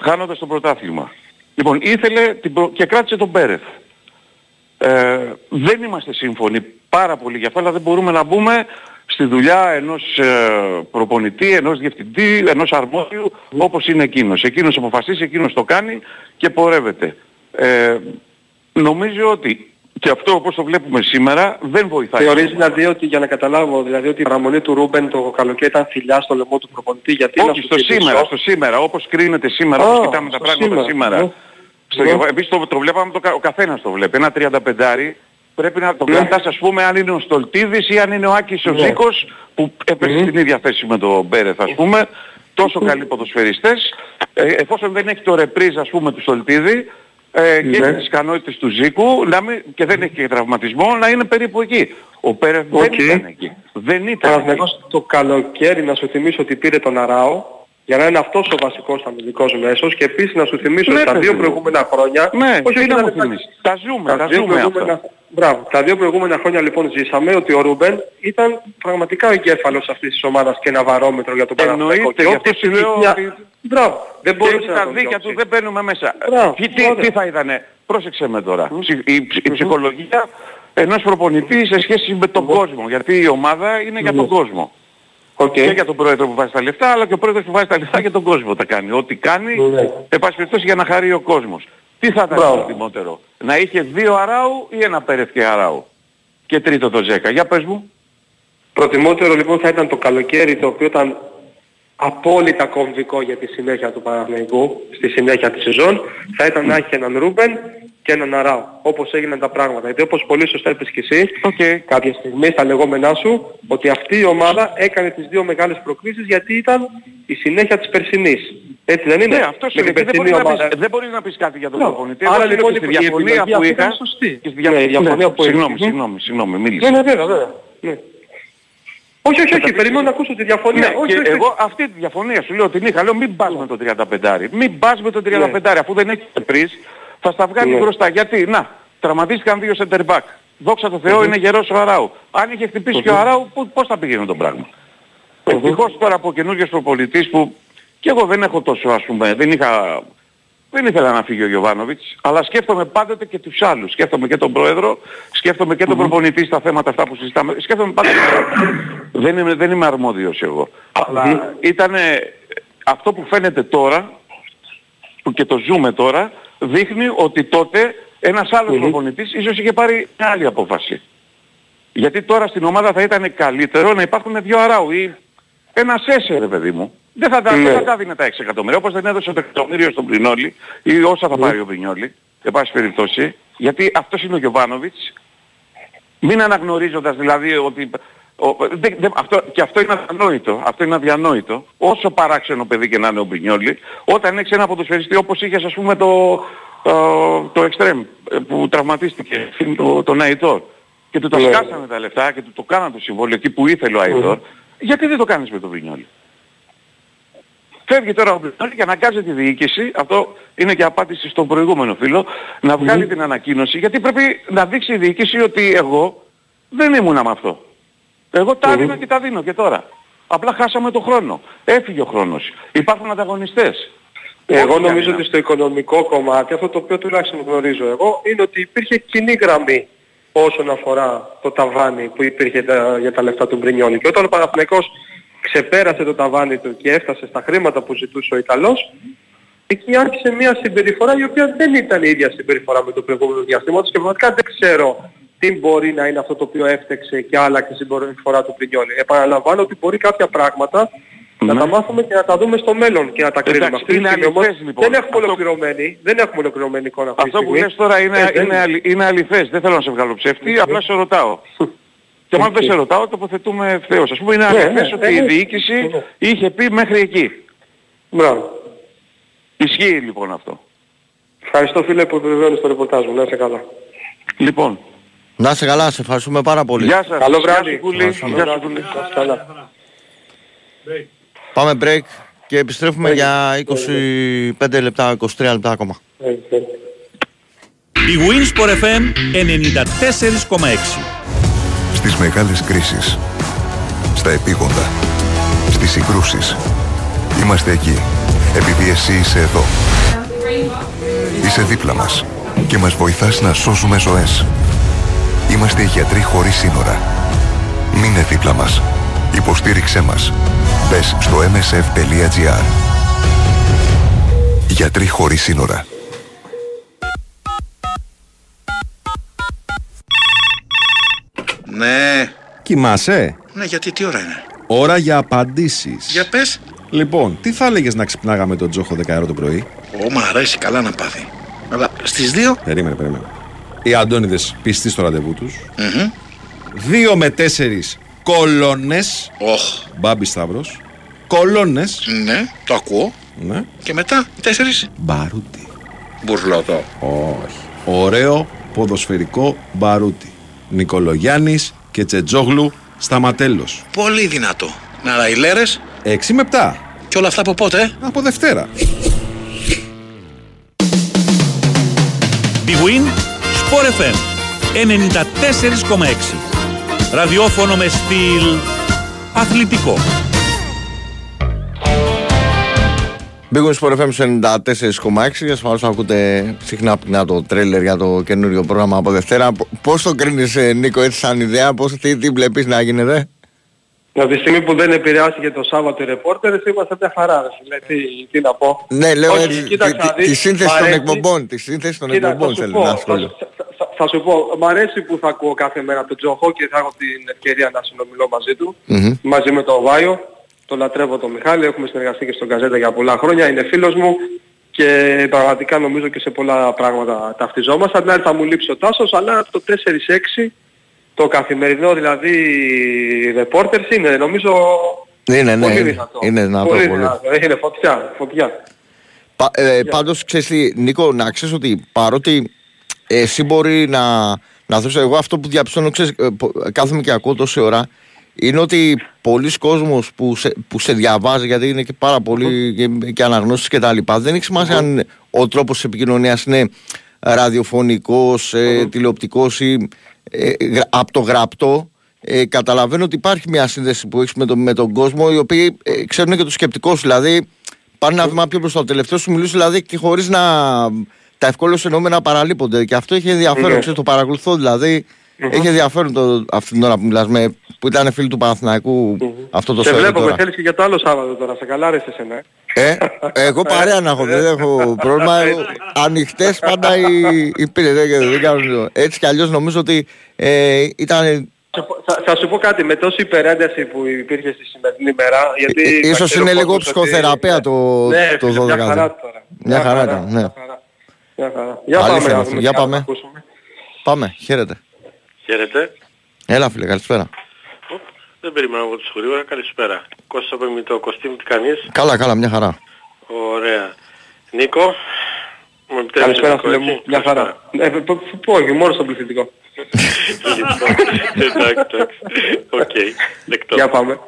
χάνοντας το πρωτάθλημα. Λοιπόν, ήθελε και κράτησε τον Πέρεθ. Ε, δεν είμαστε σύμφωνοι πάρα πολύ για αυτό, αλλά δεν μπορούμε να μπούμε στη δουλειά ενός ε, προπονητή, ενός διευθυντή, ενός αρμόδιου, όπως είναι εκείνος. Εκείνος αποφασίσει, εκείνος το κάνει και πορεύεται. Ε, νομίζω ότι και αυτό όπως το βλέπουμε σήμερα δεν βοηθάει. Θεωρείς δηλαδή ότι για να καταλάβω δηλαδή ότι η παραμονή του Ρούμπεν το καλοκαίρι ήταν φιλιά στο λαιμό του προπονητή γιατί Όχι, στο σήμερα, στο σήμερα, όπως κρίνεται σήμερα, όπως κοιτάμε τα πράγματα σήμερα. Ναι. Στο, ναι. Επίσης το, το βλέπαμε, το, ο καθένας το βλέπει. Ένα 35 πρέπει να το ναι. κρατάς ας πούμε αν είναι ο Στολτίδης ή αν είναι ο Άκης ο ναι. Ζήκος που έπεσε στην ίδια θέση με τον Μπέρεθ ας πούμε. Τόσο καλοί ποδοσφαιριστές. Ε, εφόσον δεν έχει το ρεπρίζ ας πούμε του Στολτίδη ε, και έχει τις ικανότητες του Ζήκου να μην, και δεν έχει και τραυματισμό να είναι περίπου εκεί. Ο Πέρεθ okay. δεν ήταν εκεί. Δεν ήταν εκεί. το καλοκαίρι να σου θυμίσω ότι πήρε τον Αράο για να είναι αυτός ο βασικός αμυντικός μέσος και επίσης να σου θυμίσω ότι τα δύο προηγούμενα χρόνια... Ναι, όχι να μου Τα ζούμε, τα, ζούμε αυτά. Μπράβο. Τα δύο προηγούμενα χρόνια λοιπόν ζήσαμε ότι ο Ρούμπεν ήταν πραγματικά ο εγκέφαλος αυτής της ομάδας και ένα βαρόμετρο για τον Παναθηναϊκό. Και όποιος λέω ότι... Μπράβο. Δεν μπορούσε να τα δίκια του δεν μπαίνουμε μέσα. Μπράβο. Τι, τι, τι θα ήτανε; Πρόσεξε με τώρα. Η, η ψυχολογία ενός προπονητή σε σχέση με τον κόσμο. Γιατί η ομάδα είναι για τον κόσμο. Okay. Και για τον πρόεδρο που βάζει τα λεφτά, αλλά και ο πρόεδρος που βάζει τα λεφτά για τον κόσμο τα κάνει. Ό,τι κάνει, mm. για να χαρεί ο κόσμος. Τι θα ήταν προτιμότερο, να είχε δύο αράου ή ένα πέρευ και αράου; Και τρίτο το Ζέκα. Για πες μου. Προτιμότερο λοιπόν θα ήταν το καλοκαίρι το οποίο ήταν απόλυτα κομβικό για τη συνέχεια του Παναθηναϊκού, στη συνέχεια της σεζόν, θα ήταν να έχει έναν Ρούμπεν και έναν Αράου, όπως έγιναν τα πράγματα. Γιατί όπως πολύ σωστά είπες και εσύ, okay. κάποια στιγμή στα λεγόμενά σου, ότι αυτή η ομάδα έκανε τις δύο μεγάλες προκλήσεις γιατί ήταν η συνέχεια της περσινής. Έτσι δεν είναι; Ναι, αυτό είναι. Δεν μπορείς, ομάδα... να πεις, δεν μπορείς να πεις κάτι για τον προπονητή. Άρα λοιπόν η διαφωνία που είχα... Σωστή. Η διαφωνία που Συγγνώμη, συγγνώμη, συγγνώμη, μίλησε. Ναι, ναι, βέβαια, βέβαια. Ναι. Όχι, όχι, όχι, περιμένω να ακούσω τη διαφωνία. Ναι, όχι, και όχι, εγώ αυτή τη διαφωνία σου λέω την είχα. Λέω μην πας με το 35. Μην πας με το 35. Ναι. Αφού δεν έχεις πρις, θα στα βγάλει ναι. μπροστά. Γιατί, να, τραυματίστηκαν δύο center back. Δόξα τω Θεώ είναι γερός ο Αράου. Αν είχε χτυπήσει και ο Αράου, πώς θα πήγαινε το πράγμα; Ευτυχώς τώρα από καινούργιος προπολιτής που και εγώ δεν έχω τόσο ας πούμε, δεν είχα δεν ήθελα να φύγει ο Γιωβάνοβιτς, αλλά σκέφτομαι πάντοτε και τους άλλους. Σκέφτομαι και τον Πρόεδρο, σκέφτομαι και τον προπονητή στα θέματα αυτά που συζητάμε. Σκέφτομαι πάντοτε δεν είμαι, δεν είμαι αρμόδιος εγώ. Αλλά ήταν αυτό που φαίνεται τώρα, που και το ζούμε τώρα, δείχνει ότι τότε ένας άλλος προπονητής ίσως είχε πάρει μια άλλη απόφαση. Γιατί τώρα στην ομάδα θα ήταν καλύτερο να υπάρχουν δύο αράου ή ένα σέσερ, παιδί μου. Δεν θα, τα, ναι. δεν θα δίνει τα 6 εκατομμύρια, όπως δεν έδωσε το εκατομμύριο στον Πρινόλη ή όσα θα ναι. πάρει ο Πρινόλη, εν πάση περιπτώσει, γιατί αυτός είναι ο Γιωβάνοβιτς, μην αναγνωρίζοντας δηλαδή ότι... Ο, δε, δε, αυτό, και αυτό είναι αδιανόητο, αυτό είναι αδιανόητο, όσο παράξενο παιδί και να είναι ο Πρινιόλη, όταν έχεις ένα ποδοσφαιριστή όπως είχες ας πούμε το, το, το Extreme που τραυματίστηκε, το, τον Αϊτόρ, και του τα ναι. σκάσανε τα λεφτά και του το κάνανε το συμβόλαιο εκεί που ήθελε ο Αϊτόρ, γιατί δεν το κάνεις με τον Πρινιόλη. Φεύγει τώρα ο Μπλουτόνι και αναγκάζει τη διοίκηση, αυτό είναι και απάντηση στον προηγούμενο φίλο, να βγάλει την ανακοίνωση γιατί πρέπει να δείξει η διοίκηση ότι εγώ δεν ήμουν με αυτό. Εγώ τα έδινα και τα δίνω και τώρα. Απλά χάσαμε το χρόνο. Έφυγε ο χρόνος. Υπάρχουν ανταγωνιστές. Εγώ νομίζω ότι στο οικονομικό κομμάτι, αυτό το οποίο τουλάχιστον γνωρίζω εγώ, είναι ότι υπήρχε κοινή γραμμή όσον αφορά το ταβάνι που υπήρχε για τα λεφτά του Μπρινιόλη. Και όταν ο Παναθηναϊκός ξεπέρασε το ταβάνι του και έφτασε στα χρήματα που ζητούσε ο Ιταλός, εκεί άρχισε μια συμπεριφορά η οποία δεν ήταν η ίδια συμπεριφορά με το προηγούμενο διαστήμα και πραγματικά δεν ξέρω τι μπορεί να είναι αυτό το οποίο έφτεξε και άλλαξε συμπεριφορά του Πρινιόλη. Επαναλαμβάνω ότι μπορεί κάποια πράγματα να τα μάθουμε και να τα δούμε στο μέλλον και να τα κρίνουμε. Αυτή είναι αληθές, λοιπόν. Δεν έχουμε, ολοκληρωμένη, δεν έχουμε ολοκληρωμένη εικόνα αυτή Αυτό που λες τώρα είναι, ε, είναι, είναι αληθές. Δεν θέλω να σε βγάλω ψεύτη, απλά σε ρωτάω. Και αν δεν σε ρωτάω, τοποθετούμε ευθέως. Ας πούμε είναι ναι, αληθές ναι, ότι η διοίκηση είχε πει μέχρι εκεί. Μπράβο. Ισχύει λοιπόν αυτό. Ευχαριστώ φίλε που επιβεβαιώνεις το ρεπορτάζ μου. Να είσαι καλά. Λοιπόν. Να είσαι καλά, σε ευχαριστούμε πάρα πολύ. Γεια σας. Καλό βράδυ. Γεια σας, καλά. Πάμε break και επιστρέφουμε για 25 λεπτά, 23 λεπτά ακόμα. Η Winsport FM 94,6 στις μεγάλες κρίσεις, στα επίγοντα, στις συγκρούσεις. Είμαστε εκεί, επειδή εσύ είσαι εδώ. Είσαι δίπλα μας και μας βοηθάς να σώζουμε ζωές. Είμαστε οι γιατροί χωρίς σύνορα. Μείνε δίπλα μας. Υποστήριξέ μας. Μπες στο msf.gr Γιατροί χωρίς σύνορα. Ναι. Κοιμάσαι; Ναι, γιατί τι ώρα είναι; Ώρα για απαντήσεις. Για πες. Λοιπόν, τι θα έλεγες να ξυπνάγαμε τον Τζόχο 10 το πρωί; Ω, μ' αρέσει καλά να πάθει. Αλλά στις 2. Περίμενε, περίμενε. Οι Αντώνιδες πιστοί στο ραντεβού τους. Mm-hmm. 2 με 4 κολόνες. Οχ. Μπάμπη Σταύρος. Κολόνες. Ναι, το ακούω. Ναι. Και μετά, οι τέσσερις; Μπαρούτι. Μπουρλότο. Όχι. Ωραίο ποδοσφαιρικό μπαρούτι. Νικολογιάννης και Τσετζόγλου Σταματέλος. Πολύ δυνατό. Να αλλά οι λέρες... 6 με 7. Και όλα αυτά από πότε, ε; Από Δευτέρα. Big Win, Sport FM, 94,6. Ραδιόφωνο με στυλ αθλητικό. Μπήκαμε στο FM 94,6. Ασφαλώ ακούτε συχνά πεινά το τρέλερ για το καινούριο πρόγραμμα από Δευτέρα. Πώς το κρίνεις, ε, Νίκο, έτσι σαν ιδέα, πώς τι, τι βλέπεις να γίνεται; Από τη στιγμή που δεν επηρεάστηκε το Σάββατο οι ρεπόρτερες είμαστε μια χαρά. Τι, τι να πω. Ναι, λέω Όχι, έτσι, κοίταξα, τη, τη, σύνθεση των εκπομπών. Τη σύνθεση των εκπομπών θέλω να σχολιάσω. Θα, θα, σου πω, μ' αρέσει που θα ακούω κάθε μέρα τον Τζοχό και θα έχω την ευκαιρία να συνομιλώ μαζί του, mm-hmm. μαζί με τον Βάιο το λατρεύω τον Μιχάλη, έχουμε συνεργαστεί και στον Καζέτα για πολλά χρόνια, είναι φίλος μου και πραγματικά νομίζω και σε πολλά πράγματα ταυτιζόμαστε. Αντί θα μου λείψει ο Τάσος, αλλά το 4-6 το καθημερινό δηλαδή reporters είναι νομίζω είναι, ναι, πολύ δυνατό. Είναι δυνατό πολύ. πολύ. Δυνατό. Είναι φωτιά, φωτιά. Πα, ε, πάντως ξέρεις τι, Νίκο, να ξέρεις ότι παρότι εσύ μπορεί να, να δώσεις, εγώ αυτό που διαπιστώνω, ξέρεις, ε, κάθομαι και ακούω τόση ώρα, είναι ότι πολλοί κόσμος που σε, που σε διαβάζει, γιατί είναι και πάρα πολύ και, και αναγνώσεις και τα λοιπά, δεν έχει σημασία αν ο τρόπος επικοινωνίας είναι ραδιοφωνικός, ε, τηλεοπτικός ή ε, από το γραπτό. Ε, καταλαβαίνω ότι υπάρχει μια σύνδεση που έχεις με, το, με τον κόσμο, οι οποίοι ε, ξέρουν και το σκεπτικό σου. Δηλαδή, πάνε ένα βήμα πιο μπροστά. Το τελευταίος σου μιλούσε δηλαδή και χωρίς να. τα ευκόλω εννοούμενα παραλείπονται. Και αυτό έχει ενδιαφέρον. Mm-hmm. το παρακολουθώ δηλαδή. Mm-hmm. Έχει ενδιαφέρον το, αυτή την ώρα που μιλάς με, που ήταν φίλοι του Παναθηναϊκού mm-hmm. αυτό το Σε βλέπω με θέλεις και για το άλλο Σάββατο τώρα, σε καλά ρε εσένα. Ε, εγώ παρέα να έχω, δεν έχω πρόβλημα. Ανοιχτές πάντα οι, οι πύρες, Έτσι κι αλλιώς νομίζω ότι ε, ήταν θα, θα, σου πω κάτι, με τόση υπερένταση που υπήρχε στη σημερινή μέρα, γιατί... Ε, ίσως είναι λίγο ψυχοθεραπεία ότι... το, ναι, το 12. Μια χαρά τώρα. Μια χαρά ήταν, ναι. Μια χαρά. Για πάμε, να για πάμε. Πάμε, χαίρετε. Χαίρετε. Έλα φίλε, καλησπέρα. Δεν περιμένω από τους γρήγορα, καλησπέρα. Κώστα από το κοστίμ, τι κάνεις; Καλά, καλά, μια χαρά. Ωραία. Νίκο, μου Καλησπέρα φίλε μου, μια χαρά. Ε, πω, όχι, μόνο στον πληθυντικό. Εντάξει, εντάξει. Οκ, δεκτό. Για πάμε.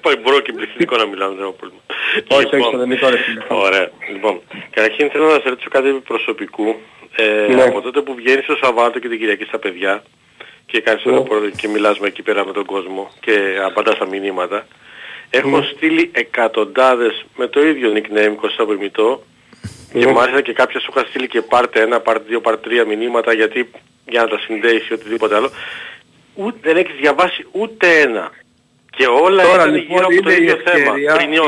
Πάει μπορώ και πληθυντικό να μιλάω, δεν έχω πρόβλημα. Όχι, όχι, στον ελληνικό ρε Ωραία. Λοιπόν, καταρχήν θέλω να σε ρωτήσω κάτι προσωπικό. Ε, ναι. Από τότε που βγαίνεις το Σαββάτο και την Κυριακή στα παιδιά και κάνεις το ρεπόρτερ και μιλάς με εκεί πέρα με τον κόσμο και απαντάς τα μηνύματα. Έχω στείλει εκατοντάδες με το ίδιο nickname Κώστα Περμητό και μάλιστα και κάποια σου είχα στείλει και πάρτε ένα, πάρτε δύο, πάρτε τρία μηνύματα γιατί για να τα συνδέεις ή οτιδήποτε άλλο. Ούτε, δεν έχεις διαβάσει ούτε ένα. Και όλα τώρα, ήταν λοιπόν, γύρω από το ίδιο θέμα.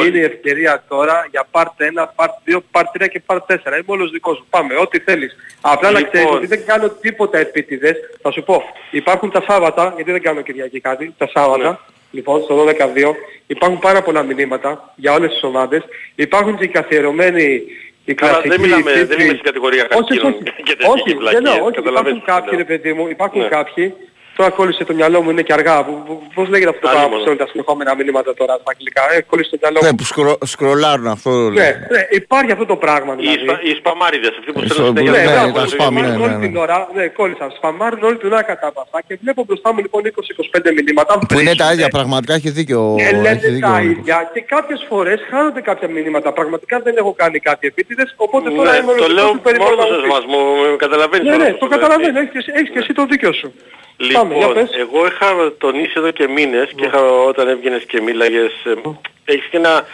Είναι η ευκαιρία τώρα για πάρτε ένα, πάρτε δύο, πάρτε τρία και πάρτε τέσσερα. Είμαι όλος δικός σου. Πάμε, ό,τι θέλεις. Απλά λοιπόν. να ξέρεις ότι δεν κάνω τίποτα επίτηδες. Θα σου πω, υπάρχουν τα Σάββατα, γιατί δεν κάνω Κυριακή κάτι, τα Σάββατα. Ναι. Λοιπόν, στο 12-2 υπάρχουν πάρα πολλά μηνύματα για όλες τις ομάδες. Υπάρχουν και καθιερωμένοι η Καλά, δεν, μιλάμε, δεν είμαι στην κατηγορία χαρακτήρων και όχι, δεν λέω, όχι, υπάρχουν κάποιοι ρε παιδί μου, υπάρχουν ναι. κάποιοι Τώρα κόλλησε το μυαλό μου, είναι και αργά. Πώς λέγεται αυτό το πράγμα που στέλνουν τα συνεχόμενα μηνύματα τώρα στα αγγλικά. Ε, κόλλησε το μυαλό μου. Ναι, που σκρο, σκρολάρουν αυτό. Ναι, ναι, υπάρχει αυτό το πράγμα δηλαδή. Οι, οι σπαμάριδες, αυτοί που στέλνουν συνέχεια. Ναι, ναι, τα σπαμ, ναι, ναι, όλη την ώρα, ναι, κόλλησαν. Σπαμάρουν όλη την ώρα κατά αυτά και βλέπω μπροστά μου λοιπόν 20-25 μηνύματα. Που είναι τα ίδια, πραγματικά έχει δίκιο. Ναι, λένε τα ίδια και κάποιες φορές χάνονται κάποια μηνύματα. Πραγματικά δεν έχω κάνει κάτι επίτηδες, οπότε τώρα είμαι το λέω μόνος σας μου καταλαβαίνεις. Ναι, ναι, το καταλαβαίνω, έχεις και εσύ το δίκιο σου. Λοιπόν, εγώ είχα τονίσει εδώ και μήνες και είχα, όταν έβγαινες και μίλαγες, ε, έχεις και ένα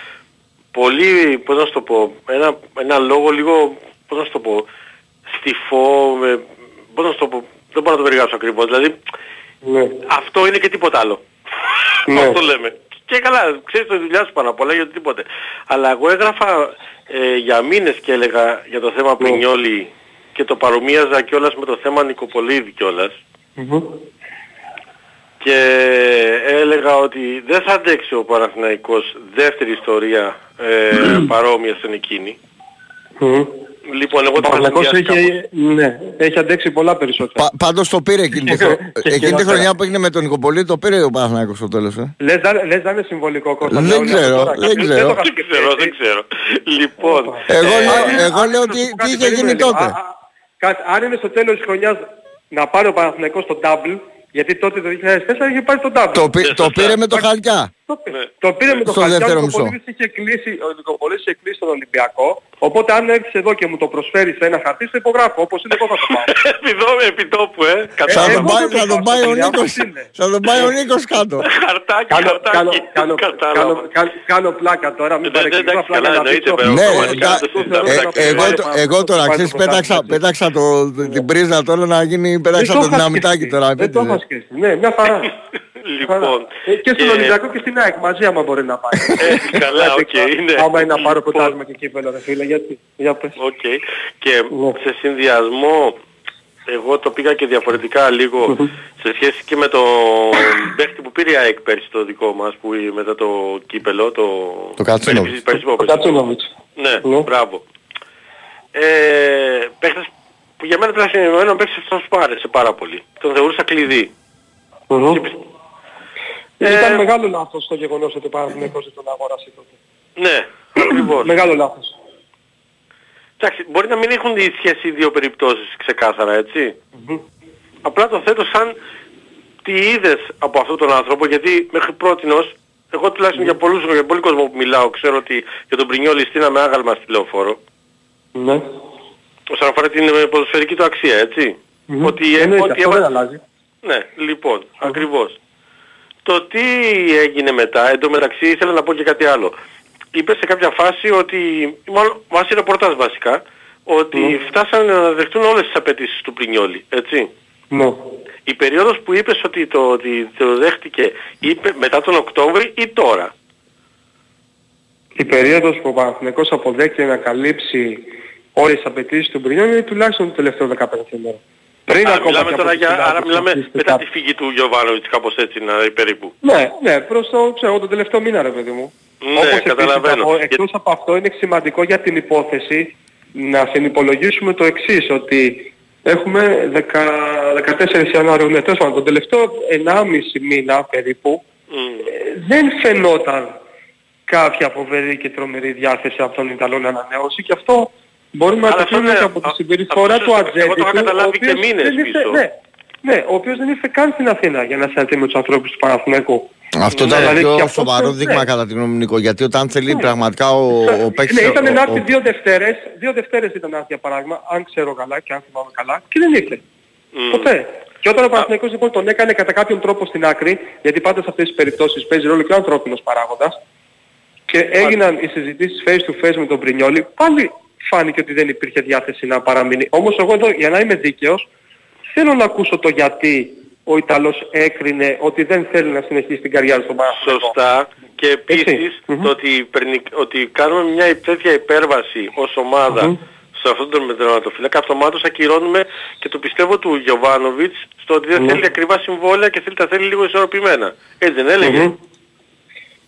πολύ, πώς να σου το πω, ένα, ένα λόγο λίγο, πώς να σου το πω, στιφό, με, πώς να σου το πω, δεν μπορώ να το περιγράψω ακριβώς, δηλαδή ναι. αυτό είναι και τίποτα άλλο. Ναι. αυτό λέμε. Και καλά, ξέρεις το δουλειά σου πάνω απ' όλα γιατί τίποτε. Αλλά εγώ έγραφα ε, για μήνες και έλεγα για το θέμα ναι. Πρινιόλη και το παρομοίαζα κιόλας με το θέμα Νικοπολίδη κιόλας. Και έλεγα ότι δεν θα αντέξει ο Παναθηναϊκός δεύτερη ιστορία ε, παρόμοια στην εκείνη. Λοιπόν, εγώ το Παναθηναϊκός έχει, ναι, έχει αντέξει πολλά περισσότερα. Πα, πάντως το πήρε εκείνη, τη, εκείνη τη χρονιά που έγινε με τον Νικοπολί, το πήρε ο Παναθηναϊκός στο τέλος. Ε. Λες, λες να είναι συμβολικό Κώστα. Δεν ξέρω, δεν ξέρω. Δεν ξέρω, δεν ξέρω. Λοιπόν. Εγώ λέω, εγώ λέω τι, τι είχε γίνει τότε. Αν είναι στο τέλος της χρονιάς να πάρει ο Παναθηναϊκός το double, γιατί τότε το 2004 είχε πάρει το double. Το, το πήρε με το Χαλκιά. Ναι. Το πήρε με το Χαλκιά, ο Νικοπολίδης είχε κλείσει, ο Νικοπολίδης είχε κλείσει τον Ολυμπιακό, οπότε αν έρθεις εδώ και μου το προσφέρεις σε ένα χαρτί, στο υπογράφω, όπως είναι εγώ θα το πάω. Επί τόπου, ε. Θα τον πάει ο Νίκος, θα τον πάει ο Νίκος κάτω. Χαρτάκι, χαρτάκι. Κάνω πλάκα τώρα, μην παρεξηγήσω απλά για να δείξω. Ναι, εγώ τώρα, ξέρεις, πέταξα την πρίζα τώρα να γίνει, πέταξα το δυναμιτάκι τώρα. Δεν το είχα σκεφτεί, ναι, μια χαρά. Λοιπόν. Ε, και στον Ολυμπιακό και στην ΑΕΚ μαζί άμα μπορεί να πάει. Ε, καλά, οκ. είναι. Άμα είναι να πάρω πρωτάθλημα και κύπελο ρε φίλε, γιατί. Για πες. Οκ. Και ναι. σε συνδυασμό εγώ το πήγα και διαφορετικά λίγο σε σχέση και με το παίχτη που πήρε η ΑΕΚ πέρσι το δικό μας που μετά το κύπελο, το... Το Κατσίνοβιτς. Το Κατσίνοβιτς. Ναι, ναι, μπράβο. Ε, παίχτες που για μένα τουλάχιστον εμένα παίχτες αυτός μου άρεσε πάρα πολύ. Τον θεωρούσα κλειδί. Ε, Ήταν μεγάλο λάθος το γεγονός ότι ο Παναθηναϊκός δεν τον αγόρασε τότε. Ναι, ακριβώς. μεγάλο λάθος. Εντάξει, μπορεί να μην έχουν τη σχέση οι δύο περιπτώσεις ξεκάθαρα, έτσι. Mm-hmm. Απλά το θέτω σαν τι είδες από αυτόν τον άνθρωπο, γιατί μέχρι πρότινος, εγώ τουλάχιστον για πολλούς, για πολύ κόσμο που μιλάω, ξέρω ότι για τον Πρινιόλη στείναμε άγαλμα στη λεωφόρο. Ναι. Όσον αφορά την ποδοσφαιρική του αξία, έτσι. Mm-hmm. Ότι, ε, ότι αυτό δεν αλλάζει. Ναι, λοιπόν, ακριβώς. Το τι έγινε μετά, εντωμεταξύ ήθελα να πω και κάτι άλλο. Είπε σε κάποια φάση ότι, μάλλον βάσει ρεπορτάζ βασικά, ότι φτάσανε να δεχτούν όλες τις απαιτήσεις του Πρινιόλη, έτσι. Ναι. Η περίοδος που είπες ότι το, ότι το δέχτηκε είπε μετά τον Οκτώβρη ή τώρα; Η περίοδος που ο Παναθηναϊκός αποδέχεται να καλύψει όλες τις απαιτήσεις του Πρινιόλη είναι τουλάχιστον το τελευταίο 15 ημέρα. Πριν άρα ακόμα μιλάμε τώρα για, άρα μιλάμε μετά τη φύγη του Γιωβάνοβιτς κάπως έτσι να, περίπου. Ναι, ναι, προς το, ξέρω, το τελευταίο μήνα ρε παιδί μου. Ναι, Όπως καταλαβαίνω. Επίσης, εκτός από αυτό είναι σημαντικό για την υπόθεση να συνυπολογίσουμε το εξής, ότι έχουμε 10, 14 Ιανουαρίου, ναι, τέλος πάντων, τον τελευταίο 1,5 μήνα περίπου, mm. δεν φαινόταν κάποια φοβερή και τρομερή διάθεση από τον Ιταλό να ανανεώσει και αυτό μπορούμε να το πούμε και από τη συμπεριφορά του Ατζέντη. Εγώ το είχα καταλάβει και μήνες πίσω. Ναι, ναι, ο οποίος δεν ήρθε καν στην Αθήνα για να συναντήσει με τους ανθρώπους του Παναθηναϊκού. Αυτό ήταν ναι, πιο αυτός, σοβαρό δείγμα ναι. κατά τη γνώμη Νίκο, γιατί όταν θέλει ναι. πραγματικά ο, ο παίκτης... Ναι, ήταν να έρθει δύο Δευτέρες, δύο Δευτέρες ήταν να έρθει για παράδειγμα, αν ξέρω καλά και αν θυμάμαι καλά, και δεν ήρθε. Mm. Ποτέ. Και όταν ο Παναθηναϊκός λοιπόν τον έκανε κατά κάποιον τρόπο στην άκρη, γιατί πάντα σε αυτές τις περιπτώσεις παίζει ρόλο και ο ανθρώπινος παράγοντας, και έγιναν οι συζητήσεις face to face με τον Πρινιόλη, πάλι φάνηκε ότι δεν υπήρχε διάθεση να παραμείνει. Όμως εγώ εδώ για να είμαι δίκαιος, θέλω να ακούσω το γιατί ο Ιταλός έκρινε ότι δεν θέλει να συνεχίσει την καριέρα στον Παναθηναϊκό. Σωστά. Και επίσης το ότι, ότι κάνουμε μια τέτοια υπέρβαση ως ομάδα σε αυτόν τον μετρηματοφύλακα αυτομάτως ακυρώνουμε και το πιστεύω του Γιωβάνοβιτς στο ότι δεν θέλει ακριβά συμβόλαια και θέλει τα θέλει λίγο ισορροπημένα. Έτσι δεν έλεγε;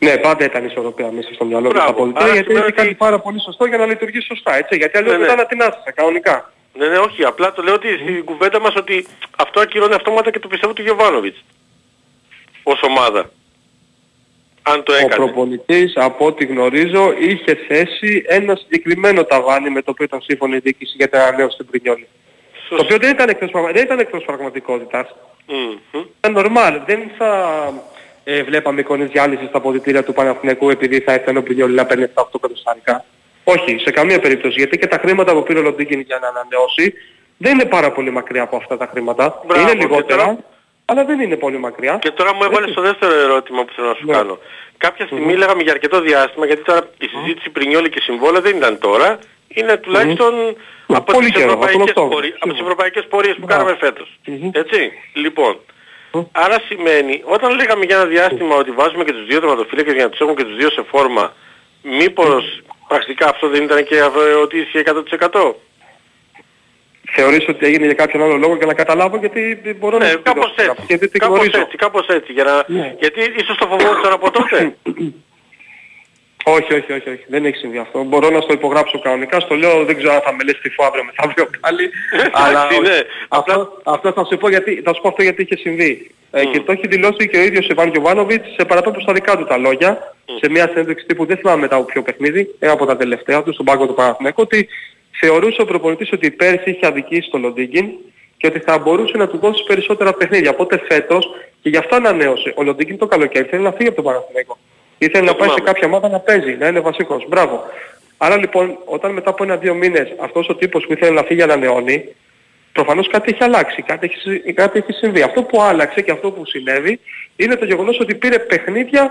Ναι, πάντα ήταν ισορροπία μέσα στο μυαλό του τα πολιτεία γιατί έχει κάνει πάρα πολύ σωστό για να λειτουργήσει σωστά, έτσι. Γιατί αλλιώς ναι, ναι. μετά να την κανονικά. Ναι, ναι, όχι. Απλά το λέω ότι στην κουβέντα μας ότι αυτό ακυρώνει αυτόματα και το πιστεύω του Γιωβάνοβιτς. Ως ομάδα. Αν το έκανε. Ο προπονητής, από ό,τι γνωρίζω, είχε θέσει ένα συγκεκριμένο ταβάνι με το οποίο ήταν σύμφωνη η διοίκηση για την ανανέωση στην Πρινιόλη. Το οποίο δεν ήταν εκτός, δεν ήταν εκτός πραγματικότητας. Mm-hmm. Ήταν normal. Δεν θα ε, βλέπαμε εικόνες διάλυσης στα αποδητήρια του Παναθηναϊκού επειδή θα έρθει ο Πρινιόλη να παίρνει 7-8 κατοστάρικα. Όχι, σε καμία περίπτωση. Γιατί και τα χρήματα που πήρε ο Λοντίγκιν για να ανανεώσει δεν είναι πάρα πολύ μακριά από αυτά τα χρήματα. Μπράβο, είναι λιγότερα, τώρα... αλλά δεν είναι πολύ μακριά. Και τώρα μου έβαλες στο δεύτερο ερώτημα που θέλω να σου ναι. κάνω. Κάποια στιγμή mm-hmm. λέγαμε για αρκετό διάστημα, γιατί τώρα η συζήτηση mm-hmm. Πρινιόλη και συμβόλαια δεν ήταν τώρα. Είναι τουλάχιστον mm-hmm. από, τις ευρωπαϊκές πορείες, από τις ευρωπαϊκές πορείες που κάναμε φέτος. Έτσι, λοιπόν. Άρα σημαίνει, όταν λέγαμε για ένα διάστημα ότι βάζουμε και τους δύο τερματοφύλακες για να τους έχουμε και τους δύο σε φόρμα, μήπως πρακτικά αυτό δεν ήταν και ότι ίσχυε 100%. Θεωρείς ότι έγινε για κάποιον άλλο λόγο για να καταλάβω γιατί μπορώ ναι, να κάπως έτσι, γιατί κάπως έτσι, κάπως έτσι, για να... ναι. γιατί ίσως το φοβόντουσαν από τότε. όχι, όχι, όχι, όχι, δεν έχει συμβεί αυτό. Μπορώ να στο υπογράψω κανονικά, στο λέω, δεν ξέρω αν θα με λες τυφό αύριο μεθαύριο πάλι, αλλά ναι. αυτό, αυτό θα σου πω γιατί, θα σου πω αυτό γιατί είχε συμβεί. Ε, και το έχει δηλώσει και ο ίδιος ο Ιβάν Γιωβάνοβιτς σε παρατόπου στα δικά του τα λόγια, σε μια συνέντευξη τύπου, δεν θυμάμαι μετά από ποιο παιχνίδι, ένα από τα τελευταία του, στον πάγκο του Παναθηναϊκού, ότι θεωρούσε ο προπονητής ότι πέρσι είχε αδικήσει τον Λοντίγκιν και ότι θα μπορούσε να του δώσει περισσότερα παιχνίδια. Οπότε φέτος, και γι' αυτό ανανέωσε, ο Λοντίγκιν το καλοκαίρι θέλει να φύγει από τον Παναθηναϊκό. Ήθελε να πάει σε κάποια ομάδα να παίζει, να είναι βασικός. Μπράβο. Άρα λοιπόν, όταν μετά από ένα-δύο μήνες αυτός ο τύπος που ήθελε να φύγει ανανεώνει, προφανώς κάτι έχει αλλάξει, κάτι έχει, κάτι έχει συμβεί. Αυτό που άλλαξε και αυτό που συνέβη είναι το γεγονός ότι πήρε παιχνίδια,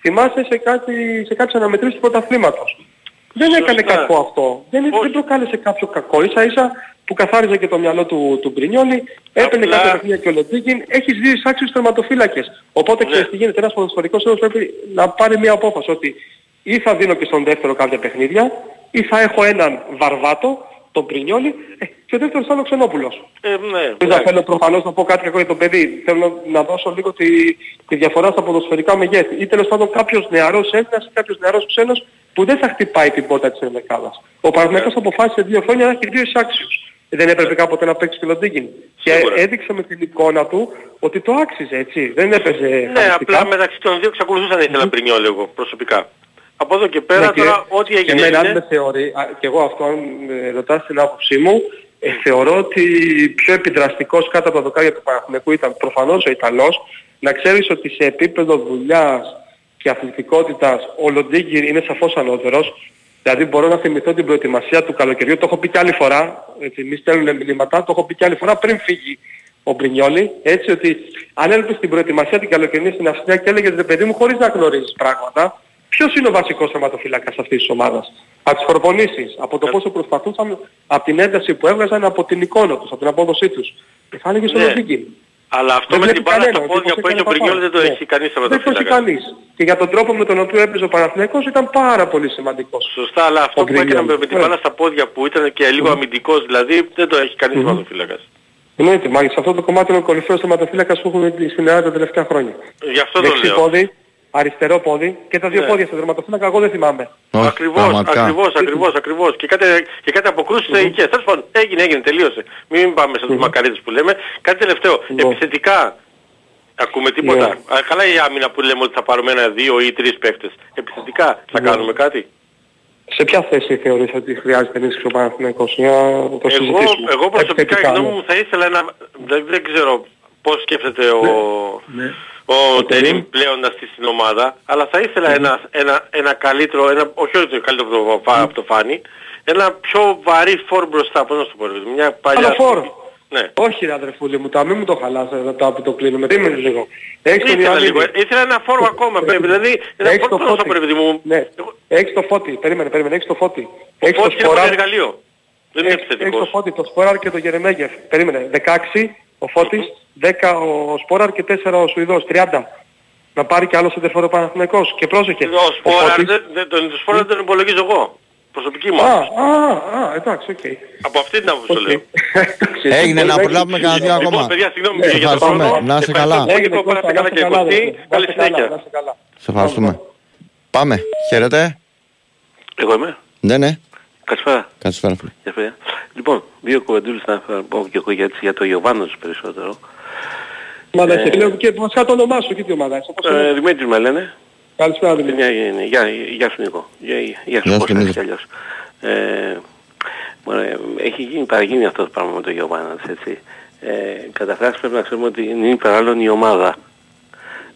θυμάσαι, σε, κάτι, σε κάποιες αναμετρήσεις του πρωταθλήματος. Δεν έκανε κακό αυτό. Δεν, δεν προκάλεσε κάποιο κακό. Ίσα ίσα που καθάριζε και το μυαλό του, του Μπρινιόλη, έπαιρνε κάποια παιχνίδια και ο Λοντζίκιν, έχεις δύο εισάξιους τερματοφύλακες. Οπότε ναι. ξέρεις τι γίνεται, ένας ποδοσφαιρικός πρέπει να πάρει μια απόφαση ότι ή θα δίνω και στον δεύτερο κάποια παιχνίδια, ή θα έχω έναν βαρβάτο τον Πρινιόλη ε, και ο δεύτερος ήταν ο Ξενόπουλος. Ε, ναι, Δεν θα θέλω προφανώς να πω κάτι κακό για τον παιδί. Θέλω να δώσω λίγο τη, τη διαφορά στα ποδοσφαιρικά μεγέθη. Ή τέλος πάντων κάποιος νεαρός Έλληνας ή κάποιος νεαρός ξένος που δεν θα χτυπάει την πόρτα της Ενδεκάδας. Ο Παναγιώτος ναι. αποφάσισε δύο χρόνια να έχει δύο εισάξιους. Δεν έπρεπε κάποτε να παίξει και Λοντίγκιν. Και έδειξε με την εικόνα του ότι το άξιζε, έτσι. Δεν έπαιζε Ναι, απλά μεταξύ των δύο εξακολουθούσα να ήθελα πριν λίγο προσωπικά. Από εδώ και πέρα ναι, τώρα ό,τι έγινε και εμένα, είναι... με θεωρεί, και εγώ αυτό αν ρωτάς την άποψή μου, Ε, θεωρώ ότι πιο επιδραστικός κάτω από τα δοκάρια του Παναθηναϊκού ήταν προφανώς ο Ιταλός. Να ξέρεις ότι σε επίπεδο δουλειάς και αθλητικότητας ο Λοντίγκη είναι σαφώς ανώτερος. Δηλαδή μπορώ να θυμηθώ την προετοιμασία του καλοκαιριού, το έχω πει και άλλη φορά, έτσι, μη στέλνουν μηνύματα, το έχω πει και άλλη φορά πριν φύγει ο Μπρινιόλη, έτσι ότι αν έλειπες στην προετοιμασία την καλοκαιρινή στην Αυστρία και έλεγες ρε παιδί μου χωρίς να γνωρίζεις πράγματα, ποιος είναι ο βασικός θεματοφύλακας αυτής της ομάδας; Από τις προπονήσεις, από το πόσο προσπαθούσαν, από την ένταση που έβγαζαν, από την εικόνα τους, από την απόδοσή τους. Και θα έλεγες Ναι. Ο Αλλά αυτό με την μπάλα στα πόδια που έχει ο Μπρινιόλ δεν το έχει κανείς Δεν το έχει θεματοφύλακα. κανείς. Και για τον τρόπο με τον οποίο έπαιζε ο Παναθηναϊκός ήταν πάρα πολύ σημαντικός. Σωστά, αλλά αυτό Ο που έκανε Μπρινιόλ. με την μπάλα στα πόδια που ήταν και λίγο αμυντικός δηλαδή δεν το έχει κανείς θεματοφύλακας. Εννοείται, μα σε αυτό το κομμάτι είναι ο κορυφαίος θεματοφύλακας που έχουμε στην Ελλάδα τα τελευταία χρόνια. Γι' αυτό το Δεξί λέω. Πόδι, αριστερό πόδι και τα δύο Ναι. πόδια στον τερματοφύλακα εγώ δεν θυμάμαι. Ακριβώς, ακριβώς, ακριβώς, ακριβώς. Και κάτι, και κάτι αποκρούσεις τραγικές. Τέλος πάντων, έγινε, έγινε, τελείωσε. Μην πάμε σε τους μακαρίτες που λέμε. Κάτι τελευταίο. Επιθετικά, ακούμε τίποτα. Ναι. Α, καλά η άμυνα που λέμε ότι θα πάρουμε ένα, δύο ή τρεις παίχτες. Επιθετικά, θα Ναι. κάνουμε κάτι; Σε ποια θέση θεωρείς ότι χρειάζεται ενίσχυση ο Παναθηναϊκός για να το Εγώ, συζητήσουμε; εγώ προσωπικά η Επιθετικά, γνώμη ναι. μου θα ήθελα ένα... Δεν, δεν ξέρω πώς σκέφτεται ο, Ναι. Ο Τερίμ πλέον να στήσει την ομάδα, αλλά θα ήθελα ένα, ένα, ένα καλύτερο, ένα, όχι ότι καλύτερο από το, Φα- από το Φάνη, ένα πιο βαρύ φόρ μπροστά, πώς να σου το πω, ρε παιδί μου, μια παλιά... Αλλά φόρ. Ναι. Όχι ρε αδερφούλη μου, τα μην μου το χαλάς ε, τα που το κλείνουμε. Περίμενε λίγο. Έχεις τον Ήθελα λίγο, Ιωαννίδη. ήθελα ένα φόρ ακόμα, πρέπει, δηλαδή ένα Έχεις φόρ το πώς να σου φώτι. πω, ρε παιδί μου, Ναι. Έχεις το φώτι. Περίμενε, περίμενε. Έχεις το φώτι. Έχεις το Φώτης είναι σπορά. ένα εργαλείο. Δεν είναι Έχεις έχεις το επιθετικός. φώτι, το Σπόραρ και το Γερεμέγεφ. Περίμενε. 16 ο Φώτης, 10 ο Σπόραρ και 4 ο Σουηδός. 30. Να πάρει κι άλλος σεντερφόρο Παναθηναϊκός. Και πρόσεχε. Ο Σπόραρ, Φώτης- δεν- δεν- τον τον Σπόραρ δεν τον υπολογίζω εγώ. Προσωπική μου. Α, άποψη. α, α, εντάξει, οκ. Από αυτή την άποψη το λέω. Έγινε να προλάβουμε κανένα δύο Λοιπόν, ακόμα. παιδιά, συγγνώμη Ναι, για το ευχαριστούμε. χρόνο. Να είσαι Ευχαριστώ καλά. πολύ, Έγινε, Κώστα, Κώστα, καλά να και είσαι καλά, Κωστή. αδερφέ. Να Καλή είσαι καλά, συνέχεια. να είσαι καλά. Σε ευχαριστούμε. Πάμε. Χαίρετε. Εγώ είμαι. Ναι, ναι. Καλησπέρα. Καλησπέρα. φίλε. Γεια σας, παιδιά. Λοιπόν, δύο κουβεντούλες να πω και εγώ για, για το Ιωβάνος περισσότερο. Ομάδα Ε, έχει. Λέω και βασικά το όνομά σου και τι ομάδα είσαι. Πώς Ε, είναι; Δημήτρης με λένε. Καλησπέρα Δημήτρη. Γεια, γεια, γεια σου Νίκο. Γεια, γεια σου Γεια σου, πώς Δημήτρη. έτσι κι αλλιώς. Ε, μωρέ, έχει γίνει, παραγίνει αυτό το πράγμα με το Ιωβάνος, έτσι. Ε, καταρχάς πρέπει να ξέρουμε ότι είναι υπεράλλον η ομάδα.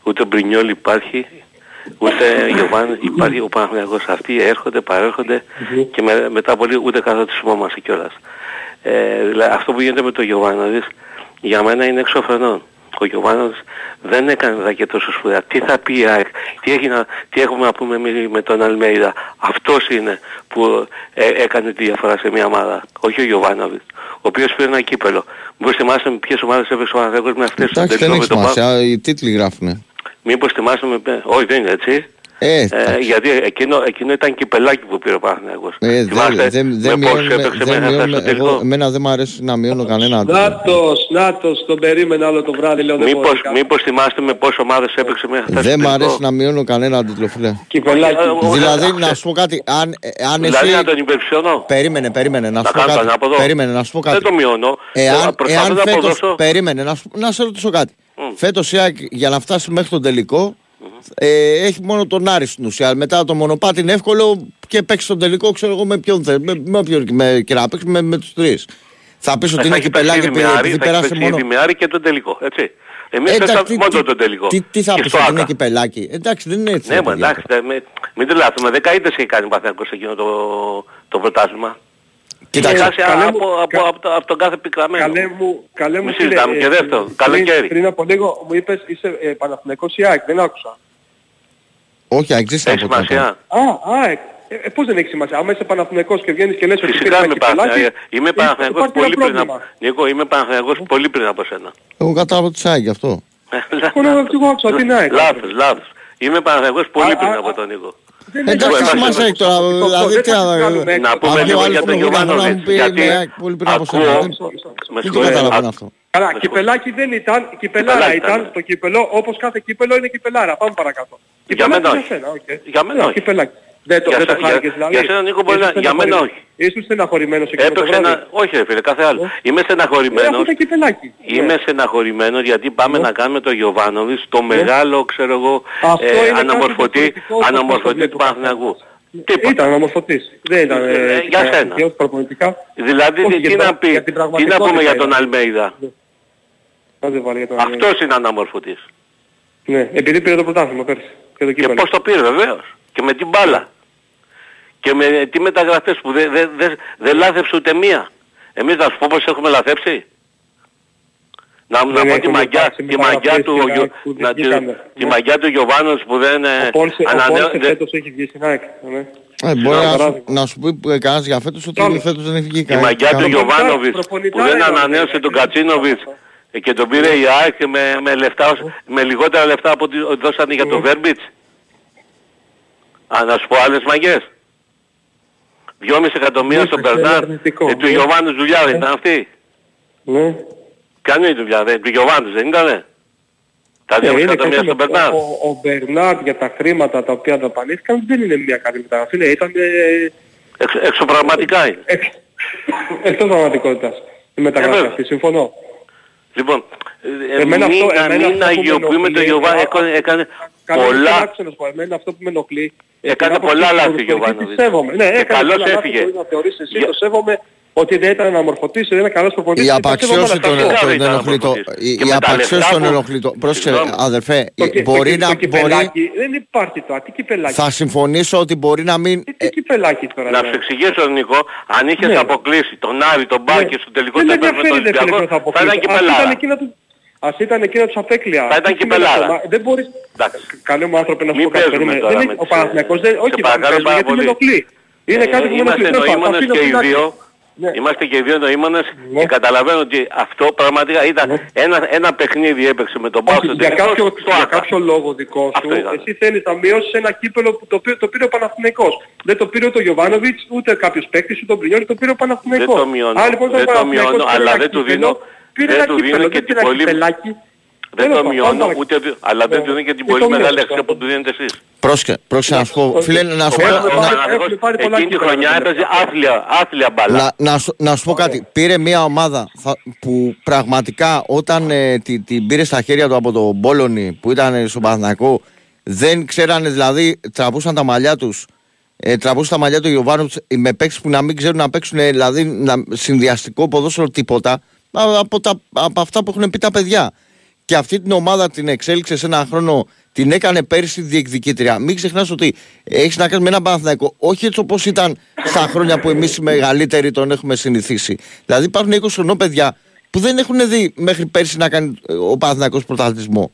Ούτε ο Μπρινιόλ υπάρχει, ούτε ο Ιωβάνος υπάρχει, ο Παναγιακός αυτοί έρχονται, παρέρχονται και με, μετά πολύ ούτε καθόλου τους θυμόμαστε κιόλας. Ε, δηλαδή αυτό που γίνεται με τον Γιωβάνοβιτς για μένα είναι εξωφρενών. Ο Γιωβάνοβιτς δεν έκανε δάκια τόσο σπουδαία. Τι θα πει η ΑΕΚ, τι, έχει να, τι έχουμε να πούμε με, με τον Αλμέιδα. Αυτός είναι που ε, έκανε τη διαφορά σε μια ομάδα. Όχι ο Γιωβάνοβιτς, ο οποίος πήρε ένα κύπελο. Μπορείς να θυμάσαι με ποιες ομάδες έπαιξε ο Παναθηναϊκός με αυτές Εντάξει, δεν έχει σημασία. Οι τίτλοι γράφουνε. Μήπως θυμάσαι με... Όχι δεν είναι έτσι. Ε, Ε, γιατί εκείνο, εκείνο ήταν κυπελάκι που πήρε ο Παναθηναϊκός. Ε, Θυμάστε δεν δεν με πώς μειώνουμε. έπαιξε δεν μέχρι να φτάσει μειώνουμε- στο τελικό. εγώ- Εμένα δεν μου αρέσει να μειώνω κανένα. Νάτος, Νάτος, τον περίμενα όλο το βράδυ, λέω δεν Μήπως, μπορεί να- μήπως θυμάστε με πόσες ομάδες έπαιξε μέχρι να φτάσει Δεν στο μου τελικό. αρέσει να μειώνω κανένα τίτλο, φίλε. Κυπελάκι. Δηλαδή, να σου πω κάτι. Αν, ε, αν Δηλαδή εσύ. να τον υπερψιώνω; Περίμενε, περίμενε, να Να σου πω κάνω κάτι. ανάποδο. Περίμενε, να σου πω κάτι. Δεν το μειώνω. Εάν, Ε, προσπαθώ εάν να φέτος, αποδώσω. περίμενε, να, σου, να σε ρωτήσω κάτι. Φέτος η ΑΕΚ για να φτάσει μέχρι τον τελικό ε, έχει μόνο τον Άρη στην ουσία. Μετά το μονοπάτι είναι εύκολο και παίξεις τον τελικό, ξέρω εγώ με ποιον θέλει. Με, με όποιον με, και να παίξει με, με τους τρεις. Θα πεις ότι Θα είναι έχει κυπελάκι παίξει επειδή με Άρη, επειδή θα έχει πέρασε παίξει μόνο. ήδη με Άρη και τον τελικό. Έτσι. Εμείς Εντάξει, πέσαμε τι- μόνο τι- τον τελικό. Τι, τι θα Και πεις στο ότι είναι Άκα. κυπελάκι; Εντάξει, δεν είναι έτσι. Ναι, ρε μα παιδιά. εντάξει, δεν- με- μην τρελαθούμε. Δεκαετίες έχει κάνει ο Παναθηναϊκός εκείνο το, το πρωτάθλημα. Κοίταξε, Έχει χάσει καλέ από, μου, από, από, το- από τον κάθε πικραμένο. Καλέ μου, καλέ μου Μη φίλε, συζητάμε. ε, Και δεύτερον, πριν- καλοκαίρι. Πριν από λίγο μου είπες είσαι ε, Παναθηναϊκός ή ΑΕΚ, δεν άκουσα. Όχι, αξίζει Έχει σημασία. Α, ΑΕΚ. Ε, ε, πώς δεν έχει σημασία; Άμα είσαι Παναθηναϊκός και βγαίνεις και λες ότι Φυσικά πήρες είμαι ένα κυπελάκι, Παναθηναϊκός. Είμαι ε, Παναθηναϊκός υπάρχει ένα πολύ πριν από... πρόβλημα. Νίκο, είμαι Παναθηναϊκός πολύ πριν από σένα. Εγώ κατάλαβα τη ΑΕΚ γι' αυτό. Μόνο και εγώ άκουσα την ΑΕΚ. Λάθος, λάθος. Είμαι Παναθηναϊκός πολύ Α, πριν α, από τον Νίκο. Εντάξει, έχει σημασία έχει τώρα. Δηλαδή, τι να Να πούμε Αν λίγο ο άλλος για τον που να μου Γιωβάνοβιτς. πει Γιατί με ΑΕΚ πολύ πριν από σένα. ακούω... δεν- Με Δεν το συγχωρείτε, καταλαβαίνω α- αυτό. Καλά, κυπελάκι δεν ήταν, κυπελάρα Κυπελάκι ήταν. ήταν. Το κύπελο, όπως κάθε κύπελο είναι κυπελάρα. Πάμε παρακάτω. Για Κυπελάκι μένα για όχι. σένα, οκ. Για μένα Ναι, όχι. Κυπελάκι. Δεν το, Για δεν το σε- για- χάρηκες δηλαδή. για σένα, Νίκο, μπορεί να- Ήσουν για μένα στεναχωρημένος. Ήσουν στεναχωρημένος εκείνο το Έπαιξε βράδυ. ένα... Όχι ρε φίλε, κάθε άλλο. Είμαι Ε, στεναχωρημένος. αφού ήταν κυπελάκι. Είμαι στεναχωρημένος γιατί πάμε να κάνουμε το Γιωβάνοβιτς το μεγάλο, ξέρω εγώ, Αυτό είναι ε, κάτι αναμορφωτή, διαφορετικό όπως το αναμορφωτή βλέπει του ο Παναθηναϊκού. Τίποτα. Ήταν ομορφωτής. Δεν ήταν ε, ε, για σένα. προπονητικά. Δηλαδή Όχι, τι, να, πει, τι να πούμε για τον Αλμέιδα; Αυτός είναι αναμορφωτής. Ναι, επειδή πήρε το πρωτάθλημα πέρσι. Και, το και πώς το πήρε βεβαίως. Και με την μπάλα. Και με τι μεταγραφές που δεν δε, δε, δε λάθεψε ούτε μία. Εμείς να σου πω πως έχουμε λαθέψει. Να, να πω τη μαγιά, τη μαγιά του, να, τη, τη μαγιά του Γιωβάνος που δεν ανανεώ... Ο φέτος έχει βγει στην ΑΕΚ. Ναι. Ε, μπορεί να, να σου πει κανένας για φέτος ότι φέτος δεν έχει βγει κανένας. Η μαγιά του Γιωβάνοβιτς που δεν ανανέωσε τον Κατσίνοβιτς και τον πήρε η ΑΕΚ με, με, λεφτά, με λιγότερα λεφτά από ό,τι δώσανε για τον Βέρμπιτς. Α, να σου πω άλλες μαγιές. 2,5 εκατομμύρια στον Περνάρ. Ε, του Γιωβάνου δουλειά δεν ήταν αυτή. Ναι. Κάνει η δουλειά, δεν, του Γιωβάνου δεν ήτανε. Τα 2,5 ε, εκατομμύρια στον Περνάρ. Ο, ο Μπερνάρ για τα χρήματα τα οποία δαπανήθηκαν δεν είναι μια καλή μεταγραφή. Ναι, ήταν... Ε, Εξ, εξωπραγματικά είναι. Εξ, εκτός πραγματικότητας. Η μεταγραφή αυτή, συμφωνώ. Λοιπόν, ε, εμένα μην, αυτό, εμένα μην αγιοποιούμε το Γιωβάνο, έκανε πολλά... Εμένα αυτό που με ενοχλεί Έκανε πολλά λάθη ο Γιωβάνοβιτς. Ναι, και καλώς έφυγε. Να θεωρείς εσύ, το σέβομαι ότι δεν ήταν αναμορφωτής, δεν είναι καλός προπονητής. Η απαξίωση τον ενοχλεί το. Η απαξίωση τον ενοχλεί το. Πρόσεχε αδερφέ, μπορεί να... Δεν υπάρχει το, τι κυπελάκι. Θα συμφωνήσω ότι μπορεί να μην... Τι κυπελάκι τώρα. Να σου εξηγήσω Νίκο, αν είχες ναι. αποκλείσει τον Άρη, τον Μπάκη στο τελικό τέρμα με τον Ολυμπιακό, θα ήταν κυπελάρα. Ας ήταν εκείνα τους απέκλεια. Θα ήταν κυπελάρα. Δεν μπορείς... Καλέ μου άνθρωποι να σου πω κάτι. Ο Παναθηναϊκός δεν... Όχι, δεν γιατί με ενοχλεί. Είναι κάτι που με ενοχλεί. Ναι. Είμαστε και οι δύο νοήμονες ναι. και καταλαβαίνω ότι αυτό πραγματικά ήταν ναι. ένα, ένα παιχνίδι έπαιξε με τον Πάο για, κάποιο, για κάποιο λόγο δικό σου, εσύ θέλεις να μειώσεις ένα κύπελο που το, πήρε, το πήρε ο Παναθηναϊκός. Δεν το πήρε ούτε ο Γιωβάνοβιτς, ούτε κάποιος παίκτης, ούτε ο Μπρινιόλ, το πήρε ο Παναθηναϊκός. Δεν το μειώνω, λοιπόν, δεν το μειώνω αλλά δεν του δίνω, δεν του δίνω και την πολύ... Δεν το μειώνω, ούτε, αλλά δεν του δίνω και την πολύ μεγάλη αξία που του δίνετε εσείς. Πρόσκε, πρόσκε να σου πω. Φίλε, να σου πω. Εκείνη τη χρονιά έπαιζε άθλια, άθλια μπαλά. Να, να, σου πω κάτι. Πήρε μια ομάδα που πραγματικά όταν ε, την, την πήρε στα χέρια του από τον Μπόλωνη που ήταν στον Παθηνακό δεν ξέρανε δηλαδή, τραβούσαν τα μαλλιά τους ε, τραβούσαν τα μαλλιά του Γιωβάνου με παίξει που να μην ξέρουν να παίξουν δηλαδή να, συνδυαστικό ποδόσφαιρο τίποτα από, τα, από αυτά που έχουν πει τα παιδιά. Και αυτή την ομάδα την εξέλιξε σε ένα χρόνο την έκανε πέρσι διεκδικήτρια. Μην ξεχνάς ότι έχεις να κάνεις με έναν Παναθηναϊκό, όχι έτσι όπως ήταν στα χρόνια που εμείς οι μεγαλύτεροι τον έχουμε συνηθίσει. Δηλαδή υπάρχουν 20 χρονών παιδιά που δεν έχουν δει μέχρι πέρσι να κάνει ε, ο Παναθηναϊκός πρωταθλητισμό.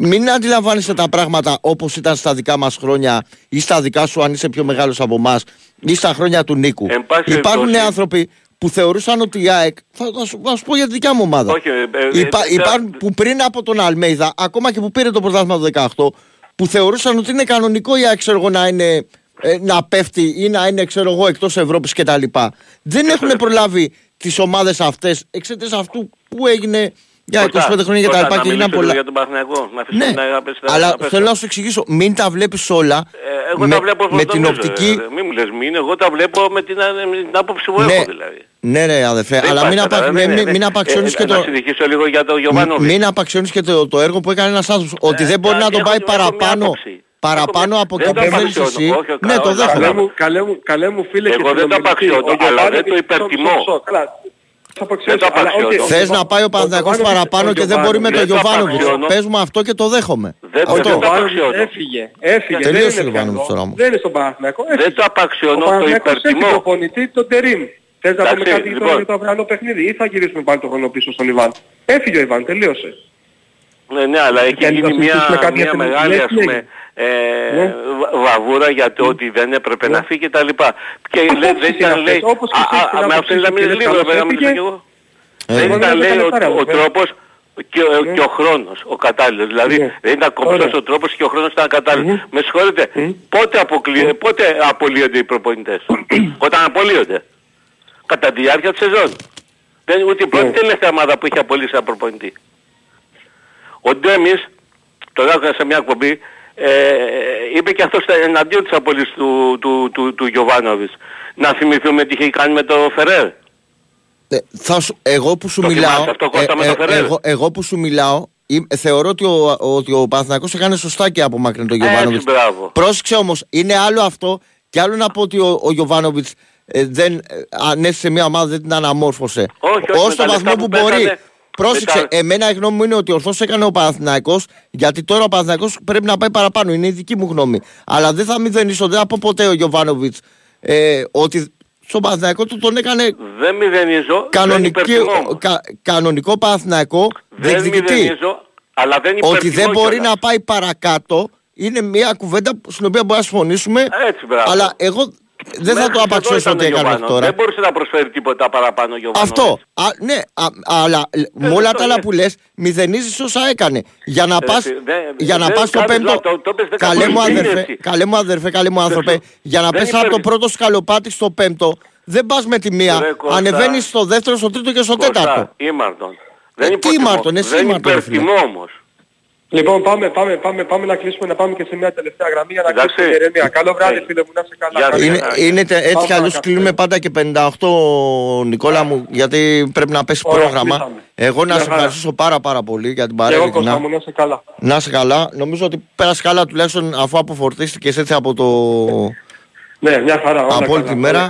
Μην αντιλαμβάνεσαι τα πράγματα όπως ήταν στα δικά μας χρόνια ή στα δικά σου, αν είσαι πιο μεγάλος από εμάς, ή στα χρόνια του Νίκου. Υπάρχουν άνθρωποι που θεωρούσαν ότι η ΑΕΚ. Θα, θα, σου, θα σου πω για τη δικιά μου ομάδα. Όχι, ε, ε, Υπά, ε, υπάρχουν που πριν από τον Αλμέιδα, ακόμα και που πήρε το πρωτάθλημα το 18, που θεωρούσαν ότι είναι κανονικό η ΑΕΚ ξέρω εγώ, να είναι να πέφτει ή να είναι ξέρω εγώ εκτός Ευρώπης κτλ. Δεν έχουν προλάβει τις ομάδες αυτές εξαιτίας αυτού που έγινε για 25 χρόνια για τα λοιπά και έγιναν πολλά. Για τον Παθηνακό, να ναι, να αλλά θέλω να σου εξηγήσω, μην τα βλέπεις όλα ε, εγώ με, τα βλέπω με την οπτική... Ε, μην μου λες μην, εγώ τα βλέπω με την, με την άποψη που ναι, έχω δηλαδή. Ναι ρε αδερφέ, δεν αλλά μην, απα... μην, μην, μην απαξιώνεις ε, και το... Να συνεχίσω λίγο για το Γιωβάνοβι. Μην απαξιώνεις και το, το έργο που έκανε ένας άνθρωπος, ότι δεν μπορεί να τον πάει παραπάνω παραπάνω από εκεί που θέλεις εσύ. Ναι, το δέχομαι. Καλέ μου φίλε Εγώ δεν το απαξιώνω, αλλά δεν το υπερτιμώ. Θες να πάει ο Παναθηναϊκός παραπάνω και δεν μπορεί με τον Γιωβάνοβιτς. Πες μου αυτό και το δέχομαι. Δεν το απαξιώνω. Έφυγε. Έφυγε. Τελείωσε ο Γιωβάνοβιτς τώρα μου. Δεν είναι στον Παναθηναϊκό. Δεν το απαξιώνω, το υπερτιμώ. Ο προπονητή τον Τερίμ. Θες να πούμε κάτι λοιπόν. για το αυριανό παιχνίδι ή θα γυρίσουμε πάλι το χρόνο πίσω στον Ιβάν. Έφυγε ο Ιβάν, τελείωσε. Ναι, ναι, αλλά έχει γίνει μια, μια μεγάλη ας πούμε ε, ναι. βαβούρα για το ότι δεν έπρεπε να φύγει και τα λοιπά. Και λέει, δεν ήταν λέει, με αυτήν να μην λίγο, να μην εγώ. Δεν ήταν λέει ο τρόπος και, ναι. και ο χρόνος, ο κατάλληλος. Δηλαδή ναι. δεν ήταν κομψός ο τρόπος και ο χρόνος ήταν κατάλληλος. Με συγχωρείτε, πότε, αποκλεί, πότε απολύονται οι προπονητές; Όταν απολύονται; Κατά τη διάρκεια της σεζόν. Δεν, ούτε η πρώτη τελευταία ομάδα που είχε απολύσει ένα προπονητή. Ο Ντέμις, το λέω σε μια εκπομπή, ε, είπε και αυτός εναντίον της απολύσης του, του, του, του Γιωβάνοβης. Να θυμηθούμε τι είχε κάνει με το Φερέρ. Ε, θα σου, εγώ που σου το μιλάω, αυτό, ε, ε, εγώ, εγώ που σου μιλάω, θεωρώ ότι ο, ότι ο Παναθηναϊκός έκανε σωστά και από μακριν τον Γιωβάνοβιτς. Πρόσεξε όμως, είναι άλλο αυτό Και άλλο να πω ότι ο, ο Γιωβάνοβιτς ε, δεν, ε, αν έρθει σε μια ομάδα δεν την αναμόρφωσε. Όχι, όχι, Ω το βαθμό που, μπορεί. Πέσανε, Πρόσεξε, μετά... εμένα η γνώμη μου είναι ότι ορθώς έκανε ο Παναθηναϊκός γιατί τώρα ο Παναθηναϊκός πρέπει να πάει παραπάνω. Είναι η δική μου γνώμη. Αλλά δεν θα μηδενίσω, δεν θα πω ποτέ ο Γιωβάνοβιτς ε, ότι στον Παναθηναϊκό του τον έκανε δεν μηδενίζω, κανονική, δεν κα, κανονικό Παναθηναϊκό δεν μηδενίζω, αλλά δεν ότι δεν μπορεί να πάει παρακάτω είναι μια κουβέντα στην οποία μπορούμε να συμφωνήσουμε Έτσι, μπράβο. αλλά εγώ δεν θα το απαξιώσω ότι έκανε μέχρι τώρα. Δεν μπορούσε να προσφέρει τίποτα παραπάνω ο Αυτό. Α, ναι, α, αλλά με όλα τα άλλα που λες, μηδενίζεις όσα έκανε. Για να πα για να πας στο πέμπτο. Καλέ μου αδερφέ, καλέ μου αδερφέ, καλέ μου άνθρωπε. Για να πες από το πρώτο σκαλοπάτι στο πέμπτο, δεν πας με τη μία. Ανεβαίνεις στο δεύτερο, στο τρίτο και στο τέταρτο. Ήμαρτον. Δεν τι ήμαρτον, εσύ ήμαρτον. όμως. Λοιπόν, πάμε, πάμε, πάμε, πάμε να κλείσουμε να πάμε και σε μια τελευταία γραμμή για να κλείσουμε την ηρεμία. Καλό βράδυ, φίλε μου, να σε καλά. Είναι, είναι έτσι κι αλλιώς κλείνουμε πάντα και 58, Νικόλα μου, γιατί πρέπει να πέσει πρόγραμμα. Εγώ να σε ευχαριστήσω πάρα πάρα πολύ για την παρέμβαση. Εγώ Κώστα μου, να σε καλά. Να σε καλά. Νομίζω ότι πέρασε καλά τουλάχιστον αφού αποφορτίστηκες έτσι από το... Ναι, μια χαρά. Όλα από όλη τη μέρα.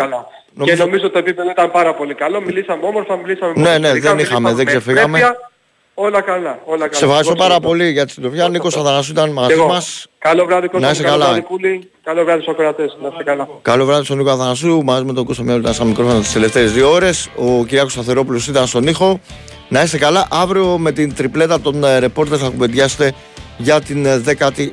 Νομίζω... Και νομίζω το επίπεδο ήταν πάρα πολύ καλό. Μιλήσαμε όμορφα, μιλήσαμε Ναι, ναι, δεν είχαμε, δεν ξεφύγαμε. Όλα καλά, όλα καλά. Σε ευχαριστώ πάρα πολύ για τη συντροφιά. Νίκος Αθανασίου ήταν μαζί μας. Καλό βράδυ Κώστα. Να είσαι καλά. Καλό βράδυ, καλό βράδυ στους ακροατές. Να είσαι καλά. Καλό βράδυ στον Νίκο Αθανασίου. Μαζί με τον Κώστα Μιώλη ήταν στα μικρόφωνα τις τελευταίες δύο ώρες. Ο Κυριάκος Σταθερόπουλος ήταν στον ήχο. Να είστε καλά. Αύριο με την τριπλέτα των ρεπόρτερ θα κουβεντιάσετε για την δέκατη